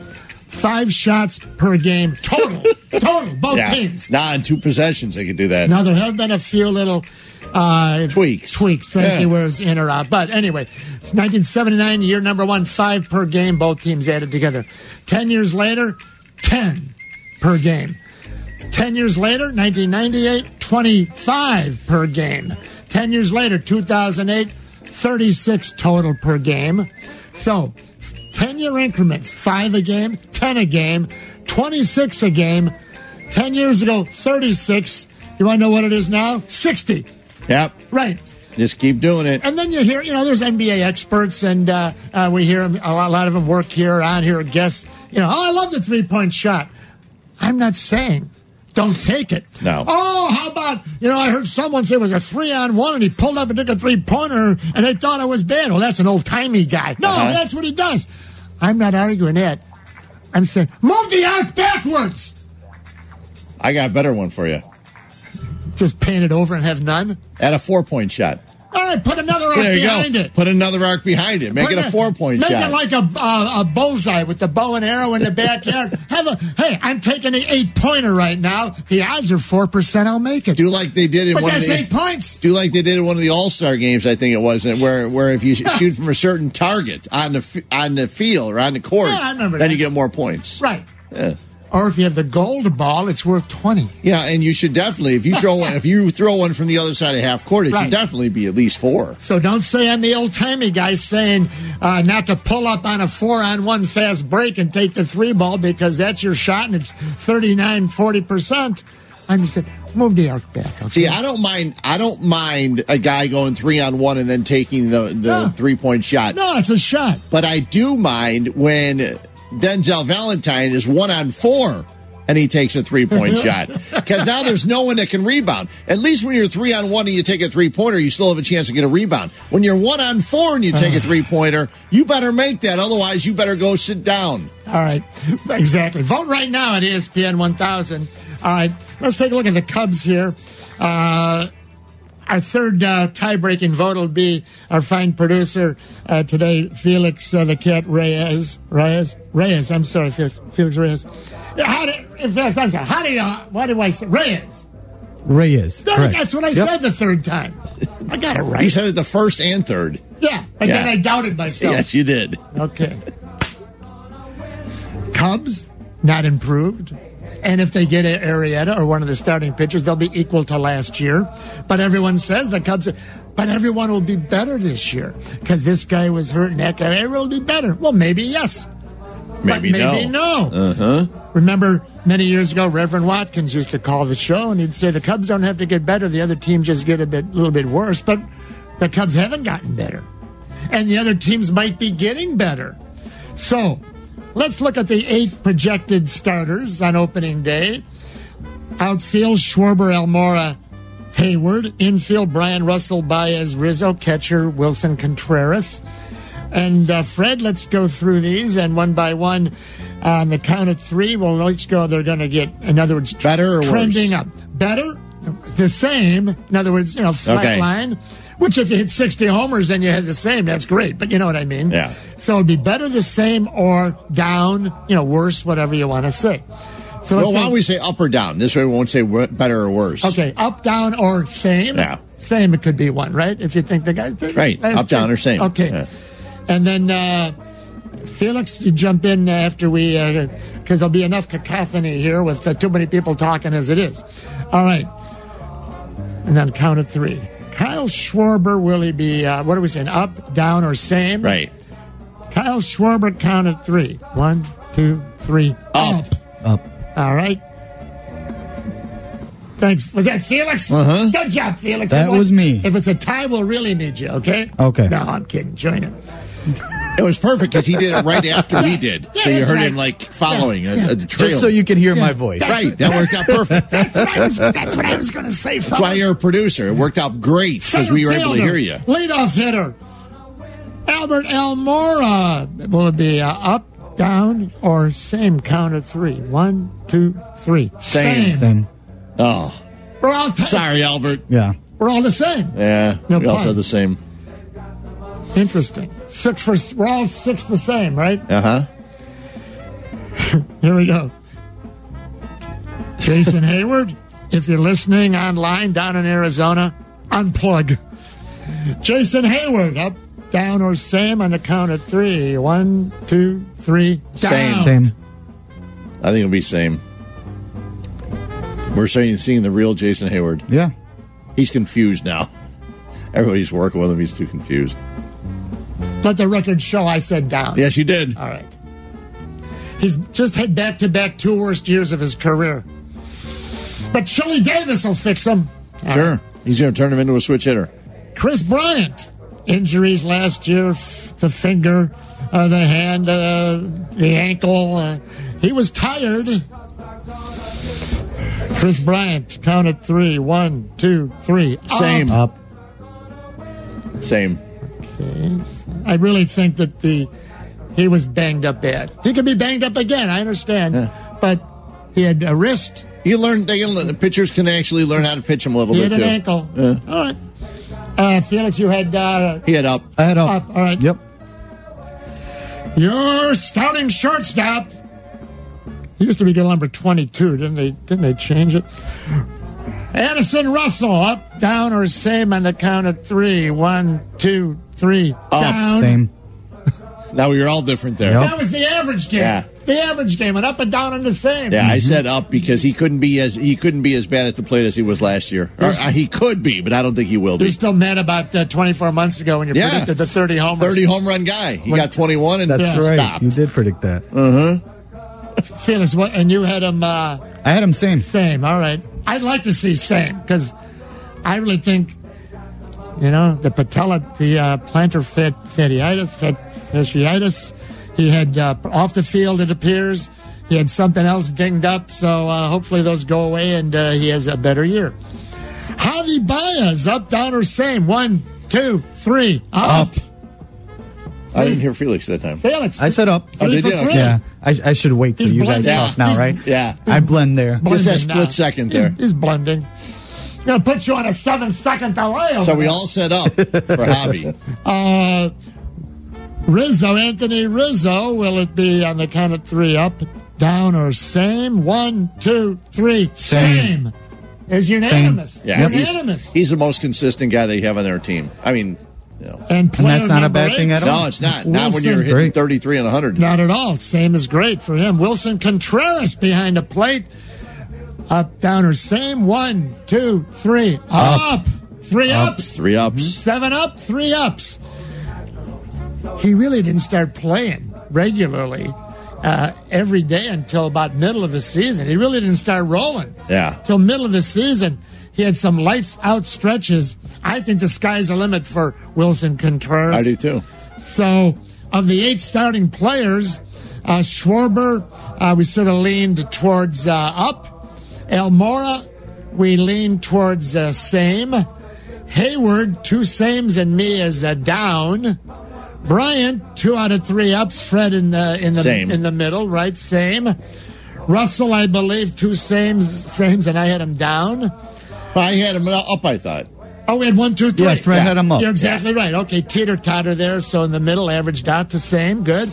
Five shots per game total. total, both yeah. teams. Nah, in two possessions they could do that. Now there have been a few little uh, tweaks. Tweaks. Thank Yeah. you. It's in or out. But anyway, it's 1979, year number one, five per game. Both teams added together. Ten years later, ten per game. Ten years later, 1998, 25 per game. Ten years later, 2008, 36 total per game. So, 10 year increments, five a game, 10 a game, 26 a game. 10 years ago, 36. You want to know what it is now? 60. Yep. Right. Just keep doing it. And then you hear, you know, there's NBA experts, and uh, uh, we hear a lot, a lot of them work here, on here, guests. You know, oh, I love the three point shot. I'm not saying don't take it. No. Oh, how about, you know, I heard someone say it was a three on one, and he pulled up and took a three pointer, and they thought it was bad. Well, that's an old timey guy. No, Uh-huh. that's what he does. I'm not arguing that. I'm saying move the arc backwards. I got a better one for you. Just paint it over and have none. At a four point shot. All right, put another arc There you behind go. it. Put another arc behind it. Make Put it a four point Make shot. it like a, a a bullseye with the bow and arrow in the backyard. Have a hey, I'm taking the eight pointer right now. The odds are four percent. I'll make it. do like they did in But one of the eight points. do like they did in one of the All Star games. I think it was where where if you shoot from a certain target on the on the field or on the court, Yeah, I remember then that. you get more points. Right. Yeah. Or if you have the gold ball, it's worth twenty. Yeah, and you should definitely if you throw one if you throw one from the other side of half court, it Right. should definitely be at least four. So don't say I'm the old timey guy saying uh, not to pull up on a four on one fast break and take the three ball because that's your shot and it's 39, 40%. I'm just saying, move the arc back. Okay? See, I don't mind. I don't mind a guy going three on one and then taking the the No. three point shot. no, it's a shot. But I do mind when Denzel Valentine is one on four and he takes a three point shot. Because now there's no one that can rebound. At least when you're three on one and you take a three pointer, you still have a chance to get a rebound. When you're one on four and you take a three pointer, you better make that. Otherwise, you better go sit down. All right, exactly. Vote right now at ESPN 1000. All right, let's take a look at the Cubs here. Uh, our third uh, tie-breaking vote will be our fine producer uh, today, Felix uh, the Cat Reyes. Reyes? Reyes, I'm sorry, Felix, Felix Reyes. How do, Felix, I'm sorry, how do you, what do I say? Reyes. Reyes. No, correct. that's what I Yep. said the third time. I got it right. You said it the first and third. yeah, but Yeah. then I doubted myself. Yes, you did. Okay. Cubs, not improved. And if they get Arrieta or one of the starting pitchers, they'll be equal to last year. But everyone says the Cubs, but everyone will be better this year because this guy was hurt and that guy will be better. Well, maybe yes. Maybe, but maybe no. Uh huh. Remember many years ago, Reverend Watkins used to call the show and he'd say the Cubs don't have to get better. The other team just get a bit, little bit worse. But the Cubs haven't gotten better. And the other teams might be getting better. So let's look at the eight projected starters on opening day. Outfield, Schwarber, Almora, Heyward. Infield, Bryant Russell, Baez, Rizzo. Catcher, Willson Contreras. And uh, Fred, let's go through these and one by one on the count of three. Well, let's go. They're going to get, in other words, Better or worse? trending up. Better, the same. In other words, you know, flat Okay. line. Which, if you hit 60 homers and you had the same, that's great. But you know what I mean? Yeah. So it'd be better, the same, or down, you know, worse, whatever you want to say. So Well, why don't we say up or down? This way we won't say better or worse. Okay, up, down, or same. Yeah. Same, it could be one, right? If you think the guys. Right, Last up, down, or same. Okay. Yeah. And then uh, Felix, you jump in after we, because there'll be enough cacophony here with uh, too many people talking as it is. All right. And then count of three. Kyle Schwarber, will he be, uh, what are we saying, up, down, or same? Right. Kyle Schwarber, count of three. One, two, three, up. Up. All right. Thanks. Was that Felix? Uh-huh. Good job, Felix. That If was me. If it's a tie, we'll really need you, okay? Okay. No, I'm kidding. Join it. It was perfect because he did it right after we did. Yeah, so you heard right. him like following a, a trail. Just so you can hear my voice. Right. That worked out perfect. That's what I was, that's what I was going to say, That's why you're a producer. It worked out great because we were able to hear you. Leadoff hitter. Albert Almora. Will it be uh, up, down, or same count of three? One, two, three. Same. Same. Oh, We're all t- sorry, Albert. Yeah. We're all the same. Yeah, No we also pun. had the same. Interesting. Six for we're all six the same, right? Uh huh. Here we go. Jason Heyward, if you're listening online down in Arizona, unplug. Jason Heyward, up, down, or same on the count of three. One, two, three, down. Same. I think it'll be same. We're seeing seeing the real Jason Heyward. Yeah. He's confused now. Everybody's working with him. He's too confused. Let the record show I said down. Yes, you did. All right. He's just had back to back two worst years of his career. But Chili Davis will fix him. Sure. He's going to turn him into a switch hitter. Kris Bryant, injuries last year, f- the finger, uh, the hand, uh, the ankle. Uh, he was tired. Kris Bryant, count at three. One, two, three. Same. Up. Same. Okay. I really think that the he was banged up bad. He could be banged up again. I understand, but he had a wrist. You learn they can, the pitchers can actually learn how to pitch him a little He bit had an too. ankle. Yeah. All right. Uh, Felix, you had uh, He had up. I had up. up. All right. Yep. Your starting shortstop. He used to be the number twenty-two, didn't they? Didn't they change it? Addison Russell, up, down, or same on the count of three. One, two, three. Down. Same. Now you're all different there. That was the average game. Yeah. The average game went up and down and the same. Yeah, I said up because he couldn't be as he couldn't be as bad at the plate as he was last year. Or, uh, he could be, but I don't think he will You're still mad about uh, 24 months ago when you Yeah. predicted the 30 homers. Thirty home run guy. He got twenty one and That's right. stopped. You did predict that. Uh huh. Felix, what? And you had him uh, I had him same. same. All right. I'd like to see same because I really think, you know, the patella, the uh, plantar fat, fattiitis, fat, fasciitis. He had uh, off the field, it appears. He had something else dinged up, so uh, hopefully those go away and uh, he has a better year. Javi Baez, up, down, or same? One, two, three, up. I didn't hear Felix that time. Felix, I said up. Oh, Three did for you? three. Yeah. I, I should wait till He's you guys blending. talk now, He's- right? Yeah. I blend there. Just that split now. second He's- there. He's, blending. Gonna put you on a seven second delay. So we all set up for Javi. Uh, Rizzo, Anthony Rizzo. Will it be on the count of three up, down, or same? One, two, three. Same. Is unanimous. Yeah, he's, Unanimous. he's the most consistent guy they have on their team. I mean, you know. and And that's not a number bad thing at all. No, it's not. Not when you're hitting Great. 33 and 100. Not at all. Same is great for him. Willson Contreras behind the plate. Up, down, or same? One, two, three. Up. Three Up, ups. three ups. Seven up, three ups. He really didn't start playing regularly uh, every day until about middle of the season. He really didn't start rolling Yeah. till middle of the season. He had some lights out stretches. I think the sky's the limit for Willson Contreras. I do too. So, of the eight starting players, uh, Schwarber, uh, we sort of leaned towards uh, up. Almora, we lean towards uh, same. Heyward, two sames and me is uh, down. Bryant, two out of three ups. Fred in the in the Same. in the middle, right? Same. Russell, I believe, two sames, sames, and I had him down. I had him up, I thought. Oh, we had one, two, three. Yeah, Fred had him up. You're exactly right. Okay, teeter totter there. So in the middle, averaged out to same. Good.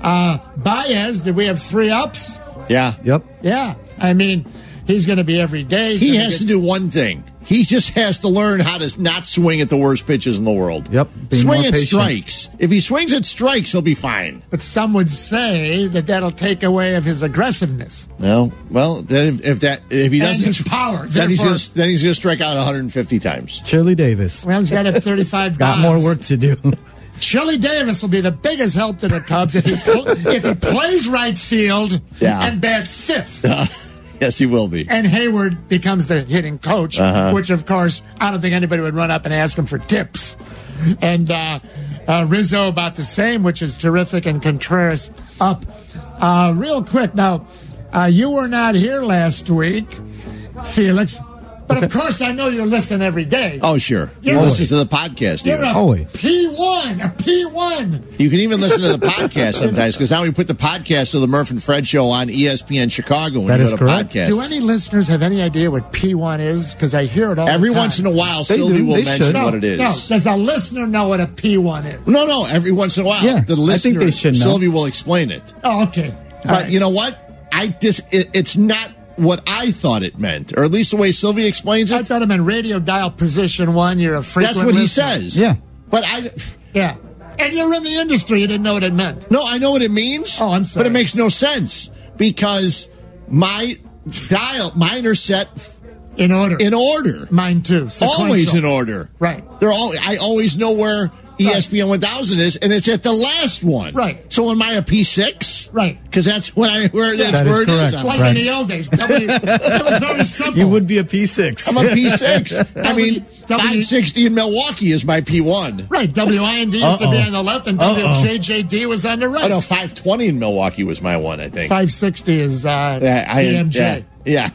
Uh, Baez, did we have three ups? Yeah. Yep. Yeah. I mean, he's going to be every day. He gonna has to do one thing. He just has to learn how to not swing at the worst pitches in the world. Yep. Be swing at patient. strikes. If he swings at strikes, he'll be fine. But some would say that that'll take away of his aggressiveness No, well, then if, if that if he doesn't, his power. then he's gonna, then he's going to strike out 150 times. Chili Davis. well, he's got a 35 Got more work to do. Chili Davis will be the biggest help to the Cubs if he pl- if he plays right field Yeah. and bats fifth. yes, he will be. and Heyward becomes the hitting coach, Uh-huh. which of course I don't think anybody would run up and ask him for tips. And uh, uh, Rizzo about the same, which is terrific, and Contreras up. Uh, real quick now, uh, you were not here last week, Felix, but of course I know you listen every day. Oh, sure. You're listen to the podcast. You're even. a Always. P1, a P1. You can even listen to the podcast sometimes because now we put the podcast of the Murph and Fred show on ESPN Chicago when That you is go to correct. podcast. Do any listeners have any idea what P1 is? Because I hear it all Every the time. once in a while, They Silvy do. will They mention should. what it is. No, does a listener know what a P1 is? No, no. Every once in a while, Yeah, the I think listener, they should know. Silvy will explain it. Oh, okay. But you know what? I dis- it, it's not what I thought it meant, or at least the way Silvy explains it. I thought I'm in radio dial position one. You're a frequent. That's what he says. Yeah. But I, Yeah, and you're in the industry. You didn't know what it meant. no, I know what it means. Oh, I'm sorry. But it makes no sense because my dial, mine are set In order. in order. Mine too. Always in order. Right. They're all. I always know where ESPN 1000 is, and it's at the last one. Right. So am I a P6? Right. Because that's when I where that's That is where it is. correct. I'm, Like Right. in the old days. W, it was very simple. You would be a P6. I'm a P6. I mean, W- 560 in Milwaukee is my P1. Right, WIND used to be on the left and WJJD was on the right. Oh no, 520 in Milwaukee was my one. I think. 560 is uh, Yeah, I- TMJ. Yeah, yeah.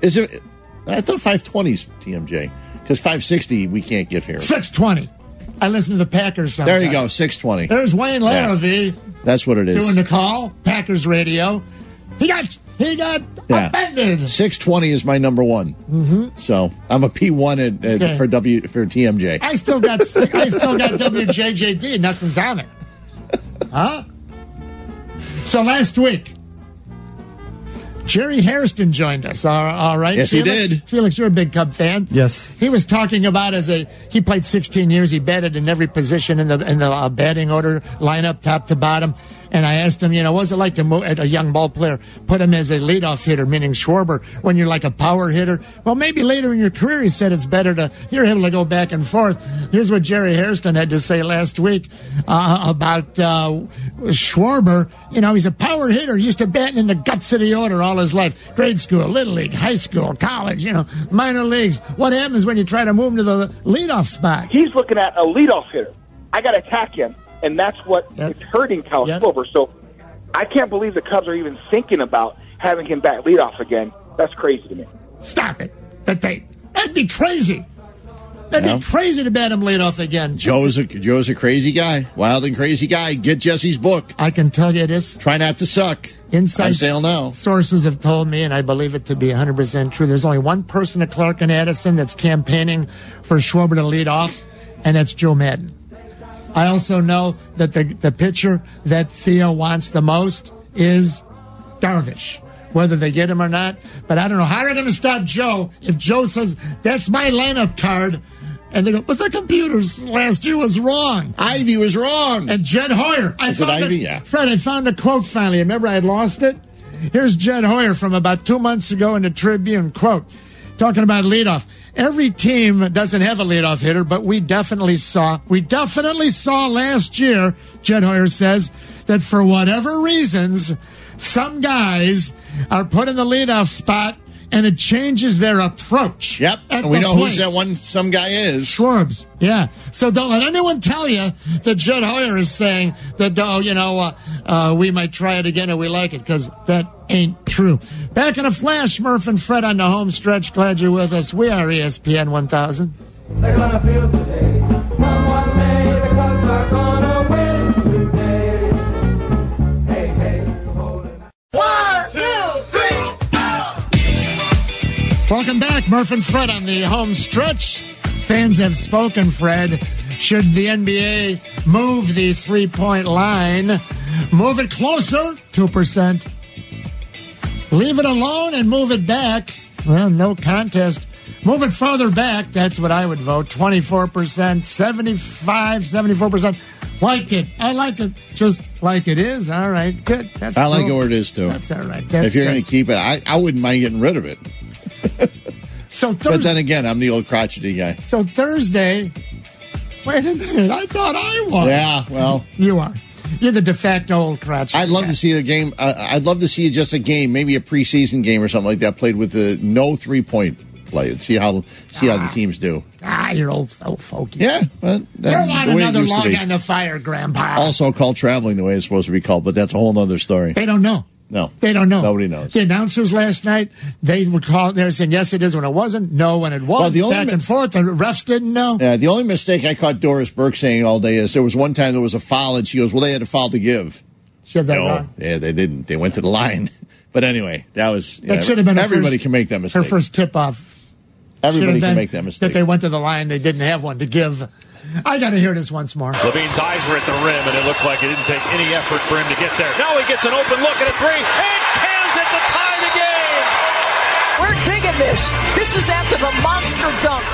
Is it? I thought 520's TMJ because 560 we can't give here. 620. I listen to the Packers sometimes. There you go, 620. There's Wayne Yeah. That's what it is. doing the call, Packers radio. He got he got Yeah. offended. 620 is my number one. Mm-hmm. So I'm a P1 at, at, Okay. for W for TMJ. I still got I still got WJJD. Nothing's on it. Huh? So last week, Jerry Hairston joined us. All, all right. Yes, he Felix? did. Felix, you're a big Cub fan. Yes. He was talking about as a he played 16 years. He batted in every position in the in the uh, batting order lineup, top to bottom. And I asked him, you know, what's it like to move a young ball player, put him as a leadoff hitter, meaning Schwarber, when you're like a power hitter? Well, maybe later in your career, he said it's better to you're able to go back and forth. Here's what Jerry Hairston had to say last week uh, about uh, Schwarber. You know, he's a power hitter. Used to batting in the guts of the order all his life. Grade school, little league, high school, college. You know, minor leagues. What happens when you try to move him to the leadoff spot? He's looking at a leadoff hitter. I got to attack him, and that's what Yep. is hurting Kyle Yep. Schwarber. So I can't believe the Cubs are even thinking about having him back leadoff again. That's crazy to me. Stop it. That they that'd be crazy. That'd Yeah. be crazy to bat him leadoff again. Joe's a Joe's a crazy guy, wild and crazy guy. Get Jesse's book. I can tell you this. Try not to suck. Inside sale now. sources have told me, and I believe it to be 100% true. There's only one person at Clark and Addison that's campaigning for Schwarber to lead off, and that's Joe Maddon. I also know that the, the pitcher that Theo wants the most is Darvish, whether they get him or not. But I don't know how they're going to stop Joe if Joe says, that's my lineup card. And they go, but the computers last year was wrong. Ivy was wrong. And Jed Hoyer. I Is it found a- Yeah. Fred, I found a quote finally. Remember, I had lost it? Here's Jed Hoyer from about two months ago in the Tribune. Quote, talking about leadoff. Every team doesn't have a leadoff hitter, but we definitely saw, we definitely saw last year, Jed Hoyer says, that for whatever reasons, some guys are put in the leadoff spot and it changes their approach. Yep. And we the know who's that one some guy is. Schwarbs. Yeah. So don't let anyone tell you that Jed Hoyer is saying that, oh, you know, uh, uh, we might try it again or we like it, because that ain't true. Back in a flash, Murph and Fred on the home stretch. Glad you're with us. We are ESPN 1000. Welcome back, Murph and Fred on the home stretch. Fans have spoken, Fred. Should the NBA move the three point line, move it closer, 2%. Leave it alone and move it back. Well, no contest. Move it farther back. That's what I would vote. 24%, 75, 74%. Like it. I like it just like it is. All right. Good. That's I like it where it is too. That's all right. That's if you're going to keep it, I, I wouldn't mind getting rid of it. So But then again, I'm the old crotchety guy. so Thursday. Wait a minute. I thought I was. Yeah, well, You are. You're the de facto old crotch. I'd love to see a game. Uh, I'd love to see just a game, maybe a preseason game or something like that, played with the no three point play and see how see how the teams do. Ah, you're old, old folky. Yeah, but that, on the way it another log on the fire, Grandpa. Also called traveling the way it's supposed to be called, but that's a whole other story. They don't know. No, They don't know. Nobody knows. The announcers last night, they were calling, They're saying yes, it is when it wasn't. No, when it was. Well, the only back mi- and forth. The refs didn't know. Yeah, the only mistake I caught Doris Burke saying all day is there was one time there was a foul and she goes, "Well, they had a foul to give." She had that no, wrong. yeah, they didn't. They went to the line. But anyway, that was That yeah, should have been everybody first- can make that mistake. Her first tip off. Everybody Should have can make that mistake. That they went to the line. They didn't have one to give. I got to hear this once more. LaVine's eyes were at the rim, and it looked like it didn't take any effort for him to get there. Now he gets an open look at a three, and cans it to tie the game. We're digging this. This is after the monster dunk.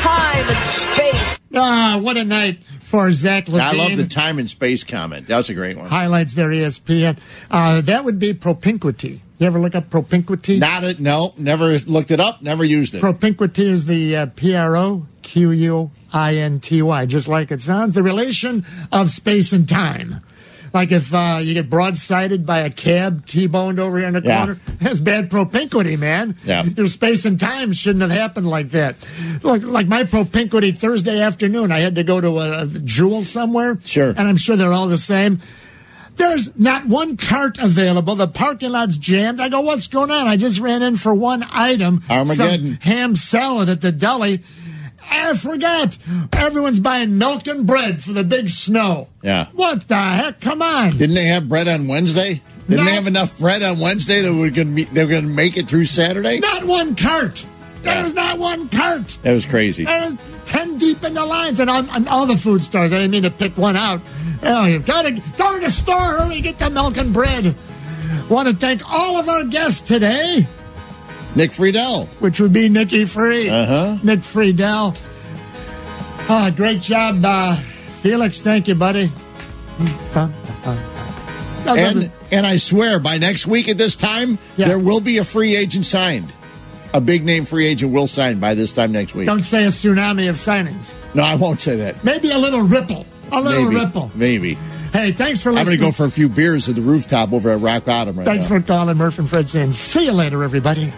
Time and space. Ah, what a night for Zach LaVine. I love the time and space comment. That was a great one. highlights their E ESPN. Uh, that would be propinquity. You ever look up propinquity? Not it. No, never looked it up. Never used it. Propinquity is the uh, P R O Q U I N T Y, just like it sounds. The relation of space and time. Like if uh, you get broadsided by a cab T-boned over here in the Yeah. corner, that's bad propinquity, man. Yeah. Your space and time shouldn't have happened like that. Like, like my propinquity Thursday afternoon, I had to go to a, a jewel somewhere. Sure. And I'm sure they're all the same. There's not one cart available. The parking lot's jammed. I go, what's going on? I just ran in for one item. Armageddon. Some ham salad at the deli. I forgot. Everyone's buying milk and bread for the big snow. Yeah. What the heck? Come on. Didn't they have bread on Wednesday? Didn't No. they have enough bread on Wednesday that we're gonna be, they were going to make it through Saturday? Not one cart. There was not one cart. That was crazy. There was 10 deep in the lines and on, on all the food stores. I didn't mean to pick one out. Oh, you've got to go to the store, early, get the milk and bread. Want to thank all of our guests today, Nick Friedell. which would be Nikki Free. Uh-huh. Nick Friedell. Ah, great job, uh, Felix. Thank you, buddy. And, and I swear, by next week at this time, there will be a free agent signed. A big name free agent will sign by this time next week. Don't say a tsunami of signings. No, I won't say that. Maybe a little ripple. A little Maybe. ripple. Maybe. Hey, thanks for listening. I'm going to go for a few beers at the rooftop over at Rock Bottom right Thanks now. for calling Murph and Fred saying, see you later, everybody.